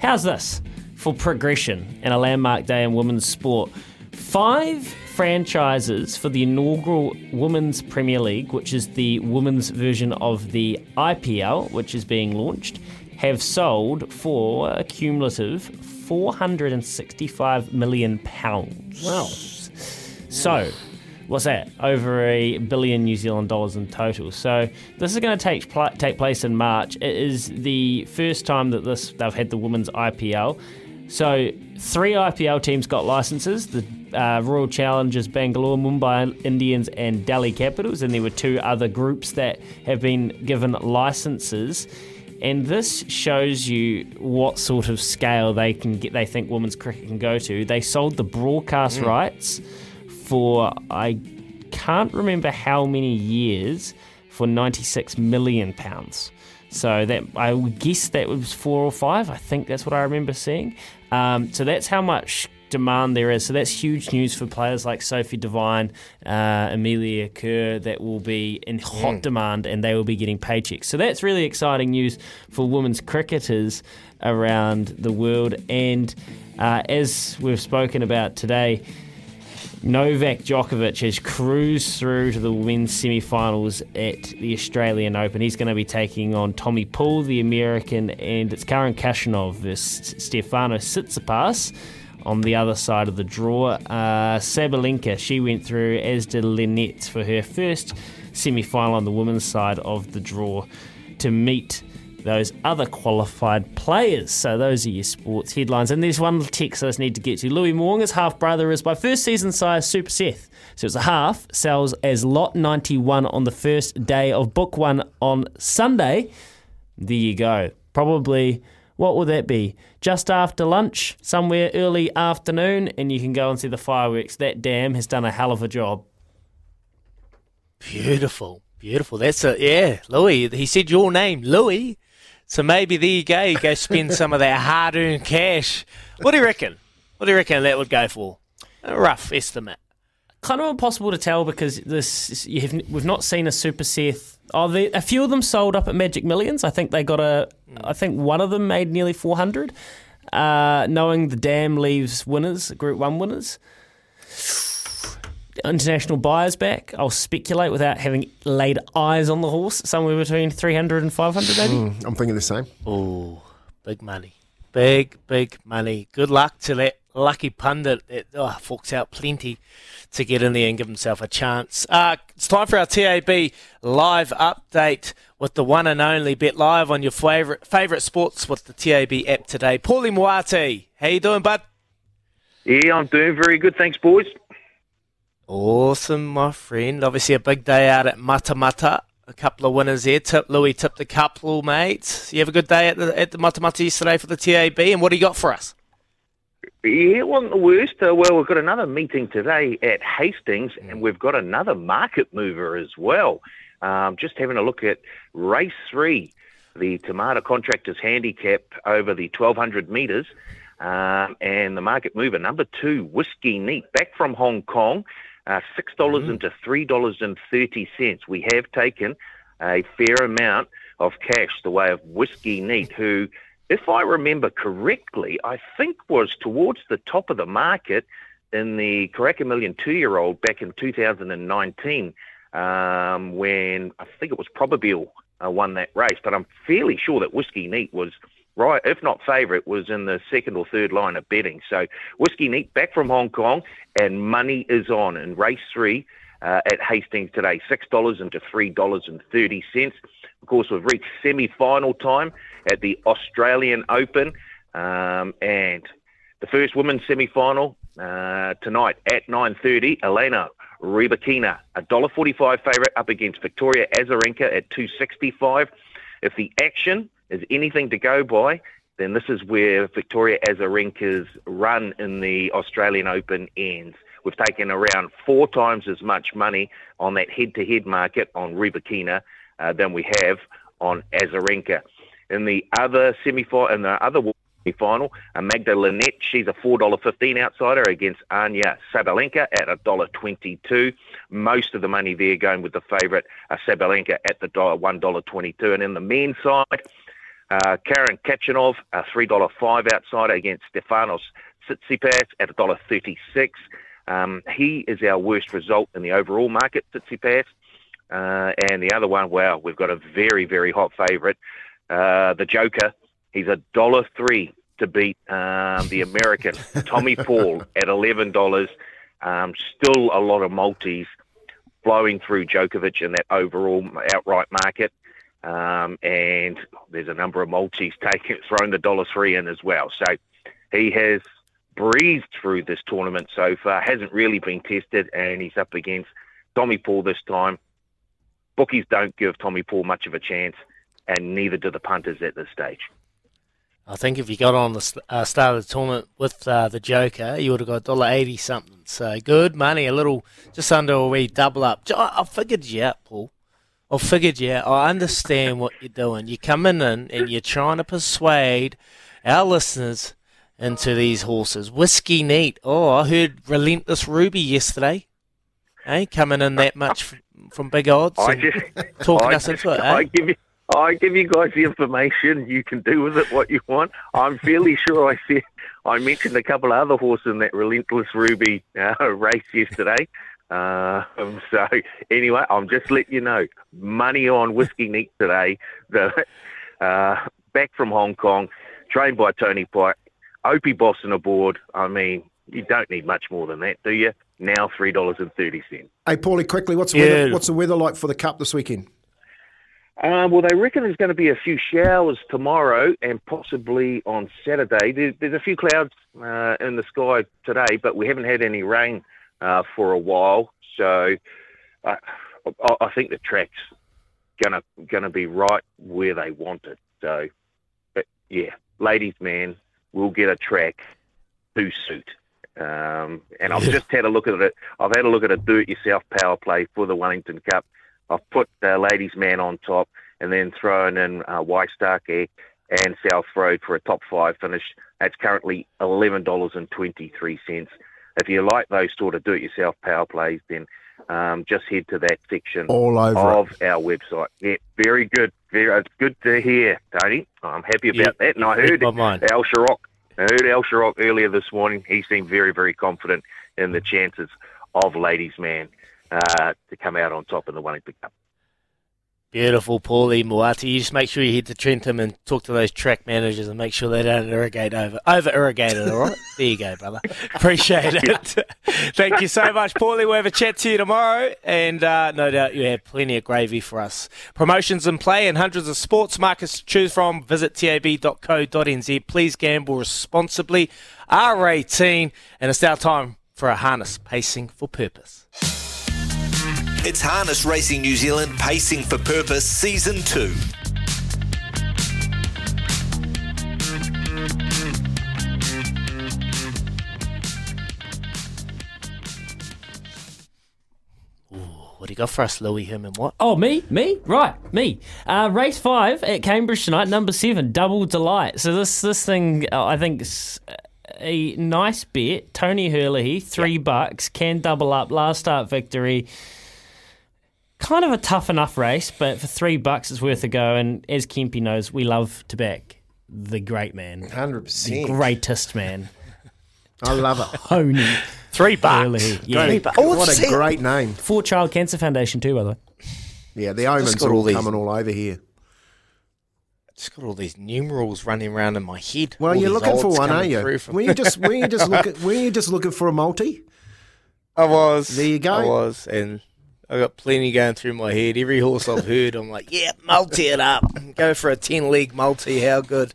S3: How's this for progression and a landmark day in women's sport? Five franchises for the inaugural Women's Premier League, which is the women's version of the IPL, which is being launched have sold for a cumulative 465 million pounds.
S2: Wow.
S3: So, what's that? Over a billion New Zealand dollars in total. So, this is going to take pl- take place in March. It is the first time that this they've had the women's IPL. So, three IPL teams got licenses. The uh, Royal Challengers Bangalore, Mumbai Indians, and Delhi Capitals, and there were two other groups that have been given licenses and this shows you what sort of scale they can get. They think women's cricket can go to. They sold the broadcast
S1: Mm.
S3: rights for I can't remember how many years for ninety six million pounds. So that I would guess that was four or five. I think that's what I remember seeing. Um, so that's how much demand there is. So that's huge news for players like Sophie Devine, uh, Amelia Kerr, that will be in hot
S1: Mm.
S3: demand and they will be getting paychecks. So that's really exciting news for women's cricketers around the world. And uh, as we've spoken about today, Novak Djokovic has cruised through to the women's semi-finals at the Australian Open. He's going to be taking on Tommy Paul, the American, and it's Karen Khachanov versus Stefano Tsitsipas on the other side of the draw. Uh, Sabalenka, she went through, as did Linette, for her first semi-final on the women's side of the draw to meet those other qualified players. So those are your sports headlines. And there's one text I just need to get to. Louis Mo'unga's half brother is by first season sires Super Seth. So it's a half, sells as lot 91 on the first day of book one on Sunday. There you go. Probably, what would that be? Just after lunch, somewhere early afternoon, and you can go and see the fireworks. That dam has done a hell of a job.
S1: Beautiful, beautiful. That's a yeah, Louis. He said your name, Louis. So maybe there you go. You go spend (laughs) some of that hard-earned cash. What do you reckon? What do you reckon that would go for? A rough estimate.
S3: kind of impossible to tell because this you have, we've not seen a Super Seth. Oh, the, a few of them sold up at Magic Millions. I think they got a. I think one of them made nearly four hundred. Uh, knowing the dam leaves winners, Group One winners. international buyers back. I'll speculate without having laid eyes on the horse. Somewhere between 300 and 500 maybe.
S2: Mm, I'm thinking the same.
S1: Oh, big money. Big, big money. Good luck to that lucky pundit that oh, forks out plenty to get in there and give himself a chance. Uh, it's time for our TAB live update with the one and only Bet Live on your favourite favourite sports with the TAB app today. Paulie Moati, how you doing, bud?
S16: Yeah, I'm doing very good. Thanks, boys.
S1: Awesome, my friend. Obviously, a big day out at Matamata. A couple of winners there. Tip Louis tipped a couple, mates. You have a good day at the at the Matamata yesterday for the TAB. And what do you got for us?
S16: Yeah, it wasn't the worst. Uh, well, we've got another meeting today at Hastings, and we've got another market mover as well. Um, just having a look at race three, the Tomato Contractors Handicap over the 1200 metres. Um, and the market mover number two, Whiskey Neat, back from Hong Kong, uh, six dollars into three dollars and thirty cents. We have taken a fair amount of cash the way of Whiskey Neat, who, if I remember correctly, I think was towards the top of the market in the Karaka Million two-year-old back in 2019, um, when I think it was Probabile uh, won that race. But I'm fairly sure that Whiskey Neat was right, if not favourite, was in the second or third line of betting. So Whiskey Neat back from Hong Kong, and money is on in race three uh, at Hastings today, six dollars into three dollars and thirty cents. Of course, we've reached semi-final time at the Australian Open, um, and the first women's semi-final uh, tonight at nine thirty. Elena Rybakina, a dollar forty-five favourite up against Victoria Azarenka at two sixty-five. If the action is anything to go by, then this is where Victoria Azarenka's run in the Australian Open ends. We've taken around four times as much money on that head-to-head market on Rybakina uh, than we have on Azarenka. In the other semi-final, in the other final, uh, Magda Linette, she's a four dollar fifteen outsider against Anya Sabalenka at a dollar twenty-two. Most of the money there going with the favourite uh, Sabalenka at the dollar one dollar twenty-two, and in the men's side. Uh, Karen Khachanov, a three dollar five outsider against Stefanos Tsitsipas at a dollar thirty six. Um, he is our worst result in the overall market, Tsitsipas. Uh, and the other one, wow, we've got a very very hot favourite, uh, the Joker. He's a dollar three to beat um, the American (laughs) Tommy Paul at eleven dollars. Um, still a lot of multis flowing through Djokovic in that overall outright market. Um, and there's a number of multis (laughs) taking thrown the dollar three in as well. So he has breezed through this tournament so far, hasn't really been tested, and he's up against Tommy Paul this time. Bookies don't give Tommy Paul much of a chance, and neither do the punters at this stage.
S1: I think if you got on the uh, start of the tournament with uh, the Joker, you would have got dollar eighty something. So good money, a little just under a wee double up. I, I figured you out, Paul. I figured you out. I understand what you're doing. You're coming in and you're trying to persuade our listeners into these horses. Whiskey Neat. Oh, I heard Relentless Ruby yesterday. Hey, coming in that much from, from big odds.
S16: I just
S1: talking
S16: I
S1: us into it.
S16: I
S1: Eh?
S16: give you. I give you guys the information. You can do with it what you want. I'm fairly sure I said I mentioned a couple of other horses in that Relentless Ruby uh, (laughs) race yesterday. Uh, um, so anyway, I'm just letting you know. Money on Whiskey Neat today. (laughs) The uh, back from Hong Kong, trained by Tony Pike. Opie Bosson aboard. I mean, you don't need much more than that, do you? Now three dollars and thirty cents.
S2: Hey, Paulie, quickly, what's the,
S16: Yeah.
S2: weather, what's the weather like for the Cup this weekend?
S16: Uh, well, they reckon there's going to be a few showers tomorrow and possibly on Saturday. There's, there's a few clouds uh, in the sky today, but we haven't had any rain uh, for a while. So uh, I, I think the track's gonna gonna be right where they want it. So, but yeah, ladies, man, we'll get a track to suit. Um, and I've just had a look at it. I've had a look at a do-it-yourself power play for the Wellington Cup. I've put uh, Ladies Man on top and then thrown in uh, and South Road for a top five finish. That's currently $11.23. If you like those sort of do-it-yourself power plays, then um, just head to that section
S2: All over
S16: of our website. Yeah, very good. Very, it's good to hear, Tony. I'm happy about that. And I heard
S1: my mind.
S16: Al Sharrock. I heard Al Sharrock earlier this morning. He seemed very, very confident in the chances of Ladies Man uh, to come out on top in the Wellington Cup.
S1: Beautiful, Paulie Moati. You just make sure you head to Trentham and talk to those track managers and make sure they don't irrigate over over irrigated. All right, (laughs) there you go, brother. Appreciate it. (laughs) Thank you so much, Paulie. We'll have a chat to you tomorrow, and uh, no doubt you have plenty of gravy for us. Promotions in play and hundreds of sports markets to choose from. Visit tab.co.nz. Please gamble responsibly. R18, and it's now time for a harness pacing for purpose.
S17: It's Harness Racing New Zealand Pacing for Purpose Season 2.
S1: What do you got for us, Louis Herman? What?
S3: Oh, me? Me? Right, me. Uh, race five at Cambridge tonight, number seven, Double Delight. So this this thing, uh, I think, is a nice bet. Tony Herlihy, three bucks, can double up. Last start victory. Kind of a tough enough race, but for three bucks, it's worth a go. And as Kempy knows, we love to back the great man,
S2: hundred
S3: the
S2: percent.
S3: greatest man, (laughs)
S2: I love it.
S3: Tony.
S1: Three bucks.
S3: Herlihy. Yeah.
S2: Three bucks. What a great name.
S3: For Child Cancer Foundation too, by the way.
S2: Yeah, the omens
S1: got
S2: are
S1: all
S2: all
S1: these-
S2: coming all over here.
S1: Just got all these numerals running around in my head.
S2: Well,
S1: All
S2: you're looking for one, aren't you? Were you just were you just (laughs) looking were you just looking for a multi?
S1: I was.
S2: There you go.
S1: I was, and I got plenty going through my head. Every horse I've heard, I'm like, yeah, multi it up. Go for a ten league multi. How good?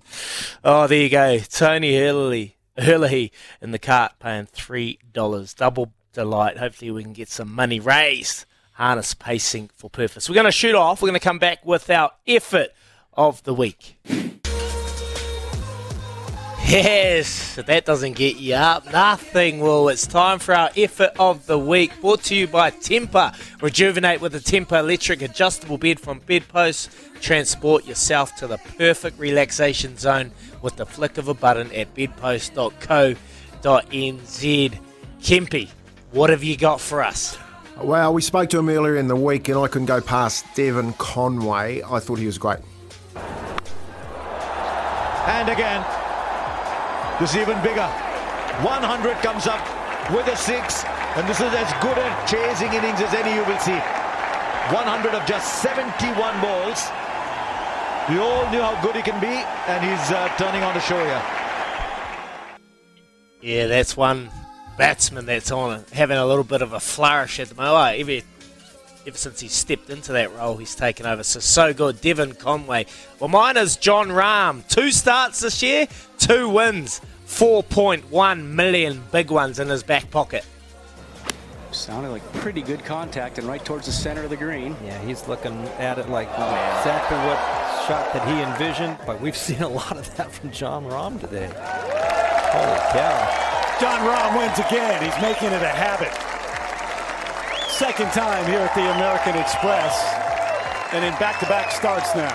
S1: Oh, there you go. Tony Herlihy, Herlihy in the cart, paying three dollars. Double delight. Hopefully, we can get some money raised. Harness pacing for purpose. We're going to shoot off. We're going to come back with our effort of the week. Yes, if that doesn't get you up, nothing will. It's time for our effort of the week, brought to you by Tempur. Rejuvenate with a Tempur electric adjustable bed from Bedpost. Transport yourself to the perfect relaxation zone with the flick of a button at bedpost.co.nz. Kempy, what have you got for us?
S2: Well, we spoke to him earlier in the week, and I couldn't go past Devon Conway. I thought he was great.
S18: And again, this is even bigger. 100 comes up with a six, and this is as good a chasing innings as any you will see. 100 of just 71 balls. We all knew how good he can be, and he's uh, turning on the show here.
S1: Yeah, that's one batsman that's on having a little bit of a flourish at the moment. Oh, Ever, ever since he stepped into that role, he's taken over. So, so good. Devon Conway. Well, mine is Jon Rahm. Two starts this year, two wins, 4.1 million big ones in his back pocket.
S19: Sounded like pretty good contact and right towards the center of the green.
S20: Yeah, he's looking at it like exactly what shot that he envisioned. But we've (laughs) seen a lot of that from Jon Rahm today. Holy cow.
S21: Jon Rahm wins again. He's making it a habit. Second time here at the American Express. And in back-to-back starts now.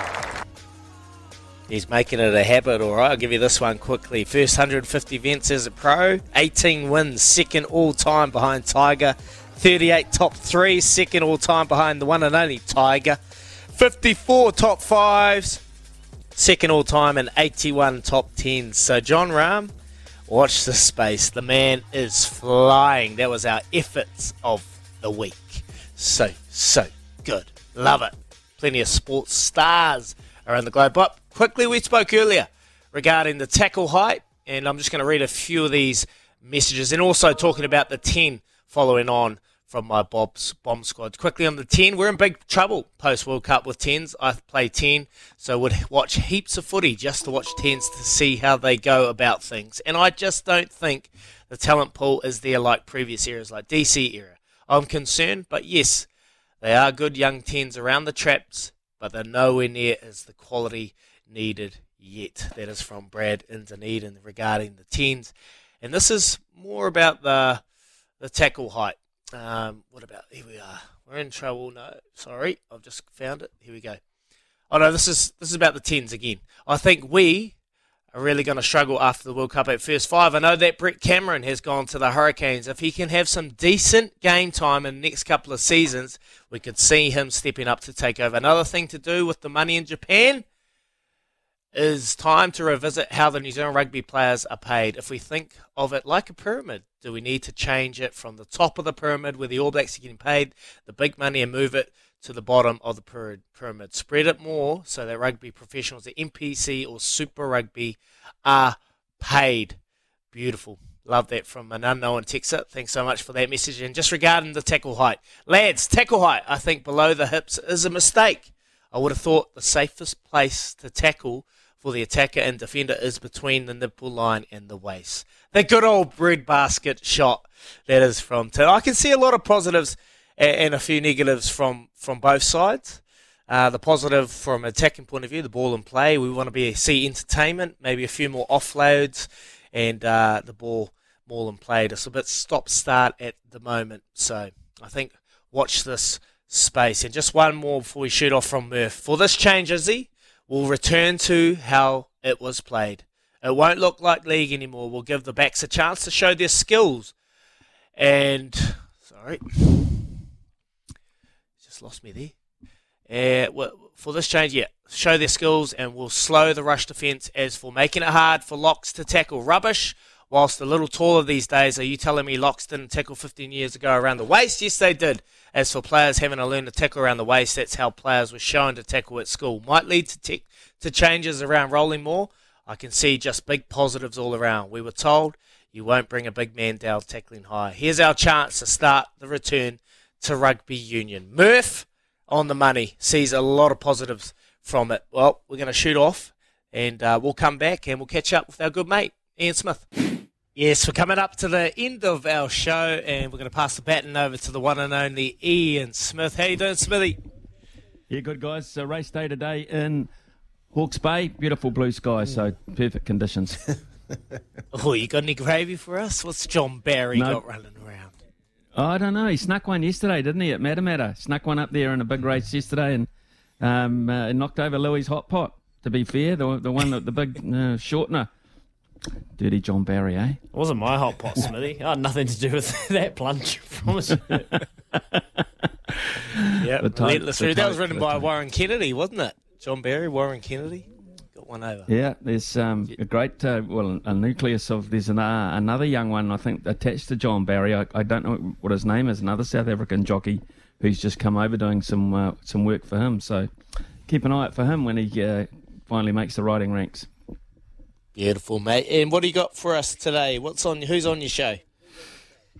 S1: He's making it a habit, all right. I'll give you this one quickly. First 150 events as a pro, 18 wins, second all time behind Tiger, 38 top three, second all time behind the one and only Tiger, 54 top fives, second all time, and 81 top tens. So, Jon Rahm, watch this space. The man is flying. That was our efforts of the week. So, so good. Love it. Plenty of sports stars around the globe. But quickly, we spoke earlier regarding the tackle height, and I'm just going to read a few of these messages and also talking about the 10 following on from my Bob's Bomb Squad. Quickly on the 10, we're in big trouble post World Cup with 10s. I play 10, so would watch heaps of footy just to watch 10s to see how they go about things. And I just don't think the talent pool is there like previous eras, like DC era. I'm concerned, but yes, they are good young 10s around the traps, but they're nowhere near as the quality needed yet. That is from Brad in Dunedin regarding the 10s. And this is more about the the tackle height. Um, what about here we are? We're in trouble. No, sorry, I've just found it. Here we go. Oh no, this is this is about the tens again. I think we are really going to struggle after the World Cup at first five. I know that Brett Cameron has gone to the Hurricanes. If he can have some decent game time in the next couple of seasons, we could see him stepping up to take over. Another thing to do with the money in Japan is time to revisit how the New Zealand rugby players are paid. If we think of it like a pyramid, do we need to change it from the top of the pyramid where the All Blacks are getting paid the big money and move it to the bottom of the pyramid? Spread it more so that rugby professionals, the NPC or Super Rugby, are paid. Beautiful. Love that from an unknown texter. Thanks so much for that message. And just regarding the tackle height, lads, tackle height, I think below the hips is a mistake. I would have thought the safest place to tackle for the attacker and defender is between the nipple line and the waist. The good old breadbasket shot that is from Tim. I can see a lot of positives a- and a few negatives from, from both sides. Uh, the positive from an attacking point of view, the ball in play. We want to be see entertainment, maybe a few more offloads, and uh, the ball more in play. It's a bit stop start at the moment. So I think watch this space. And just one more before we shoot off from Murph. For this change, Izzy, we'll return to how it was played. It won't look like league anymore. We'll give the backs a chance to show their skills. And sorry, lost me there. Uh, for this change, yeah, show their skills and we'll slow the rush defence. As for making it hard for locks to tackle rubbish, whilst a little taller these days, are you telling me locks didn't tackle 15 years ago around the waist? Yes, they did. As for players having to learn to tackle around the waist, that's how players were shown to tackle at school. Might lead to, to changes around rolling more. I can see just big positives all around. We were told you won't bring a big man down tackling high. Here's our chance to start the return to rugby union. Murph on the money sees a lot of positives from it. Well, we're going to shoot off and uh, we'll come back and we'll catch up with our good mate, Ian Smith. Yes, we're coming up to the end of our show and we're going to pass the baton over to the one and only Ian Smith. How you doing, Smithy?
S22: Yeah, good guys. Uh, race day today in Hawke's Bay. Beautiful blue sky, so perfect conditions. (laughs)
S1: Oh, you got any gravy for us? What's John Barry
S22: No.
S1: got running around?
S22: Oh, I don't know. He snuck one yesterday, didn't he, at Matamata? Snuck one up there in a big race yesterday and um, uh, knocked over Louis Hot Pot, to be fair, the, the one, that the big uh, shortener. Dirty John Barry, eh?
S3: It wasn't my hot pot, Smithy. I had nothing to do with (laughs) that plunge. I promise you. (laughs)
S1: Yeah,
S22: The type-
S1: relentless. that was written by
S22: type.
S1: Warren Kennedy, wasn't it? John Barry, Warren Kennedy. Got one over.
S22: Yeah, there's um, a great, uh, well, a nucleus of, there's an, uh, another young one, I think, attached to John Barry. I, I don't know what his name is, another South African jockey who's just come over doing some uh, some work for him. So keep an eye out for him when he uh, finally makes the riding ranks.
S1: Beautiful, mate. And what do you got for us today? What's on? Who's on your show?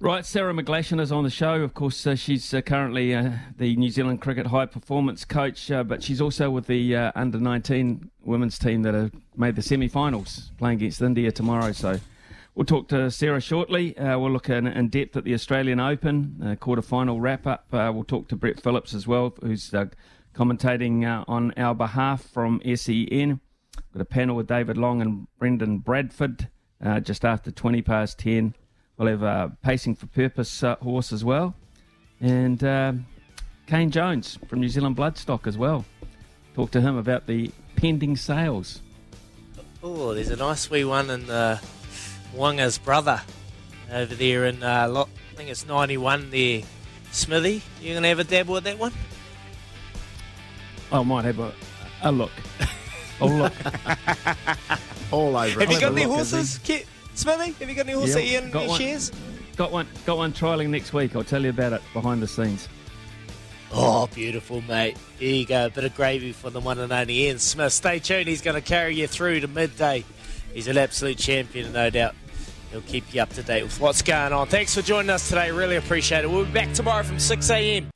S22: Right, Sarah McGlashan is on the show. Of course, uh, she's uh, currently uh, the New Zealand cricket high performance coach, uh, but she's also with the uh, under 19 women's team that have made the semi finals, playing against India tomorrow. So we'll talk to Sarah shortly. Uh, we'll look in, in depth at the Australian Open quarter final wrap up. We'll talk to Brett Phillips as well, who's commentating on our behalf from SEN. Got a panel with David Long and Brendan Bradford just after 20 past 10. We'll have a Pacing for Purpose uh, horse as well. And um Kane Jones from New Zealand Bloodstock as well. Talk to him about the pending sales.
S1: Oh, there's a nice wee one in uh, Mo'unga's brother over there in, uh, lot, I think it's 91 there. Smithy, you going to have a dabble with that one?
S22: I might have a, a look. Oh, look. (laughs)
S2: All over.
S1: Have you got any horses, Ki- Smithy? Have you got any horses that Ian
S22: got one.
S1: shares?
S22: Got one, got one trialing next week. I'll tell you about it behind the scenes.
S1: Oh, beautiful, mate. Here you go. A bit of gravy for the one and only Ian Smith. Stay tuned. He's going to carry you through to midday. He's an absolute champion, no doubt. He'll keep you up to date with what's going on. Thanks for joining us today. Really appreciate it. We'll be back tomorrow from 6 a.m.